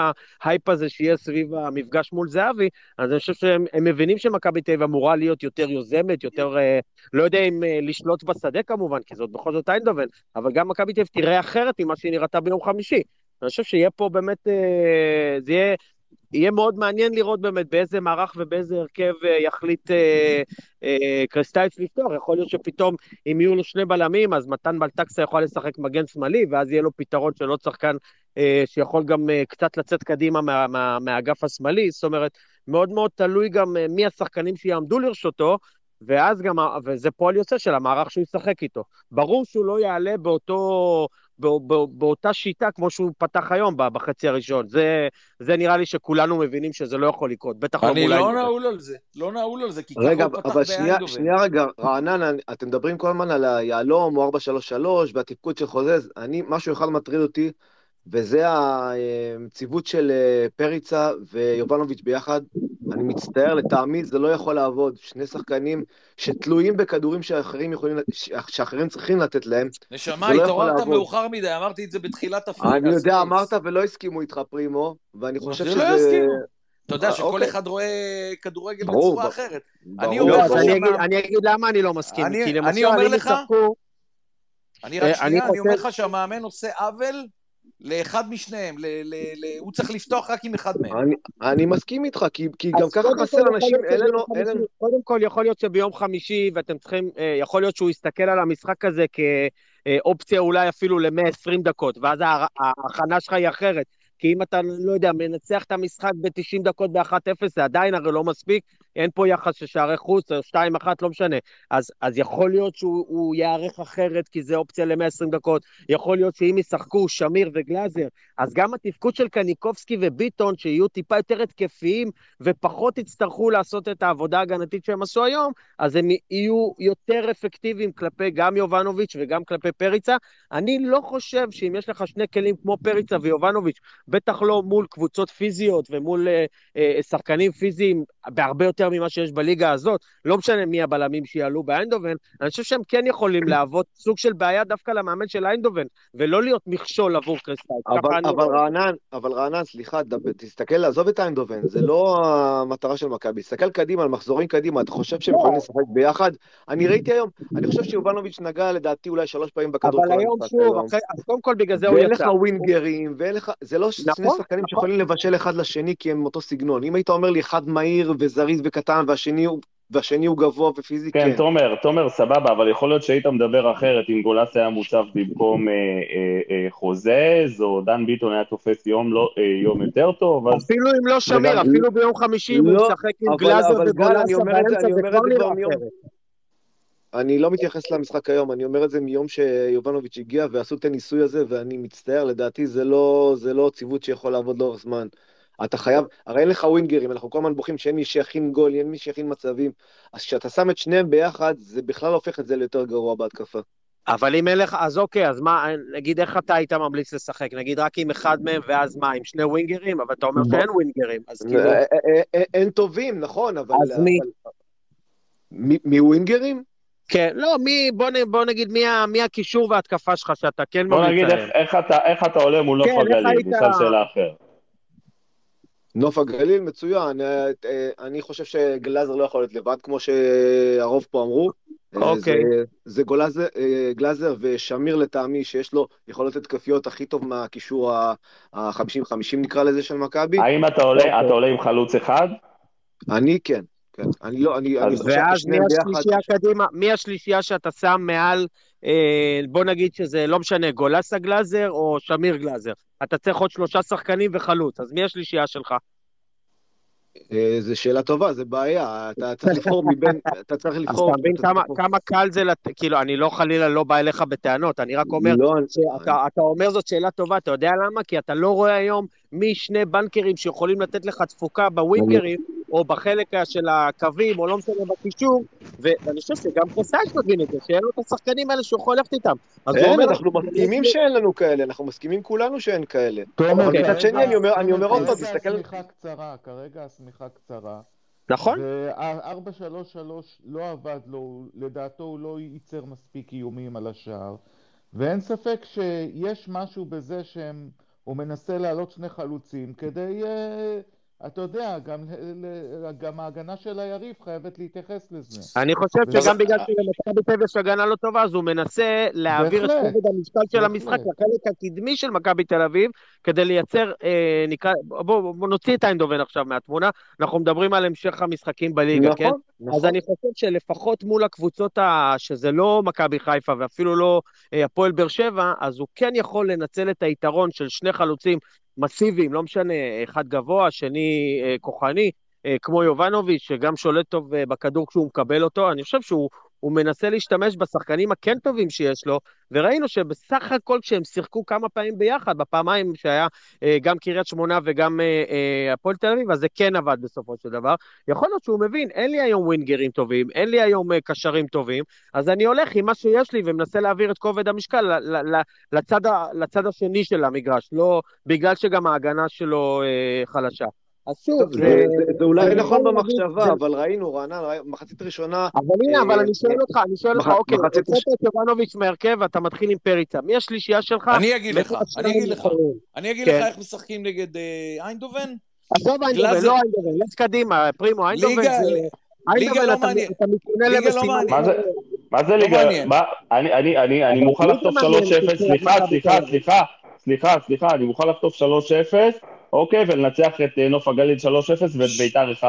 ההייפ הזה שיהיה סביב המפגש מול זהבי, אז אני חושב שהם מבינים שמכבי תל אביב אמורה להיות יותר יוזמת, יותר, אה, לא יודע אם אה, לשלוט בשדה כמובן, כי זאת בכל זאת איינדובן, אבל גם מכבי תל אביב תראה אחרת ממה שהיא נראתה ביום חמישי. אני חושב שיהיה פה באמת, אה, זה יהיה, יהיה מאוד מעניין לראות באמת באיזה מערך ובאיזה הרכב אה, יחליט אה, קרסטאיץ' לפתוח. יכול להיות שפתאום, אם יהיו לו שני בלמים, אז מתן בלטקסה יכול לשחק מגן שמאלי, ואז יהיה לו פתרון של עוד שחקן שיכול גם קצת לצאת קדימה מה, מה, מהאגף השמאלי. זאת אומרת, מאוד מאוד תלוי גם מי השחקנים שיעמדו לרשותו, ואז גם, וזה פועל יוצא של המערך שהוא ישחק איתו. ברור שהוא לא יעלה באותו, בא, בא, באותה שיטה כמו שהוא פתח היום בחצי הראשון. זה, זה נראה לי שכולנו מבינים שזה לא יכול לקרות, בטח לא מול אני לא נעול על זה, לא נעול על זה, כי ככה הוא פתח שנייה, שנייה רגע, רענן, אתם מדברים כל הזמן על היהלום, או 433, והתפקוד של חוזז, אני, משהו אחד מטריד אותי, וזה הציוות של אה, פריצה ויובנוביץ' ביחד. אני מצטער, לטעמי זה לא יכול לעבוד. שני שחקנים שתלויים בכדורים שאחרים, יכולים, שאחרים צריכים לתת להם. נשמה, לא התעוררת מאוחר מדי, אמרתי את זה בתחילת הפרק. אני יודע, אמרת ולא הסכימו איתך, פרימו, ואני חושב שזה... לא הסכימו. אתה יודע שכל אוקיי. אחד רואה כדורגל בצורה אחרת. אני אומר לך... אני אגיד למה אני לא מסכים. אני אומר לך... אני רק שנייה, אני אומר לך שהמאמן עושה עוול לאחד משניהם, ל, ל, ל, הוא צריך לפתוח רק עם אחד מהם. אני, אני מסכים איתך, כי, כי גם ככה חסר אנשים, אין לנו... קודם כל, יכול להיות שביום חמישי, ואתם צריכים, אה, יכול להיות שהוא יסתכל על המשחק הזה כאופציה אולי אפילו ל-120 דקות, ואז ההכנה שלך היא אחרת. כי אם אתה, לא יודע, מנצח את המשחק ב-90 דקות ב-1-0, זה עדיין הרי לא מספיק, אין פה יחס של שערי חוץ, או 2-1, לא משנה. אז, אז יכול להיות שהוא ייערך אחרת, כי זה אופציה ל-120 דקות, יכול להיות שאם ישחקו שמיר וגלאזר, אז גם התפקוד של קניקובסקי וביטון, שיהיו טיפה יותר התקפיים, ופחות יצטרכו לעשות את העבודה ההגנתית שהם עשו היום, אז הם יהיו יותר אפקטיביים כלפי גם יובנוביץ' וגם כלפי פריצה. אני לא חושב שאם יש לך שני כלים כמו פריצה ויובנוביץ', בטח לא מול קבוצות פיזיות ומול אה, אה, שחקנים פיזיים בהרבה יותר ממה שיש בליגה הזאת, לא משנה מי הבלמים שיעלו באיינדובן, אני חושב שהם כן יכולים להוות סוג של בעיה דווקא למאמן של איינדובן, ולא להיות מכשול עבור קריסטייל. אבל, אבל רענן, אבל רענן, סליחה, דב, תסתכל, עזוב את איינדובן, זה לא המטרה של מכבי, תסתכל קדימה, על מחזורים קדימה, אתה חושב שהם יכולים לשחק ביחד? אני ראיתי היום, אני חושב שיובנוביץ' נגע לדעתי אולי שלוש פעמים בכדור. אבל היום שוב, אז קודם כל בגלל זה הוא יצא. ואין לך ווינגרים, ואין לך, זה לא שני נכון, שחקנים נכון. שיכולים לבשל אחד לשני כי הם אותו סגנון. אם היית אומר לי אחד מהיר וזריז וקטן והשני הוא והשני הוא גבוה ופיזי, כן. כן, תומר, תומר, סבבה, אבל יכול להיות שהיית מדבר אחרת אם גולס היה מוצב במקום אה, אה, אה, חוזז, או דן ביטון היה תופס יום, לא, אה, יום יותר טוב, אז... אפילו אם לא שמיר, אפילו ביום חמישי, אם הוא לא, משחק עם גלאזר וגולס באמצע, זה כבר אחרת. אני לא מתייחס למשחק היום, אני אומר את זה מיום שיובנוביץ' הגיע ועשו את הניסוי הזה, ואני מצטער, לדעתי זה לא, זה לא ציוות שיכול לעבוד לאורך זמן. אתה חייב, הרי אין לך ווינגרים, אנחנו כל הזמן בוכים שאין מי שיכין גול, אין מי שיכין מצבים, אז כשאתה שם את שניהם ביחד, זה בכלל הופך את זה ליותר גרוע בהתקפה. אבל אם אין לך, אז אוקיי, אז מה, נגיד איך אתה היית ממליץ לשחק? נגיד רק עם אחד מהם, ואז מה, עם שני ווינגרים? אבל אתה אומר שאין ווינגרים, אז כאילו... אה, אה, אה, אין טובים, נכון, אבל... אז מי? מי ווינגרים? כן, לא, מי, בוא, בוא נגיד מי, מי הקישור וההתקפה שלך שאתה כן ממליץ. בוא נגיד איך, איך, אתה, איך אתה עולה מול נוף כן, הגליל, נשאל שאלה אחרת. נוף הגליל מצוין, אה, אה, אני חושב שגלאזר לא יכול להיות לבד, כמו שהרוב פה אמרו. אה, אוקיי. זה, זה גולאזר, גלאזר ושמיר לטעמי, שיש לו יכולות התקפיות הכי טוב מהקישור ה-50-50 נקרא לזה של מכבי. האם אתה עולה, אוקיי. אתה עולה עם חלוץ אחד? אני כן. כן, אני לא, אני, אני חושב ששניהם ביחד... ואז מי השלישייה קדימה, מי השלישייה שאתה שם מעל, בוא נגיד שזה לא משנה, גולסה גלאזר או שמיר גלאזר. אתה צריך עוד שלושה שחקנים וחלוץ, אז מי השלישייה שלך? אה, זו שאלה טובה, זו בעיה, אתה צריך לבחור מבין, אתה צריך לבחור... אז אתה מבין כמה, כמה קל זה, לת... כאילו, אני לא חלילה לא בא אליך בטענות, אני רק אומר, לא, שאתה. אתה אומר זאת שאלה טובה, אתה יודע למה? כי אתה לא רואה היום מי שני בנקרים שיכולים לתת לך תפוקה בווינגרים, או בחלק של הקווים, או לא משנה בקישור, ואני חושב שגם פרסייש מבין את זה, שאין לו את השחקנים האלה שהוא יכול ללכת איתם. אין, אנחנו מסכימים שאין לנו כאלה, אנחנו מסכימים כולנו שאין כאלה. אבל מצד שני, אני אומר עוד פעם, תסתכל... כרגע השמיכה קצרה, כרגע השמיכה קצרה. נכון. ו-4-3-3 לא עבד לו, לדעתו הוא לא ייצר מספיק איומים על השער, ואין ספק שיש משהו בזה שהוא מנסה להעלות שני חלוצים כדי... Uh, אתה יודע, גם, גם ההגנה של היריב חייבת להתייחס לזה. אני חושב שגם בגלל שלמכבי תל יש הגנה לא טובה, אז הוא מנסה להעביר את כובד המשקל של המשחק לחלק הקדמי של מכבי תל אביב, כדי לייצר, אה, נקרא, בואו בוא נוציא את איינדובן עכשיו מהתמונה, אנחנו מדברים על המשך המשחקים בליגה, נכון, כן? נכון. אז אני חושב שלפחות מול הקבוצות ה... שזה לא מכבי חיפה ואפילו לא אה, הפועל באר שבע, אז הוא כן יכול לנצל את היתרון של שני חלוצים מסיביים, לא משנה, אחד גבוה, שני אה, כוחני, אה, כמו יובנוביץ', שגם שולט טוב אה, בכדור כשהוא מקבל אותו, אני חושב שהוא הוא מנסה להשתמש בשחקנים הכן טובים שיש לו, וראינו שבסך הכל כשהם שיחקו כמה פעמים ביחד, בפעמיים שהיה אה, גם קריית שמונה וגם אה, אה, הפועל תל אביב, אז זה כן עבד בסופו של דבר. יכול להיות שהוא מבין, אין לי היום ווינגרים טובים, אין לי היום קשרים טובים, אז אני הולך עם מה שיש לי ומנסה להעביר את כובד המשקל לצד, לצד השני של המגרש, לא בגלל שגם ההגנה שלו חלשה. אז שוב, זה אולי נכון במחשבה, אבל ראינו, רענן, מחצית ראשונה... אבל הנה, אבל אני שואל אותך, אני שואל אותך, אוקיי, הוצאת את יובנוביץ' מהרכב ואתה מתחיל עם פריצה, מי השלישייה שלך? אני אגיד לך, אני אגיד לך, אני אגיד לך כן. איך משחקים נגד אה, איינדובן. עזוב איינדובן, לא איינדובן, לך קדימה, פרימו, איינדובן זה... ליגה לא מעניין. ליגה לא מעניין. מה זה ליגה? אני מוכן לחטוף 3-0, סליחה, סליחה, סליחה, סליחה, סליחה, אני מוכן לחטוף 3-0. אוקיי, ולנצח את אה, נוף הגליל 3-0 ואת ביתר 1-0.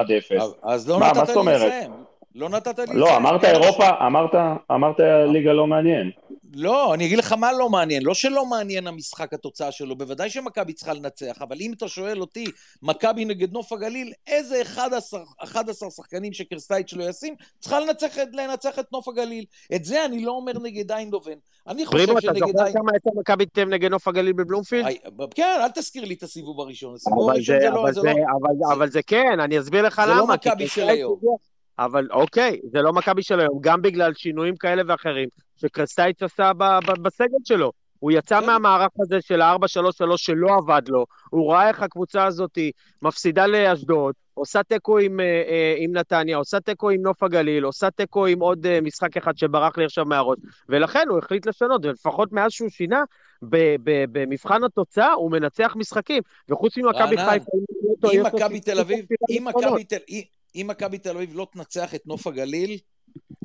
אז לא נתת לי לסיים. לא נתת לי. לא, אמרת אירופה, אמרת, אמרת ליגה לא מעניין. לא, אני אגיד לך מה לא מעניין. לא שלא מעניין המשחק, התוצאה שלו, בוודאי שמכבי צריכה לנצח, אבל אם אתה שואל אותי, מכבי נגד נוף הגליל, איזה 11, 11 שחקנים שקרסטייץ' לא ישים, צריכה לנצח, לנצח את נוף הגליל. את זה אני לא אומר נגד איינדובן. אני חושב שנגד איינדובן... פרימו, אתה זוכר כמה יצא מכבי תם נגד נוף הגליל בבלומפילד? כן, אל תזכיר לי את הסיבוב הראשון. הסיבוב הראשון זה לא... אבל זה כן, אני אסביר לך למה. זה לא מכבי של היום. אבל אוקיי, זה לא מכבי של היום, גם בגלל שינויים כאלה ואחרים שקרסטייץ' עשה בסגל שלו. הוא יצא כן. מהמערך הזה של ה-4-3-3 שלא עבד לו, הוא ראה איך הקבוצה הזאת מפסידה לאשדוד, עושה תיקו עם, אה, אה, עם נתניה, עושה תיקו עם נוף הגליל, עושה תיקו עם עוד אה, משחק אחד שברח לי עכשיו מהראש, ולכן הוא החליט לשנות, ולפחות מאז שהוא שינה, במבחן התוצאה הוא מנצח משחקים, וחוץ ממכבי חיפה... אם מכבי תל אביב, אם מכבי תל אביב... אם מכבי תל אביב לא תנצח את נוף הגליל,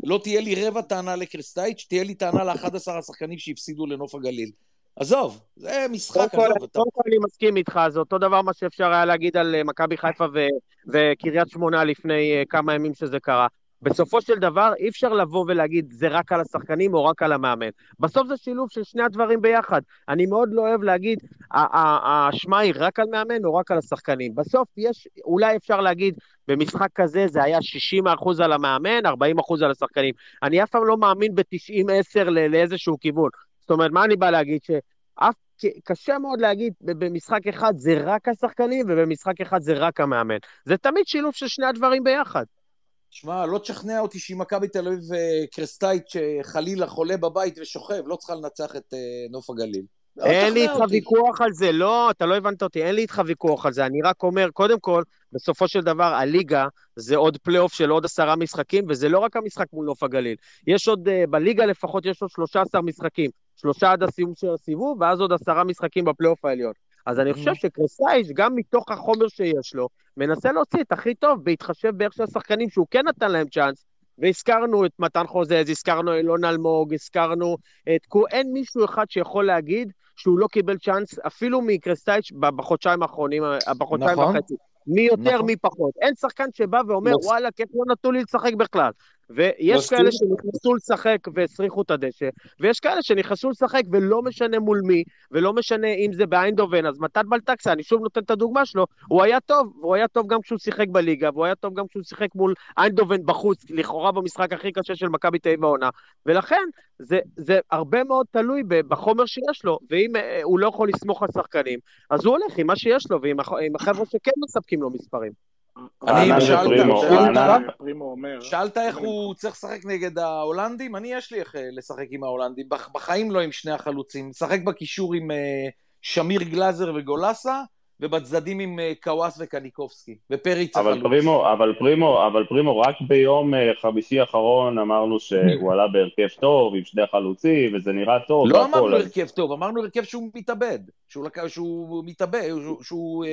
לא תהיה לי רבע טענה לקרסטייץ', תהיה לי טענה ל-11 השחקנים שהפסידו לנוף הגליל. עזוב, זה משחק, עזוב. קודם כל אני מסכים איתך, זה אותו דבר מה שאפשר היה להגיד על אה, מכבי חיפה וקריית שמונה לפני אה, כמה ימים שזה קרה. בסופו של דבר אי אפשר לבוא ולהגיד זה רק על השחקנים או רק על המאמן. בסוף זה שילוב של שני הדברים ביחד. אני מאוד לא אוהב להגיד האשמה היא רק על מאמן או רק על השחקנים. בסוף יש, אולי אפשר להגיד במשחק כזה זה היה 60% על המאמן, 40% על השחקנים. אני אף פעם לא מאמין ב-90-10 לאיזשהו כיוון. זאת אומרת, מה אני בא להגיד? שאף קשה מאוד להגיד במשחק אחד זה רק השחקנים ובמשחק אחד זה רק המאמן. זה תמיד שילוב של שני הדברים ביחד. שמע, לא תשכנע אותי שאם מכבי תל אביב אה, קרסטאיץ' שחלילה חולה בבית ושוכב, לא צריכה לנצח את אה, נוף הגליל. לא אין לי איתך ויכוח על זה, לא, אתה לא הבנת אותי, אין לי איתך ויכוח על זה, אני רק אומר, קודם כל, בסופו של דבר, הליגה זה עוד פלייאוף של עוד עשרה משחקים, וזה לא רק המשחק מול נוף הגליל. יש עוד, אה, בליגה לפחות יש עוד 13 משחקים, שלושה עד הסיום של הסיבוב, ואז עוד עשרה משחקים בפלייאוף העליון. אז אני חושב שקרסטאיץ', גם מתוך החומר שיש לו, מנסה להוציא את הכי טוב, בהתחשב באיך שהשחקנים שהוא כן נתן להם צ'אנס, והזכרנו את מתן חוזז, הזכרנו אילון אלמוג, הזכרנו את... אין מישהו אחד שיכול להגיד שהוא לא קיבל צ'אנס, אפילו מקרסטאיץ' בחודשיים האחרונים, בחודשיים נכון. וחצי. מי יותר, נכון. מי פחות. אין שחקן שבא ואומר, לא... וואלה, כיף לא נתנו לי לשחק בכלל. ויש כאלה שנכנסו לשחק והסריחו את הדשא, ויש כאלה שנכנסו לשחק ולא משנה מול מי, ולא משנה אם זה באיינדובן, אז מתן בלטקסה, אני שוב נותן את הדוגמה שלו, הוא היה טוב, והוא היה טוב גם כשהוא שיחק בליגה, והוא היה טוב גם כשהוא שיחק מול איינדובן בחוץ, לכאורה במשחק הכי קשה של מכבי תל אביב העונה, ולכן זה, זה הרבה מאוד תלוי בחומר שיש לו, ואם אה, הוא לא יכול לסמוך על שחקנים, אז הוא הולך עם מה שיש לו, ועם החבר'ה שכן מספקים לו מספרים. אני, שאלת, שאלת איך הוא צריך לשחק נגד ההולנדים? אני יש לי איך אה, לשחק עם ההולנדים, בחיים לא עם שני החלוצים, לשחק בקישור עם אה, שמיר גלאזר וגולסה, ובצדדים עם אה, קוואס וקניקובסקי, ופריץ החלוץ. אבל פרימו, אבל פרימו, אבל פרימו, רק ביום חמישי האחרון אמרנו שהוא עלה בהרכב טוב, עם שני חלוצים, וזה נראה טוב. לא אמרנו הרכב טוב, אמרנו הרכב שהוא מתאבד, שהוא מתאבד, שהוא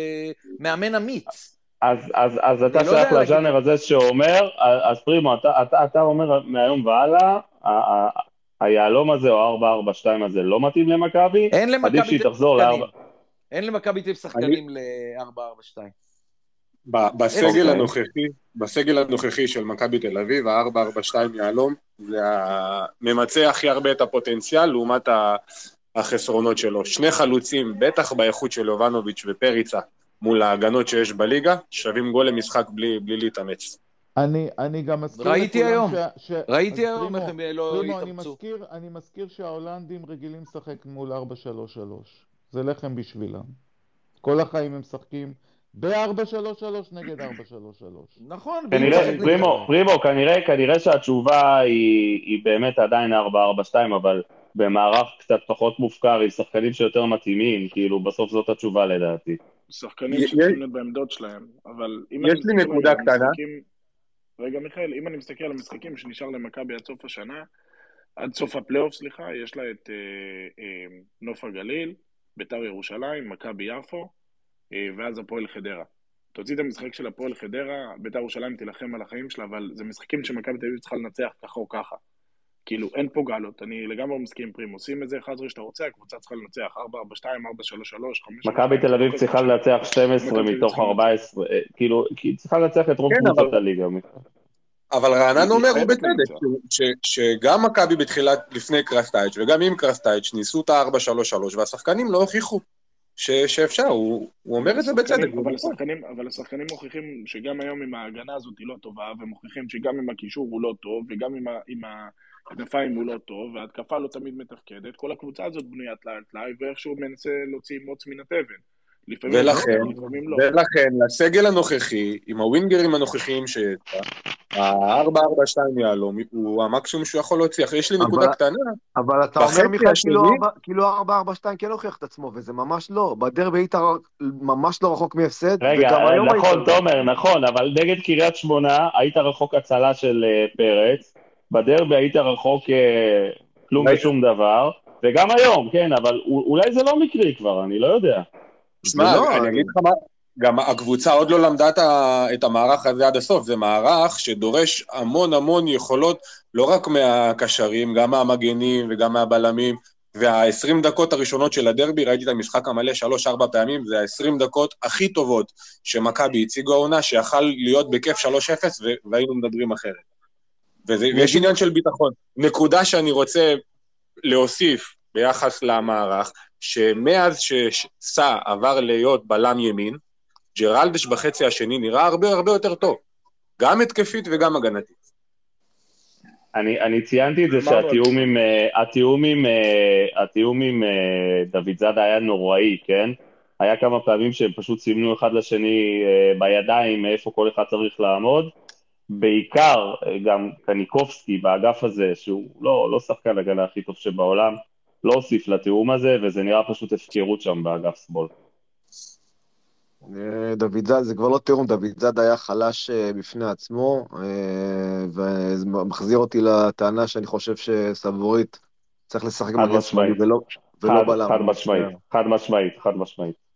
מאמן אמיץ. אז, אז, אז אתה לא שייך לז'אנר הזה שאומר, אז פרימו, אתה, אתה, אתה אומר מהיום והלאה, היהלום הזה או ה-442 הזה לא מתאים למכבי, אין למכבי עדיף שהיא תחזור ל-4... אין למכבי תל שחקנים ל-442. בסגל הנוכחי, בסגל הנוכחי של מכבי תל אביב, ה-442 יהלום, זה ממצה הכי הרבה את הפוטנציאל לעומת החסרונות שלו. שני חלוצים, בטח באיכות של יובנוביץ' ופריצה, מול ההגנות שיש בליגה, שווים גול למשחק בלי, בלי להתאמץ. אני, אני גם מזכיר ראיתי היום, ש... ראיתי היום איך הם לא התאמצו. אני מזכיר, אני מזכיר שההולנדים רגילים לשחק מול 4-3-3. זה לחם בשבילם. כל החיים הם משחקים ב-4-3-3 נגד 4-3-3. נכון. כנראה, פרימו, פרימו, כנראה, כנראה שהתשובה היא, היא באמת עדיין 4-4-2, אבל במערך קצת פחות מופקר, עם שחקנים שיותר מתאימים, כאילו בסוף זאת התשובה לדעתי. שחקנים שצריכים בעמדות שלהם, אבל אם יש לי נקודה קטנה. רגע מיכאל, אם אני מסתכל על המשחקים שנשאר למכבי עד סוף השנה, עד סוף הפלייאוף, סליחה, יש לה את אה, אה, נוף הגליל, ביתר ירושלים, מכבי יפו, אה, ואז הפועל חדרה. תוציא את המשחק של הפועל חדרה, ביתר ירושלים תילחם על החיים שלה, אבל זה משחקים שמכבי תל אביב צריכה לנצח ככה או ככה. כאילו, אין פה גלות, אני לגמרי מסכים עם פרים, עושים את זה חזרי שאתה רוצה, הקבוצה צריכה לנצח. 4-4-2, 4-3-3, 5... מכבי תל אביב צריכה לנצח 12 מתוך 14, אה, כאילו, היא צריכה לנצח את רוב כן, קבוצות הליגה. אבל רענן אומר, הוא בצדק, שגם מכבי בתחילת, לפני קרסטייץ' וגם עם קרסטייץ', ניסו את ה-4-3-3, והשחקנים לא הוכיחו שאפשר, הוא אומר את זה בצדק. אבל השחקנים מוכיחים שגם היום עם ההגנה הזאת היא לא טובה, ומוכיחים שגם עם הקישור הוא לא טוב, וגם עם הכנפיים הוא לא טוב, וההתקפה לא תמיד מתפקדת, כל הקבוצה הזאת בנויה טלאי על טלאי, ואיכשהו מנסה להוציא מוץ מן התבן. ולכן, לא. ולכן, לסגל הנוכחי, עם הווינגרים הנוכחיים ה-442 יהלום, הוא המקסימום שהוא יכול להוציא. יש לי נקודה קטנה. אבל אתה אומר, מיכאל, כאילו 442 כאילו כן הוכיח את עצמו, וזה ממש לא. בדרבי היית ממש לא רחוק מהפסד, רגע, נכון, תומר, נכון, אבל נגד קריית שמונה היית רחוק הצלה של אה, פרץ, בדרבי היית רחוק אה, כלום ושום דבר, וגם היום, כן, אבל אולי זה לא מקרי כבר, אני לא יודע. שמע, לא, אני אגיד לך מה, גם הקבוצה עוד לא למדה את המערך הזה עד הסוף, זה מערך שדורש המון המון יכולות, לא רק מהקשרים, גם מהמגנים וגם מהבלמים, וה-20 דקות הראשונות של הדרבי, ראיתי את המשחק המלא שלוש-ארבע פעמים, זה ה-20 דקות הכי טובות שמכבי הציגו העונה, שיכל להיות בכיף 3-0 והיינו מדברים אחרת. ויש עניין של ביטחון. נקודה שאני רוצה להוסיף ביחס למערך, שמאז שסע עבר להיות בלם ימין, ג'רלדש בחצי השני נראה הרבה הרבה יותר טוב, גם התקפית וגם הגנתית. אני, אני ציינתי את זה שהתיאום עם, uh, התיאום עם, uh, התיאום עם uh, דוד זאדה היה נוראי, כן? היה כמה פעמים שהם פשוט סימנו אחד לשני uh, בידיים איפה כל אחד צריך לעמוד. בעיקר uh, גם קניקובסקי באגף הזה, שהוא לא, לא שחקן הגנה הכי טוב שבעולם, לא הוסיף לתיאום הזה, וזה נראה פשוט הפקרות שם באגף שמאל. אה, דוד זאד, זה כבר לא תיאום, דוד זאד היה חלש אה, בפני עצמו, אה, וזה מחזיר אותי לטענה שאני חושב שסבורית צריך לשחק מגן שמאלי ולא, ולא בלם. חד משמעית, חד משמעית, חד משמעית.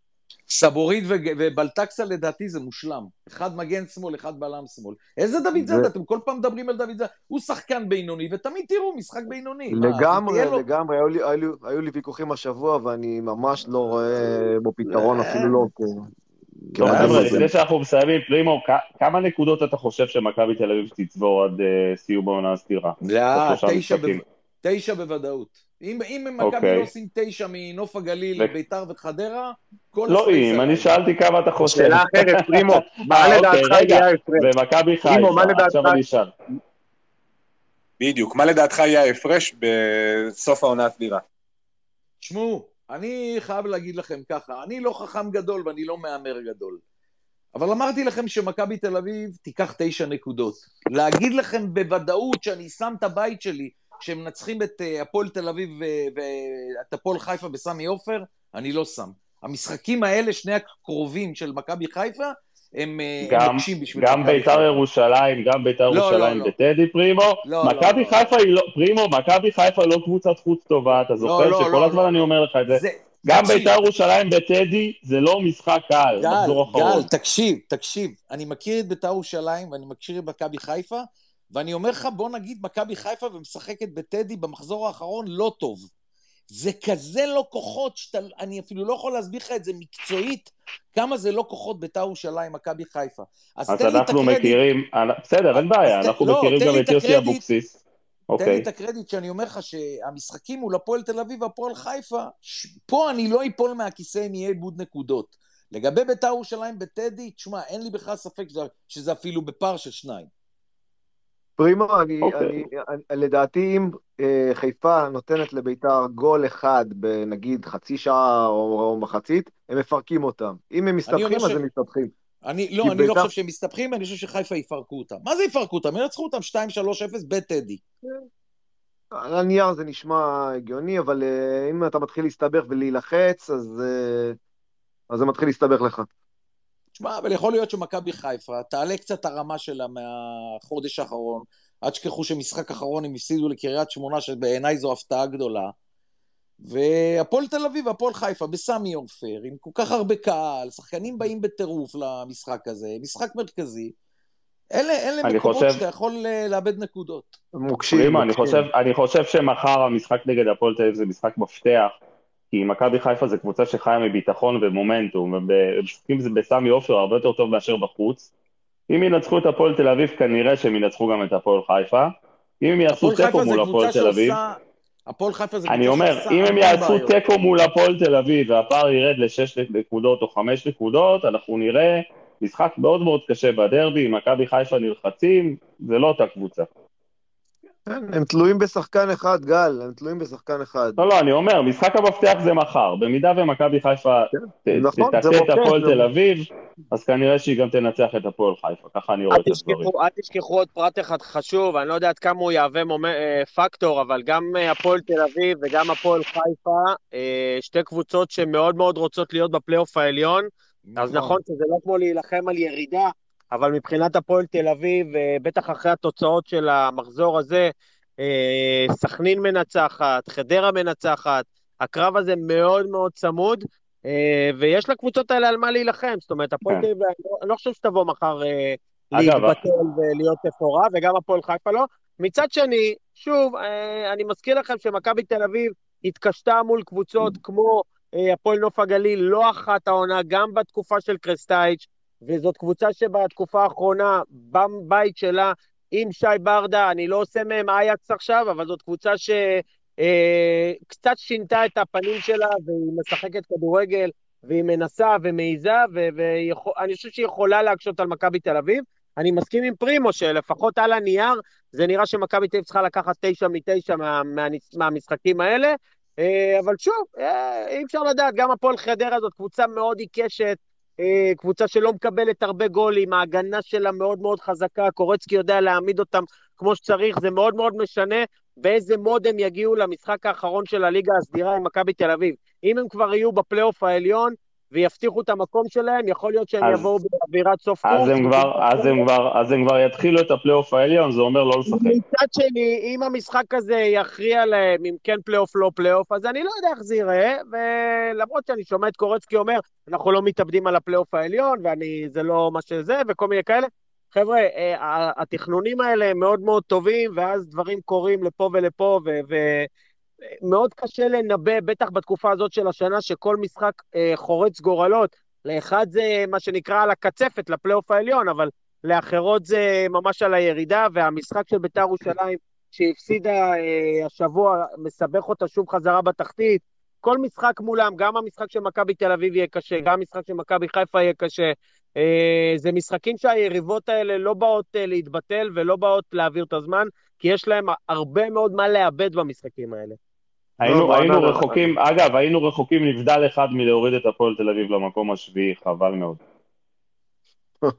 סבורית ובלטקסה לדעתי זה מושלם. אחד מגן שמאל, אחד בלם שמאל. איזה דוד זאדה? אתם כל פעם מדברים על דוד זאדה. הוא שחקן בינוני, ותמיד תראו, משחק בינוני. לגמרי, לגמרי. היו לי ויכוחים השבוע, ואני ממש לא רואה בו פתרון, אפילו לא טוב, חבר'ה, לפני שאנחנו מסיימים, פרימו, כמה נקודות אתה חושב שמכבי תל אביב תצבור עד אה, סיום העונה הסתירה? תשע בוודאות. אם, אם מכבי אוקיי. לא עושים תשע מנוף הגליל, ו... ביתר וחדרה, כל לא אם, אני שאלתי כמה אתה חושב. שאלה אחרת, פרימו, מה אה, לדעתך אוקיי, יהיה ההפרש? ומכבי חיפה, עכשיו אני אשאל. בדיוק, מה לדעתך יהיה ההפרש בסוף העונה הסדירה? תשמעו, אני חייב להגיד לכם ככה, אני לא חכם גדול ואני לא מהמר גדול. אבל אמרתי לכם שמכבי תל אביב תיקח תשע נקודות. להגיד לכם בוודאות שאני שם את הבית שלי שהם מנצחים את אה, הפועל תל אביב ואת הפועל חיפה בסמי עופר, אני לא שם. המשחקים האלה, שני הקרובים של מכבי חיפה, הם מקשים בשביל... גם ביתר ירושלים, גם ביתר לא, ירושלים לא, לא. פרימו. לא, מכבי לא, חיפה היא לא, פרימו, מכבי חיפה לא קבוצת חוץ טובה, אתה זוכר לא, שכל לא, הזמן לא. אני אומר לך את זה. זה גם ביתר ירושלים בטדי זה לא משחק קל, מחזור אחרון. גל, תקשיב, תקשיב. אני מכיר את ביתר ירושלים ואני מכיר את מכבי חיפה, ואני אומר לך, בוא נגיד מכבי חיפה ומשחקת בטדי במחזור האחרון לא טוב. זה כזה לא כוחות, שאני אפילו לא יכול להסביר לך את זה מקצועית, כמה זה לא כוחות בית"ר ירושלים, מכבי חיפה. אז, אז תן לי את הקרדיט. מכירים, בסדר, אין בעיה, אנחנו לא, מכירים גם את יוסי אבוקסיס. תן אוקיי. לי את הקרדיט שאני אומר לך שהמשחקים מול הפועל תל אביב והפועל חיפה, פה אני לא אפול מהכיסא אם יהיה איבוד נקודות. לגבי בית"ר ירושלים בטדי, תשמע, אין לי בכלל ספק שזה אפילו בפער של שניים. פרימו, אני, okay. אוקיי. אני, אני, לדעתי אם אה, חיפה נותנת לביתר גול אחד בנגיד חצי שעה או, או מחצית, הם מפרקים אותם. אם הם מסתבכים, אז ש... הם מסתבכים. אני, לא, אני ביתר... לא חושב שהם מסתבכים, אני חושב שחיפה יפרקו אותם. מה זה יפרקו אותם? ינצחו אותם 2-3-0 בטדי. על הנייר זה נשמע הגיוני, אבל uh, אם אתה מתחיל להסתבך ולהילחץ, אז, uh, אז זה מתחיל להסתבך לך. תשמע, אבל יכול להיות שמכבי חיפה תעלה קצת הרמה שלה מהחודש האחרון. אל תשכחו שמשחק אחרון הם הפסידו לקריית שמונה, שבעיניי זו הפתעה גדולה. והפועל תל אביב והפועל חיפה בסמי עופר, עם כל כך הרבה קהל, שחקנים באים בטירוף למשחק הזה, משחק מרכזי. אלה, אלה מקומות חושב... שאתה יכול אה, לאבד נקודות. מוקשים. אני חושב, אני חושב שמחר המשחק נגד הפועל תל אביב זה משחק מפתח. כי מכבי חיפה זה קבוצה שחיה מביטחון ומומנטום, ומשחקים בסמי עופר הרבה יותר טוב מאשר בחוץ. אם ינצחו את הפועל תל אביב, כנראה שהם ינצחו גם את הפועל חיפה. אם הם יעשו תיקו מול הפועל תל אביב... הפועל חיפה זה קבוצה שעושה... אני אומר, אם הם יעשו תיקו מול הפועל תל אביב והפער ירד לשש נקודות או חמש נקודות, אנחנו נראה משחק מאוד מאוד קשה בדרבי, מכבי חיפה נלחצים, זה לא אותה קבוצה. כן, הם תלויים בשחקן אחד, גל, הם תלויים בשחקן אחד. לא, לא, אני אומר, משחק המפתח זה מחר. במידה ומכבי חיפה כן, נכון, תטה את הפועל תל אביב, אז כנראה שהיא גם תנצח את הפועל חיפה, ככה אני רואה את הדברים. אל תשכחו עוד פרט אחד חשוב, אני לא יודע עד כמה הוא יהווה אה, פקטור, אבל גם אה, הפועל תל אביב וגם הפועל חיפה, אה, שתי קבוצות שמאוד מאוד רוצות להיות בפלייאוף העליון, אז נכון. נכון שזה לא כמו להילחם על ירידה, אבל מבחינת הפועל תל אביב, אה, בטח אחרי התוצאות של המחזור הזה, אה, סכנין מנצחת, חדרה מנצחת, הקרב הזה מאוד מאוד צמוד, אה, ויש לקבוצות האלה על מה להילחם. זאת אומרת, הפועל כן. תל אביב, אני לא חושב שתבוא מחר להתבטל ולהיות תפורה, וגם הפועל חיפה לא. מצד שני, שוב, אני מזכיר לכם שמכבי תל אביב התקשתה מול קבוצות כמו הפועל נוף הגליל, לא אחת העונה, גם בתקופה של קרסטייץ', וזאת קבוצה שבתקופה האחרונה, בבית שלה, עם שי ברדה, אני לא עושה מהם אייקס עכשיו, אבל זאת קבוצה שקצת אה, שינתה את הפנים שלה, והיא משחקת כדורגל, והיא מנסה ומעיזה, ואני חושב שהיא יכולה להקשות על מכבי תל אביב. אני מסכים עם פרימו שלפחות על הנייר, זה נראה שמכבי תל אביב צריכה לקחת תשע מתשע מה, מה, מהמשחקים האלה, אה, אבל שוב, אה, אי אפשר לדעת, גם הפועל חדרה זאת קבוצה מאוד עיקשת, קבוצה שלא מקבלת הרבה גולים, ההגנה שלה מאוד מאוד חזקה, קורצקי יודע להעמיד אותם כמו שצריך, זה מאוד מאוד משנה באיזה מוד הם יגיעו למשחק האחרון של הליגה הסדירה עם מכבי תל אביב. אם הם כבר יהיו בפלייאוף העליון, ויבטיחו את המקום שלהם, יכול להיות שהם אז, יבואו באווירת סוף קורס. אז הם, כבר, אז, הם כבר, אז הם כבר יתחילו את הפלייאוף העליון, זה אומר לא לשחק. מצד שני, אם המשחק הזה יכריע להם אם כן פלייאוף לא פלייאוף, אז אני לא יודע איך זה ייראה, ולמרות שאני שומע את קורצקי אומר, אנחנו לא מתאבדים על הפלייאוף העליון, וזה לא מה שזה, וכל מיני כאלה. חבר'ה, אה, התכנונים האלה הם מאוד מאוד טובים, ואז דברים קורים לפה ולפה, ו... ו- מאוד קשה לנבא, בטח בתקופה הזאת של השנה, שכל משחק אה, חורץ גורלות. לאחד זה מה שנקרא על הקצפת, לפלייאוף העליון, אבל לאחרות זה ממש על הירידה, והמשחק של בית"ר ירושלים, שהפסידה אה, השבוע, מסבך אותה שוב חזרה בתחתית. כל משחק מולם, גם המשחק של מכבי תל אביב יהיה קשה, גם המשחק של מכבי חיפה יהיה קשה. אה, זה משחקים שהיריבות האלה לא באות אה, להתבטל ולא באות להעביר את הזמן, כי יש להם הרבה מאוד מה לאבד במשחקים האלה. היינו, לא, היינו לא, רחוקים, לא, אגב, היינו רחוקים נבדל אחד מלהוריד את הפועל תל אביב למקום השביעי, חבל מאוד.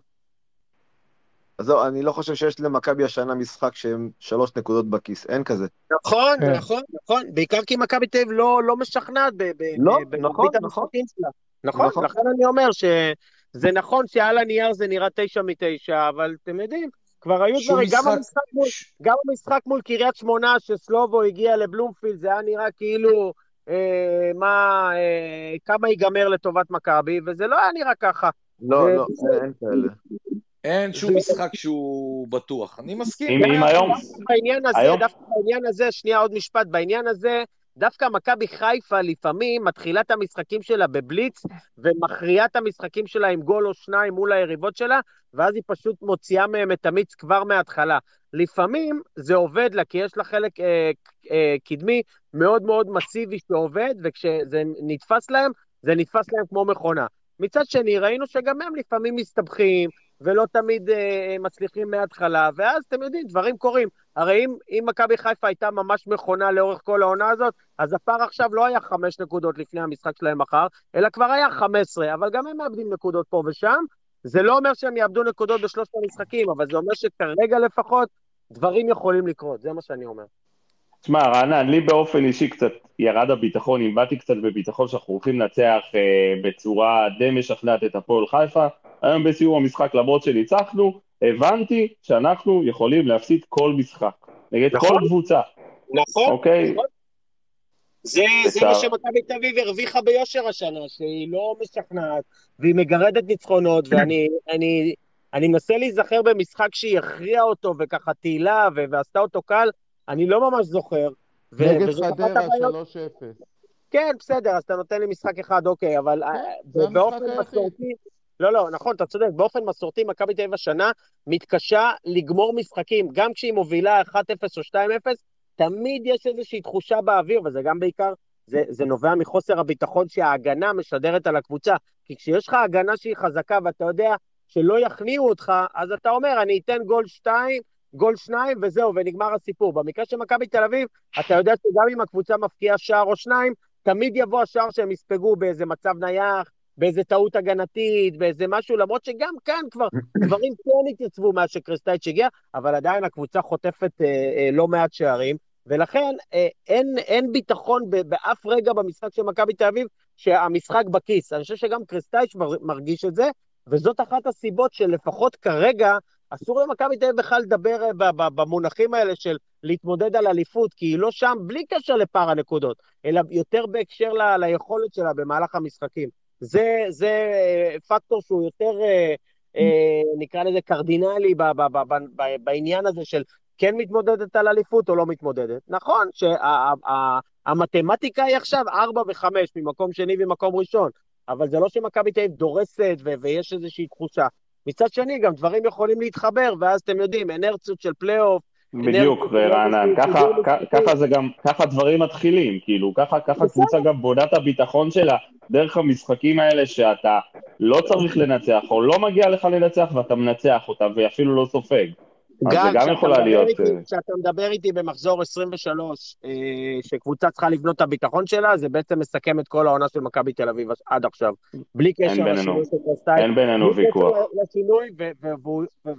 אז זהו, אני לא חושב שיש למכבי השנה משחק שהם שלוש נקודות בכיס, אין כזה. נכון, כן. נכון, נכון, בעיקר כי מכבי תל אביב לא, לא משכנעת במרבית לא, נכון, נכון. שלה. נכון, נכון, לכן אני אומר שזה נכון שעל הנייר זה נראה תשע מתשע, אבל אתם יודעים, כבר היו דברים, גם המשחק מול, גם המשחק מול קריית שמונה, שסלובו הגיע לבלומפילד, זה היה נראה כאילו אה, מה, אה, כמה ייגמר לטובת מכבי, וזה לא היה נראה ככה. לא, לא, אין כאלה. אין שום משחק שהוא בטוח, אני מסכים. אם היום... בעניין הזה, דווקא בעניין הזה, שנייה עוד משפט, בעניין הזה, דווקא מכבי חיפה לפעמים מתחילה את המשחקים שלה בבליץ ומכריעה את המשחקים שלה עם גול או שניים מול היריבות שלה, ואז היא פשוט מוציאה מהם את המיץ כבר מההתחלה. לפעמים זה עובד לה, כי יש לה חלק אה, אה, קדמי מאוד מאוד מסיבי שעובד, וכשזה נתפס להם, זה נתפס להם כמו מכונה. מצד שני, ראינו שגם הם לפעמים מסתבכים, ולא תמיד אה, מצליחים מההתחלה, ואז אתם יודעים, דברים קורים. הרי אם, אם מכבי חיפה הייתה ממש מכונה לאורך כל העונה הזאת, אז הפער עכשיו לא היה חמש נקודות לפני המשחק שלהם מחר, אלא כבר היה חמש עשרה, אבל גם הם מאבדים נקודות פה ושם. זה לא אומר שהם יאבדו נקודות בשלושת המשחקים, אבל זה אומר שכרגע לפחות דברים יכולים לקרות, זה מה שאני אומר. תשמע, רענן, לי באופן אישי קצת ירד הביטחון, אם באתי קצת בביטחון שאנחנו הולכים לנצח אה, בצורה די משכנעת את הפועל חיפה. היום בסיום המשחק, למרות שניצחנו, הבנתי שאנחנו יכולים להפסיד כל משחק, נגד נכון, כל קבוצה. נכון, אוקיי? נכון. זה, זה מה שמכבי תל אביב הרוויחה ביושר השנה, שהיא לא משכנעת, והיא מגרדת ניצחונות, ואני אני, אני מנסה להיזכר במשחק שהיא הכריעה אותו, וככה תהילה, ועשתה אותו קל, אני לא ממש זוכר. נגד חדרה 3-0. כן, בסדר, אז אתה נותן לי משחק אחד, אוקיי, אבל כן, באופן מסורתי... לא, לא, נכון, אתה צודק, באופן מסורתי מכבי תל אביב השנה מתקשה לגמור משחקים, גם כשהיא מובילה 1-0 או 2-0, תמיד יש איזושהי תחושה באוויר, וזה גם בעיקר, זה, זה נובע מחוסר הביטחון שההגנה משדרת על הקבוצה. כי כשיש לך הגנה שהיא חזקה ואתה יודע שלא יכניעו אותך, אז אתה אומר, אני אתן גול שתיים, גול שניים וזהו, ונגמר הסיפור. במקרה של מכבי תל אביב, אתה יודע שגם אם הקבוצה מפקיעה שער או שניים, תמיד יבוא השער שהם יספגו באיזה מצב נייח, באיזה טעות הגנתית, באיזה משהו, למרות שגם כאן כבר דברים כן התייצבו מאז שקרסטייץ' הגיע, אבל עדיין הקבוצה חוטפת אה, אה, לא מעט שערים, ולכן אה, אין, אין ביטחון באף רגע במשחק של מכבי תל אביב שהמשחק בכיס. אני חושב שגם קרסטייץ' מרגיש את זה, וזאת אחת הסיבות שלפחות כרגע אסור למכבי תל אביב בכלל לדבר אה, במונחים האלה של להתמודד על אליפות, כי היא לא שם בלי קשר לפער הנקודות, אלא יותר בהקשר ל, ליכולת שלה במהלך המשחקים. זה, זה אה, פקטור שהוא יותר, אה, נקרא לזה קרדינלי בעניין הזה של כן מתמודדת על אליפות או לא מתמודדת. נכון שהמתמטיקה היא עכשיו 4 ו-5 ממקום שני ומקום ראשון, אבל זה לא שמכבי תל אביב דורסת ויש איזושהי תחושה. מצד שני, גם דברים יכולים להתחבר, ואז אתם יודעים, אנרציות של פלייאוף, בדיוק, רענן, ככה זה. גם, ככה דברים מתחילים, כאילו, ככה קבוצה גם בונה את הביטחון שלה דרך המשחקים האלה שאתה לא צריך לנצח, או לא מגיע לך לנצח ואתה מנצח אותה ואפילו לא סופג. זה גם יכולה להיות... אה, כשאתה מדבר איתי במחזור 23, אה, שקבוצה צריכה לבנות את הביטחון שלה, זה בעצם מסכם את כל העונה של מכבי תל אביב עד עכשיו. בלי קשר לשינוי של קרסטייץ'. אין בינינו ויכוח. לשינוי,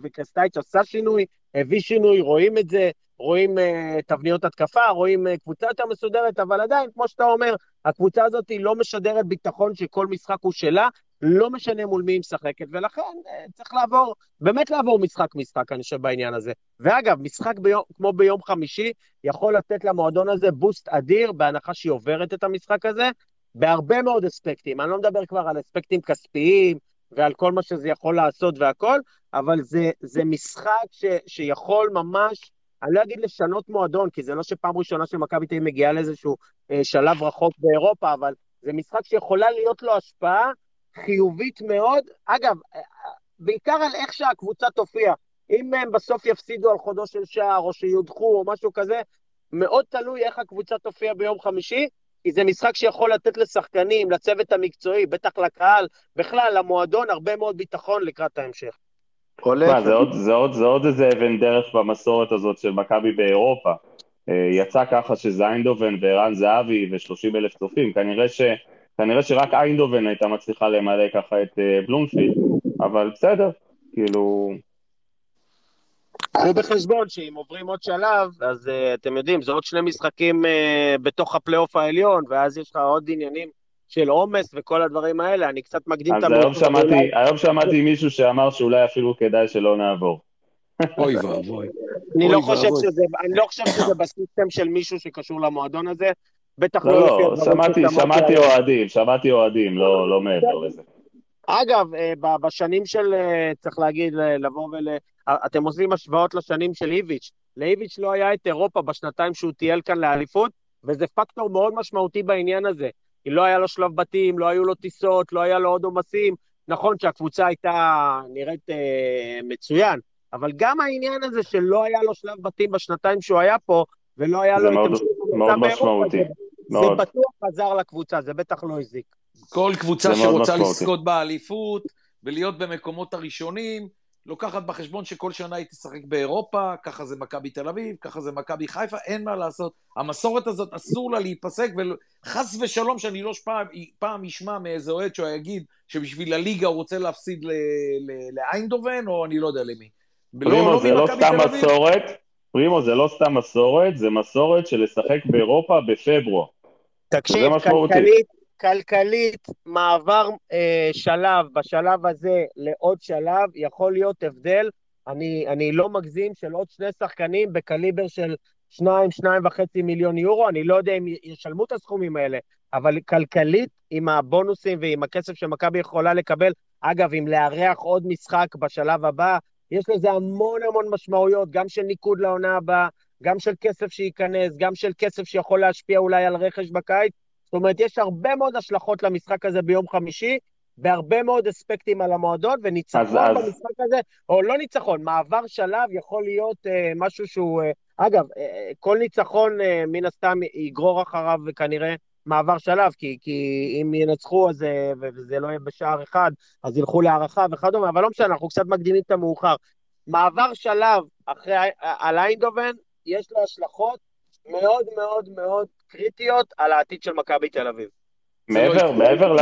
וקרסטייץ' עשה שינוי, הביא שינוי, רואים את זה, רואים uh, תבניות התקפה, רואים uh, קבוצה יותר מסודרת, אבל עדיין, כמו שאתה אומר, הקבוצה הזאת היא לא משדרת ביטחון שכל משחק הוא שלה, לא משנה מול מי היא משחקת, ולכן uh, צריך לעבור, באמת לעבור משחק-משחק, אני חושב, בעניין הזה. ואגב, משחק ביום, כמו ביום חמישי, יכול לתת למועדון הזה בוסט אדיר, בהנחה שהיא עוברת את המשחק הזה, בהרבה מאוד אספקטים. אני לא מדבר כבר על אספקטים כספיים, ועל כל מה שזה יכול לעשות והכל, אבל זה, זה משחק ש, שיכול ממש אני לא אגיד לשנות מועדון, כי זה לא שפעם ראשונה שמכבי תל אביב מגיעה לאיזשהו אה, שלב רחוק באירופה, אבל זה משחק שיכולה להיות לו השפעה חיובית מאוד. אגב, אה, בעיקר על איך שהקבוצה תופיע. אם הם בסוף יפסידו על חודו של שער, או שיודחו, או משהו כזה, מאוד תלוי איך הקבוצה תופיע ביום חמישי, כי זה משחק שיכול לתת לשחקנים, לצוות המקצועי, בטח לקהל, בכלל, למועדון, הרבה מאוד ביטחון לקראת ההמשך. מה, זה, עוד, זה, עוד, זה עוד איזה אבן דרך במסורת הזאת של מכבי באירופה. אה, יצא ככה שזה איינדובן וערן זהבי ו-30 אלף צופים, כנראה, ש, כנראה שרק איינדובן הייתה מצליחה למלא ככה את אה, בלומפילד, אבל בסדר, כאילו... קחו בחשבון שאם עוברים עוד שלב, אז uh, אתם יודעים, זה עוד שני משחקים uh, בתוך הפלייאוף העליון, ואז יש לך עוד עניינים של עומס וכל הדברים האלה, אני קצת מקדים את המאוחר. אז היום שמעתי, היום שמעתי מישהו שאמר שאולי אפילו כדאי שלא נעבור. אוי ואבוי. אני לא חושב שזה, אני לא חושב שזה בסיסטם של מישהו שקשור למועדון הזה, בטח לא, לא לפי שמעתי, שמעתי אוהדים, שמעתי אוהדים, לא, לא מעבר לזה. אגב, אה, בשנים של, אה, צריך להגיד, לבוא ול... אתם עושים השוואות לשנים של איביץ'. לאיביץ' לא היה את אירופה בשנתיים שהוא טייל כאן לאליפות, וזה פקטור מאוד משמעותי בעניין הזה. כי לא היה לו שלב בתים, לא היו לו טיסות, לא היה לו עוד עומסים. נכון שהקבוצה הייתה נראית אה, מצוין, אבל גם העניין הזה שלא היה לו שלב בתים בשנתיים שהוא היה פה, ולא היה לו המשך מאוד משמעותי. זה, זה בטוח עזר לקבוצה, זה בטח לא הזיק. כל קבוצה שרוצה לזכות באליפות ולהיות במקומות הראשונים, לוקחת בחשבון שכל שנה היא תשחק באירופה, ככה זה מכבי תל אביב, ככה זה מכבי חיפה, אין מה לעשות. המסורת הזאת אסור לה להיפסק, וחס ושלום שאני לא פעם, פעם אשמע מאיזה אוהד שהוא יגיד שבשביל הליגה הוא רוצה להפסיד לאיינדובן, או אני לא יודע למי. פרימו, לא, זה לא סתם מסורת, פרימו, זה לא סתם מסורת, זה מסורת של לשחק באירופה בפברואר. תקשיב, כלכלית, כלכלית, מעבר אה, שלב, בשלב הזה לעוד שלב, יכול להיות הבדל, אני, אני לא מגזים, של עוד שני שחקנים בקליבר של שניים, שניים וחצי מיליון יורו, אני לא יודע אם ישלמו את הסכומים האלה, אבל כלכלית, עם הבונוסים ועם הכסף שמכבי יכולה לקבל, אגב, אם לארח עוד משחק בשלב הבא, יש לזה המון המון משמעויות, גם של ניקוד לעונה הבאה, גם של כסף שייכנס, גם של כסף שיכול להשפיע אולי על רכש בקיץ, זאת אומרת, יש הרבה מאוד השלכות למשחק הזה ביום חמישי, בהרבה מאוד אספקטים על המועדון, וניצחון אז, במשחק אז... הזה, או לא ניצחון, מעבר שלב יכול להיות אה, משהו שהוא... אה, אגב, אה, כל ניצחון אה, מן הסתם יגרור אחריו כנראה מעבר שלב, כי, כי אם ינצחו אז, אה, וזה לא יהיה בשער אחד, אז ילכו להערכה וכדומה, אבל לא משנה, אנחנו קצת מקדימים את המאוחר. מעבר שלב אחרי, על איינדובן, יש לו השלכות מאוד מאוד מאוד קריטיות על העתיד של מכבי תל אביב. מעבר, מעבר ל...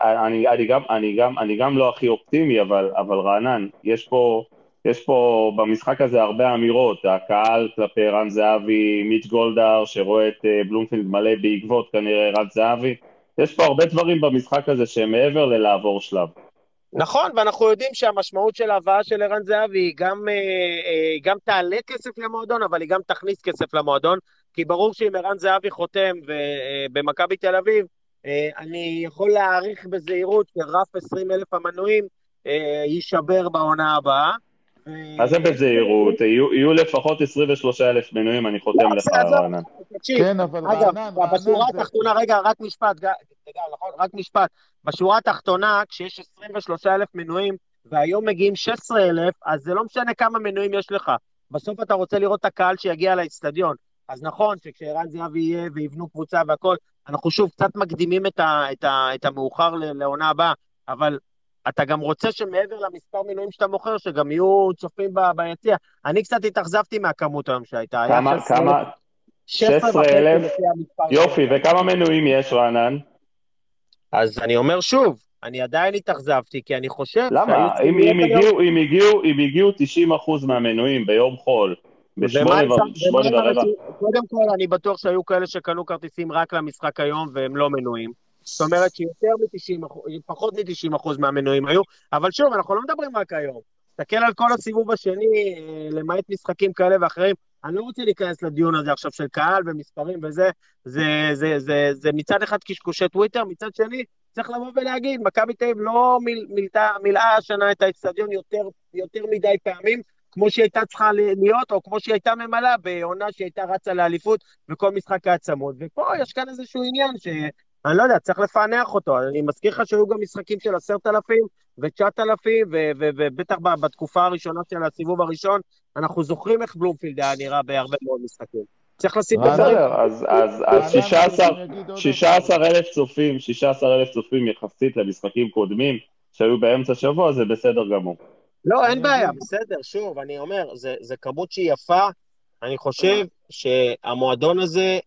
אני, אני, גם, אני, גם, אני גם לא הכי אופטימי, אבל, אבל רענן, יש פה, יש פה במשחק הזה הרבה אמירות. הקהל כלפי רן זהבי, מיץ' גולדהר, שרואה את אה, בלומפילד מלא בעקבות כנראה רן זהבי. יש פה הרבה דברים במשחק הזה שהם מעבר ללעבור שלב. נכון, ואנחנו יודעים שהמשמעות של ההבאה של ערן זהבי היא גם, אה, אה, גם תעלה כסף למועדון, אבל היא גם תכניס כסף למועדון, כי ברור שאם ערן זהבי חותם אה, במכבי תל אביב, אני יכול להעריך בזהירות שרף 20 אלף המנויים יישבר בעונה הבאה. מה זה בזהירות? יהיו לפחות 23 אלף מנויים, אני חותם לך, רענן. כן, אבל רענן, בשורה התחתונה, רגע, רק משפט, נכון, רק משפט. בשורה התחתונה, כשיש 23 אלף מנויים, והיום מגיעים 16,000, אז זה לא משנה כמה מנויים יש לך. בסוף אתה רוצה לראות את הקהל שיגיע לאצטדיון. אז נכון שכשערן זהבי יהיה ויבנו קבוצה והכל, אנחנו שוב קצת מקדימים את, ה, את, ה, את המאוחר לעונה הבאה, אבל אתה גם רוצה שמעבר למספר מינויים שאתה מוכר, שגם יהיו צופים ביציע. אני קצת התאכזבתי מהכמות היום שהייתה. כמה, כמה? 16,000? יופי, וכמה מנויים יש, רענן? אז אני אומר שוב, אני עדיין התאכזבתי, כי אני חושב... למה? אם, אם, הגיעו, אם, הגיעו, אם הגיעו 90% מהמנויים ביום חול, בשמונה ורבע... קודם כל, אני בטוח שהיו כאלה שקנו כרטיסים רק למשחק היום והם לא מנויים. זאת אומרת שיותר מ-90 פחות מ-90 אחוז מהמנויים היו, אבל שוב, אנחנו לא מדברים רק היום. תסתכל על כל הסיבוב השני, אה, למעט משחקים כאלה ואחרים. אני לא רוצה להיכנס לדיון הזה עכשיו של קהל ומספרים וזה, זה, זה, זה, זה, זה מצד אחד קשקושי טוויטר, מצד שני, צריך לבוא ולהגיד, מכבי תל אביב לא מיל, מילתה, מילאה השנה את האצטדיון יותר, יותר מדי פעמים, כמו שהיא הייתה צריכה להיות, או כמו שהיא הייתה ממלאה בעונה שהיא הייתה רצה לאליפות, וכל משחק היה צמוד. ופה יש כאן איזשהו עניין ש... אני לא יודע, צריך לפענח אותו. אני מזכיר לך שהיו גם משחקים של עשרת אלפים ותשעת אלפים, ובטח בתקופה הראשונה של הסיבוב הראשון, אנחנו זוכרים איך בלומפילד היה נראה בהרבה מאוד משחקים. צריך לשים את זה. אז, אז, אז 16 אלף צופים, 16 אלף צופים יחסית למשחקים קודמים שהיו באמצע שבוע, זה בסדר גמור. לא, אין בעיה, בסדר, שוב, אני אומר, זה כמות שהיא יפה, אני חושב שהמועדון הזה אה,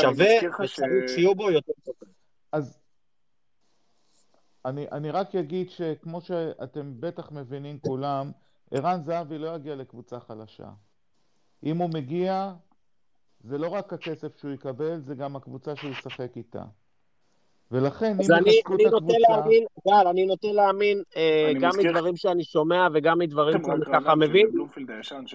שווה וצריך שיהיו בו יותר טובים. אז אני, אני רק אגיד שכמו שאתם בטח מבינים כולם, ערן זהבי לא יגיע לקבוצה חלשה. אם הוא מגיע, זה לא רק הכסף שהוא יקבל, זה גם הקבוצה שהוא ישחק איתה. ולכן, אם יחזקו את הקבוצה... להאמין, גל, אני נוטה להאמין אה, גם מדברים שאני שומע וגם מדברים שאני ככה מבין.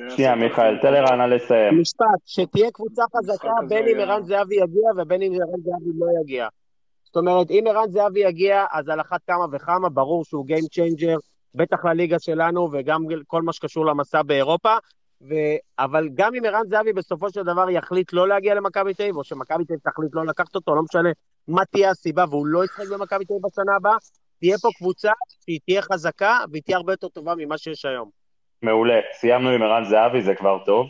שנייה, מיכאל, תן לרענן לסיים. משפט, שתהיה קבוצה חזקה בין אם ערן זהבי יגיע ובין אם ערן זהבי לא יגיע. זאת אומרת, אם ערן זהבי יגיע, אז על אחת כמה וכמה, ברור שהוא Game Changer, בטח לליגה שלנו, וגם כל מה שקשור למסע באירופה. ו... אבל גם אם ערן זהבי בסופו של דבר יחליט לא להגיע למכבי תל אביב, או שמכבי תל אביב תחליט לא לקחת אותו, לא משנה מה תהיה הסיבה, והוא לא ישחק במכבי תל אביב בשנה הבאה, תהיה פה קבוצה שהיא תהיה חזקה והיא תהיה הרבה יותר טובה ממה שיש היום. מעולה, סיימנו עם ערן זהבי, זה כבר טוב.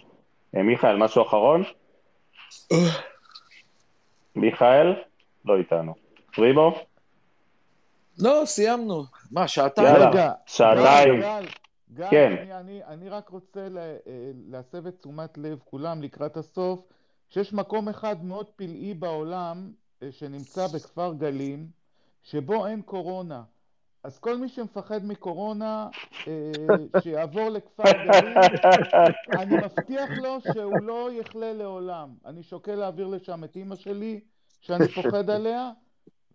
אה, מיכאל, משהו אחרון? מיכאל? לא איתנו. פריבו? לא, סיימנו. מה, שעתיים? יאללה, שעתיים. גל, כן. אני, אני, אני רק רוצה לה, אה, להסב את תשומת לב כולם לקראת הסוף, שיש מקום אחד מאוד פלאי בעולם שנמצא בכפר גלים, שבו אין קורונה. אז כל מי שמפחד מקורונה, אה, שיעבור לכפר גלים, אני מבטיח לו שהוא לא יחלה לעולם. אני שוקל להעביר לשם את אימא שלי, שאני פוחד עליה,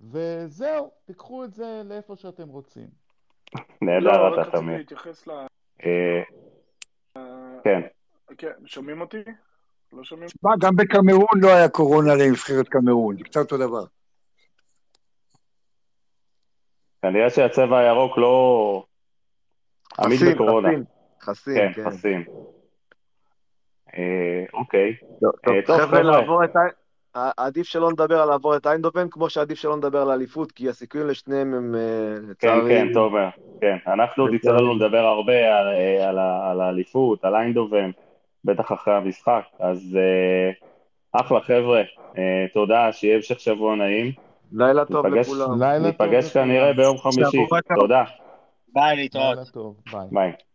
וזהו, תיקחו את זה לאיפה שאתם רוצים. נהדר, אתה תמיד. לא, רק רציתי להתייחס ל... אה, כן. כן, שומעים אותי? לא שומעים? תשמע, גם בקמרון לא היה קורונה לנבחרת קמרון, זה קצת אותו דבר. כנראה שהצבע הירוק לא עמיד בקורונה. חסין, חסין, כן. כן, חסין. אה, אוקיי. אה, טוב, חבר'ה, לעבור את ה... עדיף שלא נדבר על לעבור את איינדובן, כמו שעדיף שלא נדבר על האליפות, כי הסיכויים לשניהם הם לצערי... כן, כן, טוב, כן. אנחנו עוד יצא לנו לדבר הרבה על האליפות, על איינדובן. בטח אחרי המשחק. אז אה, אחלה חבר'ה, אה, תודה, שיהיה המשך שבוע נעים. לילה טוב ניפגש, לכולם. ניפגש כנראה ביום חמישי, תודה. ביי, להתראות. ביי. ביי.